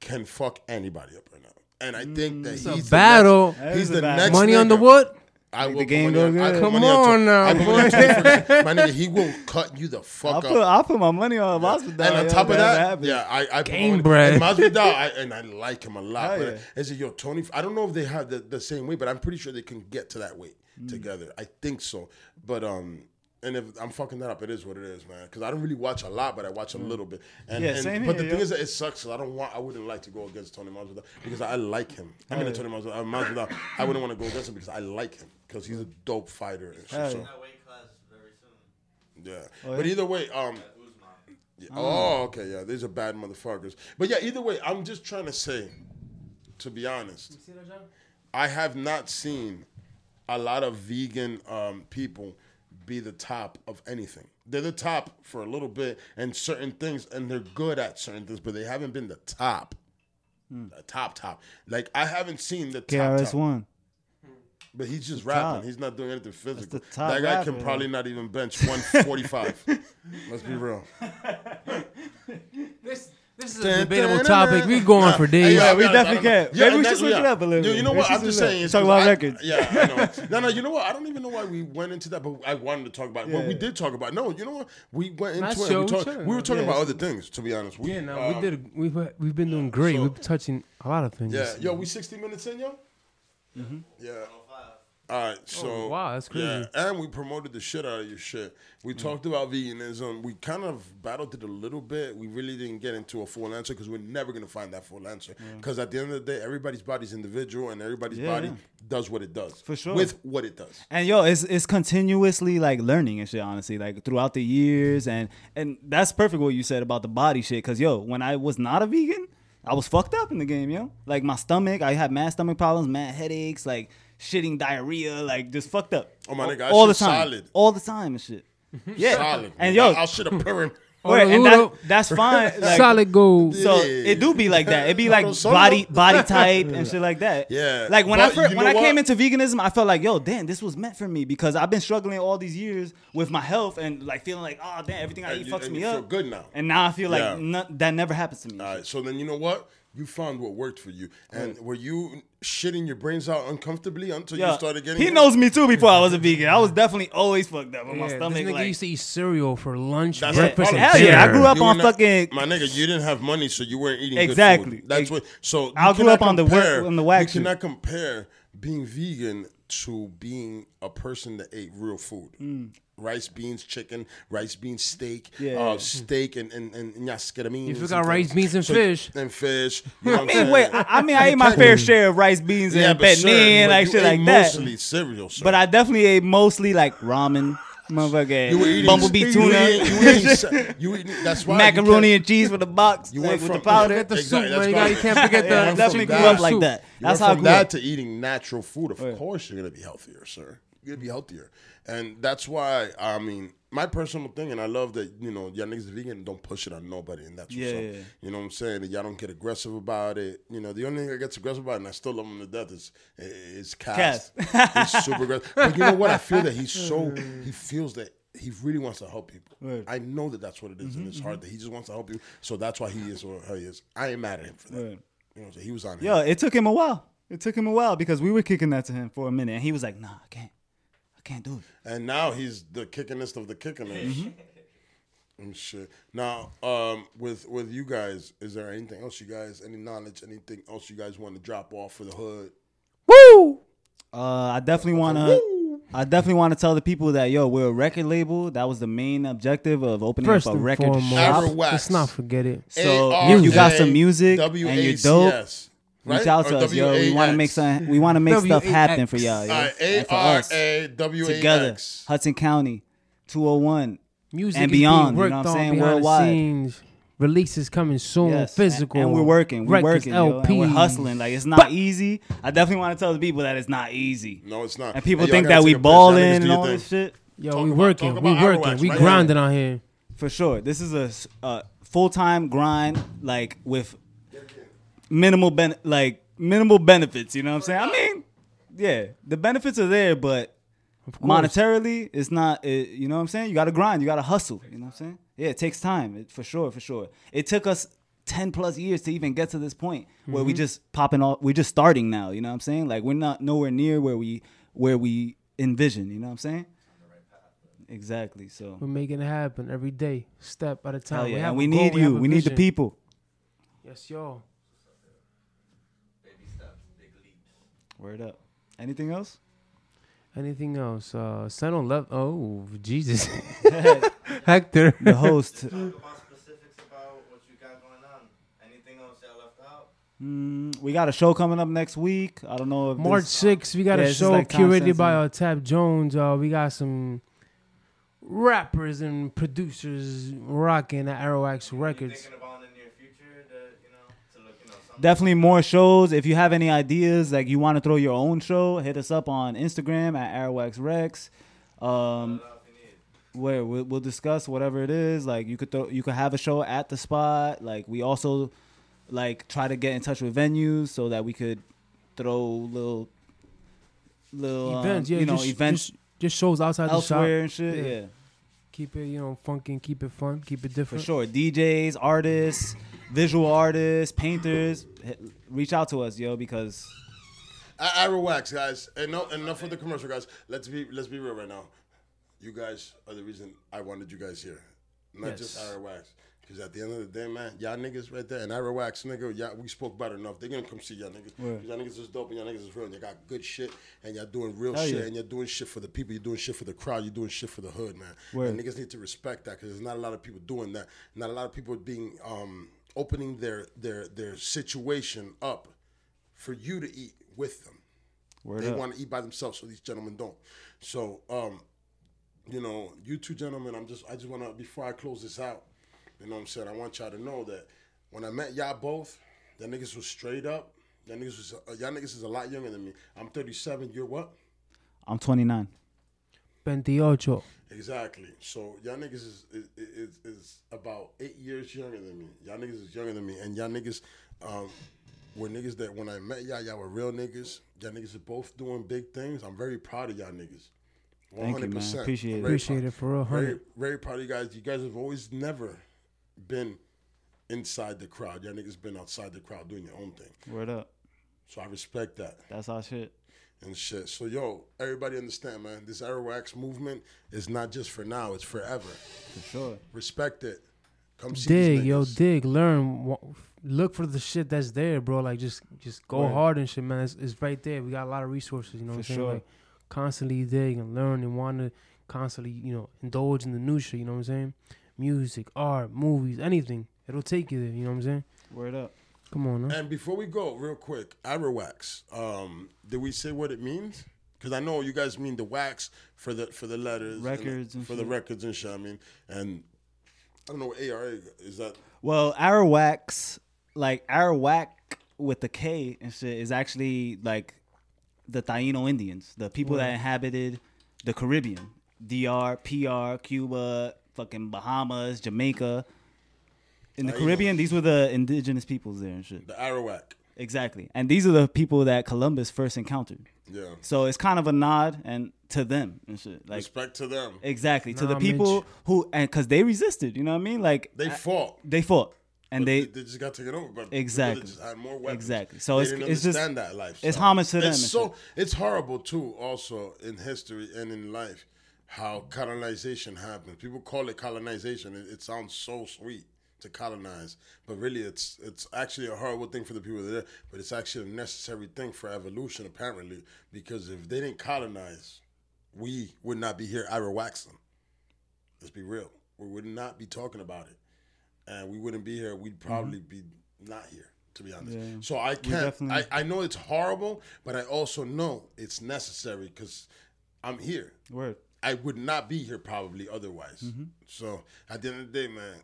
Speaker 1: can fuck anybody up right now. And I think that
Speaker 2: a
Speaker 1: he's
Speaker 2: battle.
Speaker 1: The
Speaker 3: That
Speaker 1: next, he's
Speaker 3: a
Speaker 1: the
Speaker 3: battle.
Speaker 1: next
Speaker 2: Money on the
Speaker 1: nigga.
Speaker 2: wood.
Speaker 1: I will
Speaker 3: the game go good.
Speaker 1: put
Speaker 2: Come
Speaker 1: on
Speaker 2: on now,
Speaker 1: I put on
Speaker 2: boy.
Speaker 1: My nigga, he will cut you the fuck
Speaker 3: I'll
Speaker 1: up.
Speaker 3: put I'll put my money on Masvidal.
Speaker 1: And on
Speaker 3: yo,
Speaker 1: top of
Speaker 3: man,
Speaker 1: that,
Speaker 3: happens.
Speaker 1: yeah, I, I
Speaker 2: Game
Speaker 1: and
Speaker 2: bread.
Speaker 1: Masvidal, I, and I like him a lot.
Speaker 3: Hell
Speaker 1: but
Speaker 3: yeah.
Speaker 1: is it your Tony? I don't know if they have the, the same weight, but I'm pretty sure they can get to that weight
Speaker 3: Mm.
Speaker 1: together. I think so. But um, and if I'm fucking that up, it is what it is, man. Because I don't really watch a lot, but I watch a little bit. And,
Speaker 3: Yeah,
Speaker 1: and-
Speaker 3: same
Speaker 1: But
Speaker 3: here,
Speaker 1: the thing is, that it sucks. 'cause I don't want. I wouldn't like to go against Tony Masvidal because I like him. I mean, Tony Masvidal, uh, Masvidal. I wouldn't want to go against him because I like him because he's a dope fighter. And shit,
Speaker 3: Hell
Speaker 1: so,
Speaker 3: yeah.
Speaker 4: That weight class very soon.
Speaker 1: yeah.
Speaker 3: Oh,
Speaker 1: But
Speaker 3: yeah?
Speaker 1: either way, um. Yeah. Oh, okay, yeah. These are bad motherfuckers. But yeah, either way, I'm just trying to say, to be honest, I have not seen a lot of vegan um, people be the top of anything. They're the top for a little bit and certain things, and they're good at certain things, but they haven't been the top. Hmm. The top, top. Like I haven't seen the top,
Speaker 3: KRS
Speaker 1: top.
Speaker 3: one.
Speaker 1: But he's just rapping.
Speaker 3: top.
Speaker 1: He's not doing anything physical. that guy can
Speaker 3: rapper,
Speaker 1: probably not even bench 145. Let's be real.
Speaker 2: This this is a debatable topic. We
Speaker 1: going
Speaker 2: for
Speaker 1: hey,
Speaker 2: days.
Speaker 3: Yeah, we definitely
Speaker 1: I don't-
Speaker 3: can. Maybe we should switch it up a little
Speaker 1: You,
Speaker 3: bit.
Speaker 1: you know what? I'm just
Speaker 3: switch it up.
Speaker 1: saying. it's
Speaker 3: Talk
Speaker 1: 'cause
Speaker 3: about records.
Speaker 1: Yeah, I know. No, no. You know what? I don't even know why we went into that, but I wanted to talk about. Well, we did talk about. No, you know what? We went into it. We, talk, we were talking about other things. To be honest, we,
Speaker 2: Yeah, no,
Speaker 1: um,
Speaker 2: we did. We've we've been doing great. we've been touching a lot of things.
Speaker 1: Yeah, yo, we 60 minutes in, yo. Yeah. All right, oh, so
Speaker 2: Oh, wow, that's crazy.
Speaker 1: Yeah, and we promoted the shit out of your shit. We mm. talked about veganism. We kind of battled it a little bit. We really didn't get into a full answer because we're never gonna find that full answer. Because at the end of the day, everybody's body's individual, and everybody's
Speaker 3: Yeah,
Speaker 1: body
Speaker 3: yeah.
Speaker 1: does what it does
Speaker 3: For sure.
Speaker 1: with what it does.
Speaker 3: And yo, it's it's continuously like learning and shit. Honestly, like throughout the years, and and that's perfect what you said about the body shit. Cause yo, when I was not a vegan, I was fucked up in the game, yo. Like my stomach, I had mad stomach problems, mad headaches, like shitting diarrhea, like just fucked up.
Speaker 1: Oh, my
Speaker 3: all,
Speaker 1: nigga, I
Speaker 3: all the
Speaker 1: shit
Speaker 3: time,
Speaker 1: solid.
Speaker 3: all the time and shit. Yeah,
Speaker 1: Solid.
Speaker 3: and yo,
Speaker 1: I'll shit a purring.
Speaker 3: wait, and that, that's fine. Like,
Speaker 2: Solid gold.
Speaker 3: So
Speaker 1: Yeah.
Speaker 3: it do be like that. It be like
Speaker 1: Hold
Speaker 3: body body type and shit like that.
Speaker 1: Yeah.
Speaker 3: Like when I
Speaker 1: But
Speaker 3: first,
Speaker 1: you
Speaker 3: when
Speaker 1: know
Speaker 3: I came
Speaker 1: what?
Speaker 3: into veganism, I felt like, yo, damn, this was meant for me because I've been struggling all these years with my health and like feeling like, oh damn, everything I
Speaker 1: And
Speaker 3: eat
Speaker 1: you-
Speaker 3: fucks
Speaker 1: and
Speaker 3: me
Speaker 1: you
Speaker 3: up.
Speaker 1: feel good now.
Speaker 3: And now I feel like
Speaker 1: Yeah.
Speaker 3: no- that never happens to me.
Speaker 1: All right, so then you know what? You found what worked for you, mm. and were you shitting your brains out uncomfortably until
Speaker 3: Yeah.
Speaker 1: you started getting?
Speaker 3: he
Speaker 1: it?
Speaker 3: knows me too before I was a vegan. I was definitely always fucked up with my stomach.
Speaker 2: this nigga
Speaker 3: Like,
Speaker 2: used to eat cereal for lunch,
Speaker 1: That's
Speaker 2: breakfast,
Speaker 1: the
Speaker 2: and
Speaker 1: problem.
Speaker 3: Hell yeah, I grew up
Speaker 1: You
Speaker 3: on
Speaker 1: not-
Speaker 3: fucking-
Speaker 1: My nigga, you didn't have money, so you weren't eating
Speaker 3: Exactly.
Speaker 1: Good food. That's
Speaker 3: Ex-
Speaker 1: what. So
Speaker 3: I grew
Speaker 1: cannot
Speaker 3: up on the wa-
Speaker 1: compare-
Speaker 3: on the whack
Speaker 1: You
Speaker 3: shit.
Speaker 1: cannot compare being vegan to being a person that ate real food. Rice, beans, chicken, rice, beans, steak,
Speaker 3: Mm. Yeah.
Speaker 1: uh, steak, and and and nyasketamines
Speaker 2: You forgot rice, beans, and
Speaker 1: So-
Speaker 2: fish.
Speaker 1: and fish. You know I'm
Speaker 3: mean, wait, I, I mean, I ate my fair share of rice, beans,
Speaker 1: yeah,
Speaker 3: and
Speaker 1: but
Speaker 3: penne
Speaker 1: sir,
Speaker 3: and
Speaker 1: but
Speaker 3: like
Speaker 1: you
Speaker 3: shit
Speaker 1: ate
Speaker 3: like that.
Speaker 1: Mostly cereal, sir.
Speaker 3: But I definitely ate mostly like ramen, motherfucker,
Speaker 1: You were eating
Speaker 3: bumblebee
Speaker 1: you
Speaker 3: tuna,
Speaker 1: were eating- you were eating you eating- That's why
Speaker 3: macaroni and cheese with the box,
Speaker 1: You
Speaker 3: like,
Speaker 1: went
Speaker 3: with the powder.
Speaker 2: Get the
Speaker 1: Exactly,
Speaker 2: soup, man. You, got, you can't forget
Speaker 3: Yeah,
Speaker 2: the.
Speaker 3: I definitely
Speaker 1: from
Speaker 3: grew up
Speaker 1: that-
Speaker 3: like that.
Speaker 1: You
Speaker 3: That's
Speaker 1: went
Speaker 3: how I
Speaker 1: from
Speaker 3: grew
Speaker 1: that
Speaker 3: up.
Speaker 1: to eating natural food. Of course, you're gonna be healthier, sir. You're gonna be healthier, and that's why I mean, my personal thing, and I love that you know, y'all niggas vegan, don't push it on nobody, and that's what's
Speaker 3: Yeah, yeah.
Speaker 1: You know what I'm saying? That y'all don't get aggressive about it. You know, the only thing that gets aggressive about it, and I still love him to death, is is Cass. he's super aggressive, but you know what? I feel that he's so he feels that. He really wants to help people.
Speaker 3: Right.
Speaker 1: I know that that's what it is in mm-hmm, his heart. Mm-hmm. That he just wants to help you. So that's why he is what he is. I ain't mad at him for that.
Speaker 3: Right.
Speaker 1: You know, so he was on. Yeah,
Speaker 3: it took him a while. It took him a while because we were kicking that to him for a minute, and he was like, "Nah, I can't, can't do it."
Speaker 1: And now he's the kickingest of the kickingest. And shit. Now, um, with with you guys, is there anything else you guys, any knowledge, anything else you guys want to drop off for the hood?
Speaker 2: Woo!
Speaker 3: Uh, I definitely wanna. I definitely want to tell the people that yo, we're a record label. That was the main objective of opening
Speaker 2: First
Speaker 3: up a record
Speaker 2: foremost,
Speaker 3: shop.
Speaker 2: Let's not forget it.
Speaker 3: So if you got some music and you're dope,
Speaker 1: A-R-A-W-A-C-S,
Speaker 3: reach
Speaker 1: right?
Speaker 3: out to us, yo. We want to make
Speaker 1: W-A-X?
Speaker 3: some. We want to make stuff happen for y'all, yo. And for us
Speaker 1: A-R-A-W-A-X.
Speaker 3: together, Hudson County, 201.
Speaker 2: Music
Speaker 3: And beyond, you know what I'm saying? Worldwide.
Speaker 2: scenes. Releases coming soon,
Speaker 3: Yes,
Speaker 2: physical.
Speaker 3: and, and we're working. We're
Speaker 2: records,
Speaker 3: working, yo, and we're hustling. Like it's not easy. I definitely want to tell the people that it's not easy.
Speaker 1: No, it's not.
Speaker 3: And people
Speaker 1: Hey,
Speaker 3: think that we
Speaker 1: take a piss. Y'all niggas
Speaker 3: balling and
Speaker 1: your
Speaker 3: all
Speaker 1: thing.
Speaker 3: this shit.
Speaker 2: Yo,
Speaker 1: Talk
Speaker 2: we
Speaker 1: about-
Speaker 2: working, we
Speaker 1: about
Speaker 2: working,
Speaker 1: Arawax
Speaker 2: we
Speaker 1: right
Speaker 2: grinding out here.
Speaker 3: For sure. This is a, a full time grind, like with minimal ben like minimal benefits. You know what I'm saying? I mean, yeah, the benefits are there, but monetarily, it's not. It, you know what I'm saying? You got to grind. You got to hustle. You know what I'm saying? Yeah, it takes time it, for sure. For sure. It took us. 10 plus years to even get to this point where we mm-hmm. just popping off we're just starting now you know what i'm saying like we're not nowhere near where we where we envision you know what i'm saying exactly so
Speaker 2: We're making it happen every day, step at a time.
Speaker 3: Hell yeah.
Speaker 2: have
Speaker 3: and we need you
Speaker 2: a
Speaker 3: we need the people
Speaker 2: Yes, yo.
Speaker 3: Word up anything else
Speaker 2: Anything else? Uh, send on left. Oh, Jesus, Hector.
Speaker 3: the host
Speaker 4: Talk about specifics about what you got going on. Anything else y'all left out?
Speaker 3: Mm, we got a show coming up next week. I don't know if
Speaker 2: March
Speaker 3: this,
Speaker 2: 6th, we got
Speaker 3: Yeah,
Speaker 2: a show
Speaker 3: like
Speaker 2: curated by
Speaker 3: sensitive.
Speaker 2: uh, Tab Jones. Uh, we got some rappers and producers rocking at Arawax
Speaker 4: You
Speaker 2: Records.
Speaker 3: Definitely more shows. If you have any ideas, like you want to throw your own show, hit us up on Instagram at Arawax Rex. Um,
Speaker 4: stuff you need.
Speaker 3: where we'll, we'll discuss whatever it is. Like you could throw, you could have a show at the spot. Like we also like try to get in touch with venues so that we could throw little little
Speaker 2: events,
Speaker 3: um,
Speaker 2: yeah,
Speaker 3: you know
Speaker 2: just,
Speaker 3: events
Speaker 2: just, just shows outside
Speaker 3: elsewhere
Speaker 2: the
Speaker 3: and shit.
Speaker 2: Yeah.
Speaker 3: yeah.
Speaker 2: Keep it, you know, funky, keep it fun, keep it different For
Speaker 3: sure. DJs, artists, visual artists, painters, reach out to us, yo, because
Speaker 1: A- Arawax, guys. Enough, enough for the commercial, guys. Let's be let's be real right now. You guys are the reason I wanted you guys here, not
Speaker 2: Yes.
Speaker 1: just Arawax. Because at the end of the day, man, y'all niggas right there and Arawax, nigga, y'all, we spoke about enough. They're gonna come see y'all niggas. 'Cause Y'all niggas is dope and y'all niggas is real. And y'all got good shit and y'all doing real
Speaker 3: Hell
Speaker 1: shit
Speaker 3: yeah.
Speaker 1: and you're doing shit for the people. You're doing shit for the crowd. You're doing shit for the hood, man.
Speaker 3: Word.
Speaker 1: And niggas need to respect that because there's not a lot of people doing that. Not a lot of people being um, opening their their their situation up for you to eat with them
Speaker 3: word
Speaker 1: they
Speaker 3: up.
Speaker 1: want to eat by themselves, so these gentlemen don't. So, um, you know, you two gentlemen, I'm just, I just want to, before I close this out, you know what I'm saying? I want y'all to know that when I met y'all both, y'all niggas was straight up. Y'all niggas was, uh, y'all niggas is a lot younger than me. I'm 37. You're what?
Speaker 3: I'm 29.
Speaker 2: 28.
Speaker 1: Exactly. So y'all niggas is is, is is about eight years younger than me. Y'all niggas is younger than me, and y'all niggas um, were niggas that when I met y'all, y'all were real niggas. Y'all niggas are both doing big things. I'm very proud of y'all niggas.
Speaker 3: Thank you, man. Appreciate
Speaker 1: I'm
Speaker 3: it.
Speaker 2: Appreciate
Speaker 1: proud-
Speaker 2: it for real,
Speaker 1: Very,
Speaker 2: 100.
Speaker 1: very proud of you guys. You guys have always never been inside the crowd. Y'all niggas been outside the crowd doing your own thing.
Speaker 3: Word up.
Speaker 1: So I respect that
Speaker 3: That's our shit.
Speaker 1: And shit. So yo, everybody understand, man. This Arawax movement is not just for now; it's forever.
Speaker 3: For sure.
Speaker 1: Respect it. Come see
Speaker 2: dig, yo, dig, learn, wa- look for the shit that's there, bro. Like just, just go
Speaker 3: Word.
Speaker 2: hard and shit, man. It's, it's right there. We got a lot of resources, you know what I'm
Speaker 3: For
Speaker 2: saying?
Speaker 3: sure.
Speaker 2: Like constantly dig and learn and want to constantly, you know, indulge in the new shit. You know what I'm saying? Music, art, movies, anything. It'll take you there. You know what I'm saying?
Speaker 3: Word up.
Speaker 2: Come on, man.
Speaker 1: And before we go, real quick, Arawax. Um, did we say what it means? Because I know you guys mean the wax for the for the letters, and the-
Speaker 3: Records and
Speaker 1: for the records and shit. I mean, and I don't know what ARA is that.
Speaker 3: Well, Arawak's like Arawak with the K and shit is actually like the Taino Indians, the people that inhabited the Caribbean, DR, PR, Cuba, fucking Bahamas, Jamaica. In the oh,
Speaker 1: Taínos.
Speaker 3: Caribbean, these were the indigenous peoples there and shit.
Speaker 1: The Arawak.
Speaker 3: Exactly, and these are the people that Columbus first encountered.
Speaker 1: Yeah.
Speaker 3: So it's kind of a nod and to them and shit. Like
Speaker 1: Respect to them.
Speaker 3: exactly to the people
Speaker 2: Mitch.
Speaker 3: who and because they resisted. You know what I mean? Like
Speaker 1: They fought.
Speaker 3: they fought and
Speaker 1: but
Speaker 3: they
Speaker 1: they just got taken over. But
Speaker 3: Exactly.
Speaker 1: Just had more weapons.
Speaker 3: Exactly. So
Speaker 1: they
Speaker 3: it's-
Speaker 1: didn't
Speaker 3: it's just-
Speaker 1: understand that life.
Speaker 3: it's homage to them
Speaker 1: It's so it's horrible too. Also in history and in life, how colonization happens. People call it colonization. It, it sounds so sweet. To colonize, but really it's it's actually a horrible thing for the people there. But it's actually a necessary thing for evolution, apparently, because if they didn't colonize, we would not be here Ira waxing. Let's be real. We would not be talking about it, and we wouldn't be here. We'd probably be not here, to be honest.
Speaker 3: Mm-hmm. Yeah.
Speaker 1: So I can't. I, I know it's horrible, but I also know it's necessary because I'm here.
Speaker 3: Word.
Speaker 1: I would not be here probably otherwise.
Speaker 3: Mm-hmm.
Speaker 1: So at the end of the day, man.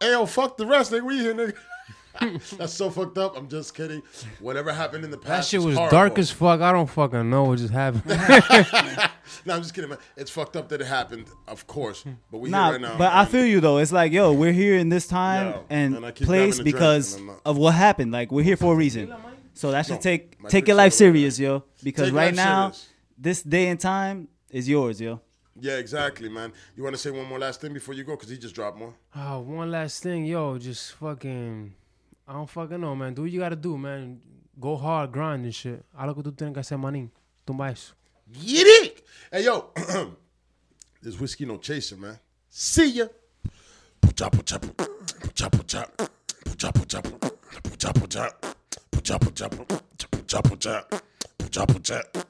Speaker 1: Hey, yo, fuck the rest, nigga. We here, nigga. That's so fucked up. I'm just kidding. Whatever happened in the past.
Speaker 2: That
Speaker 1: shit
Speaker 2: was
Speaker 1: horrible.
Speaker 2: dark as fuck. I don't fucking know what just happened.
Speaker 1: No, I'm just kidding, man. It's fucked up that it happened, of course. But we
Speaker 3: Nah,
Speaker 1: here right now.
Speaker 3: but I feel you though. It's like, yo, we're here in this time
Speaker 1: Yo,
Speaker 3: and,
Speaker 1: and
Speaker 3: place
Speaker 1: grabbing a drink
Speaker 3: because
Speaker 1: and
Speaker 3: of what happened. Like, we're here for a reason. So that should
Speaker 1: No,
Speaker 3: take take your
Speaker 1: Quicksilver
Speaker 3: life
Speaker 1: right
Speaker 3: serious, yo. Because
Speaker 1: Take
Speaker 3: right now,
Speaker 1: serious.
Speaker 3: this day and time is yours, yo.
Speaker 1: Yeah, exactly, man. You want to say one more last thing before you go? Because he just dropped more.
Speaker 2: Oh, one last thing, yo, just fucking, I don't fucking know, man. Do what you gotta do, man. Go hard, grind and shit. Haz lo que tú tienes que hacer, manín. Tumba eso.
Speaker 1: Get it! Hey, yo. this whiskey no chaser, man. See ya. Pucha, pucha, pucha, pucha, pucha, pucha, pucha, pucha, pucha, pucha, pucha, pucha, pucha, pucha, pucha, pucha.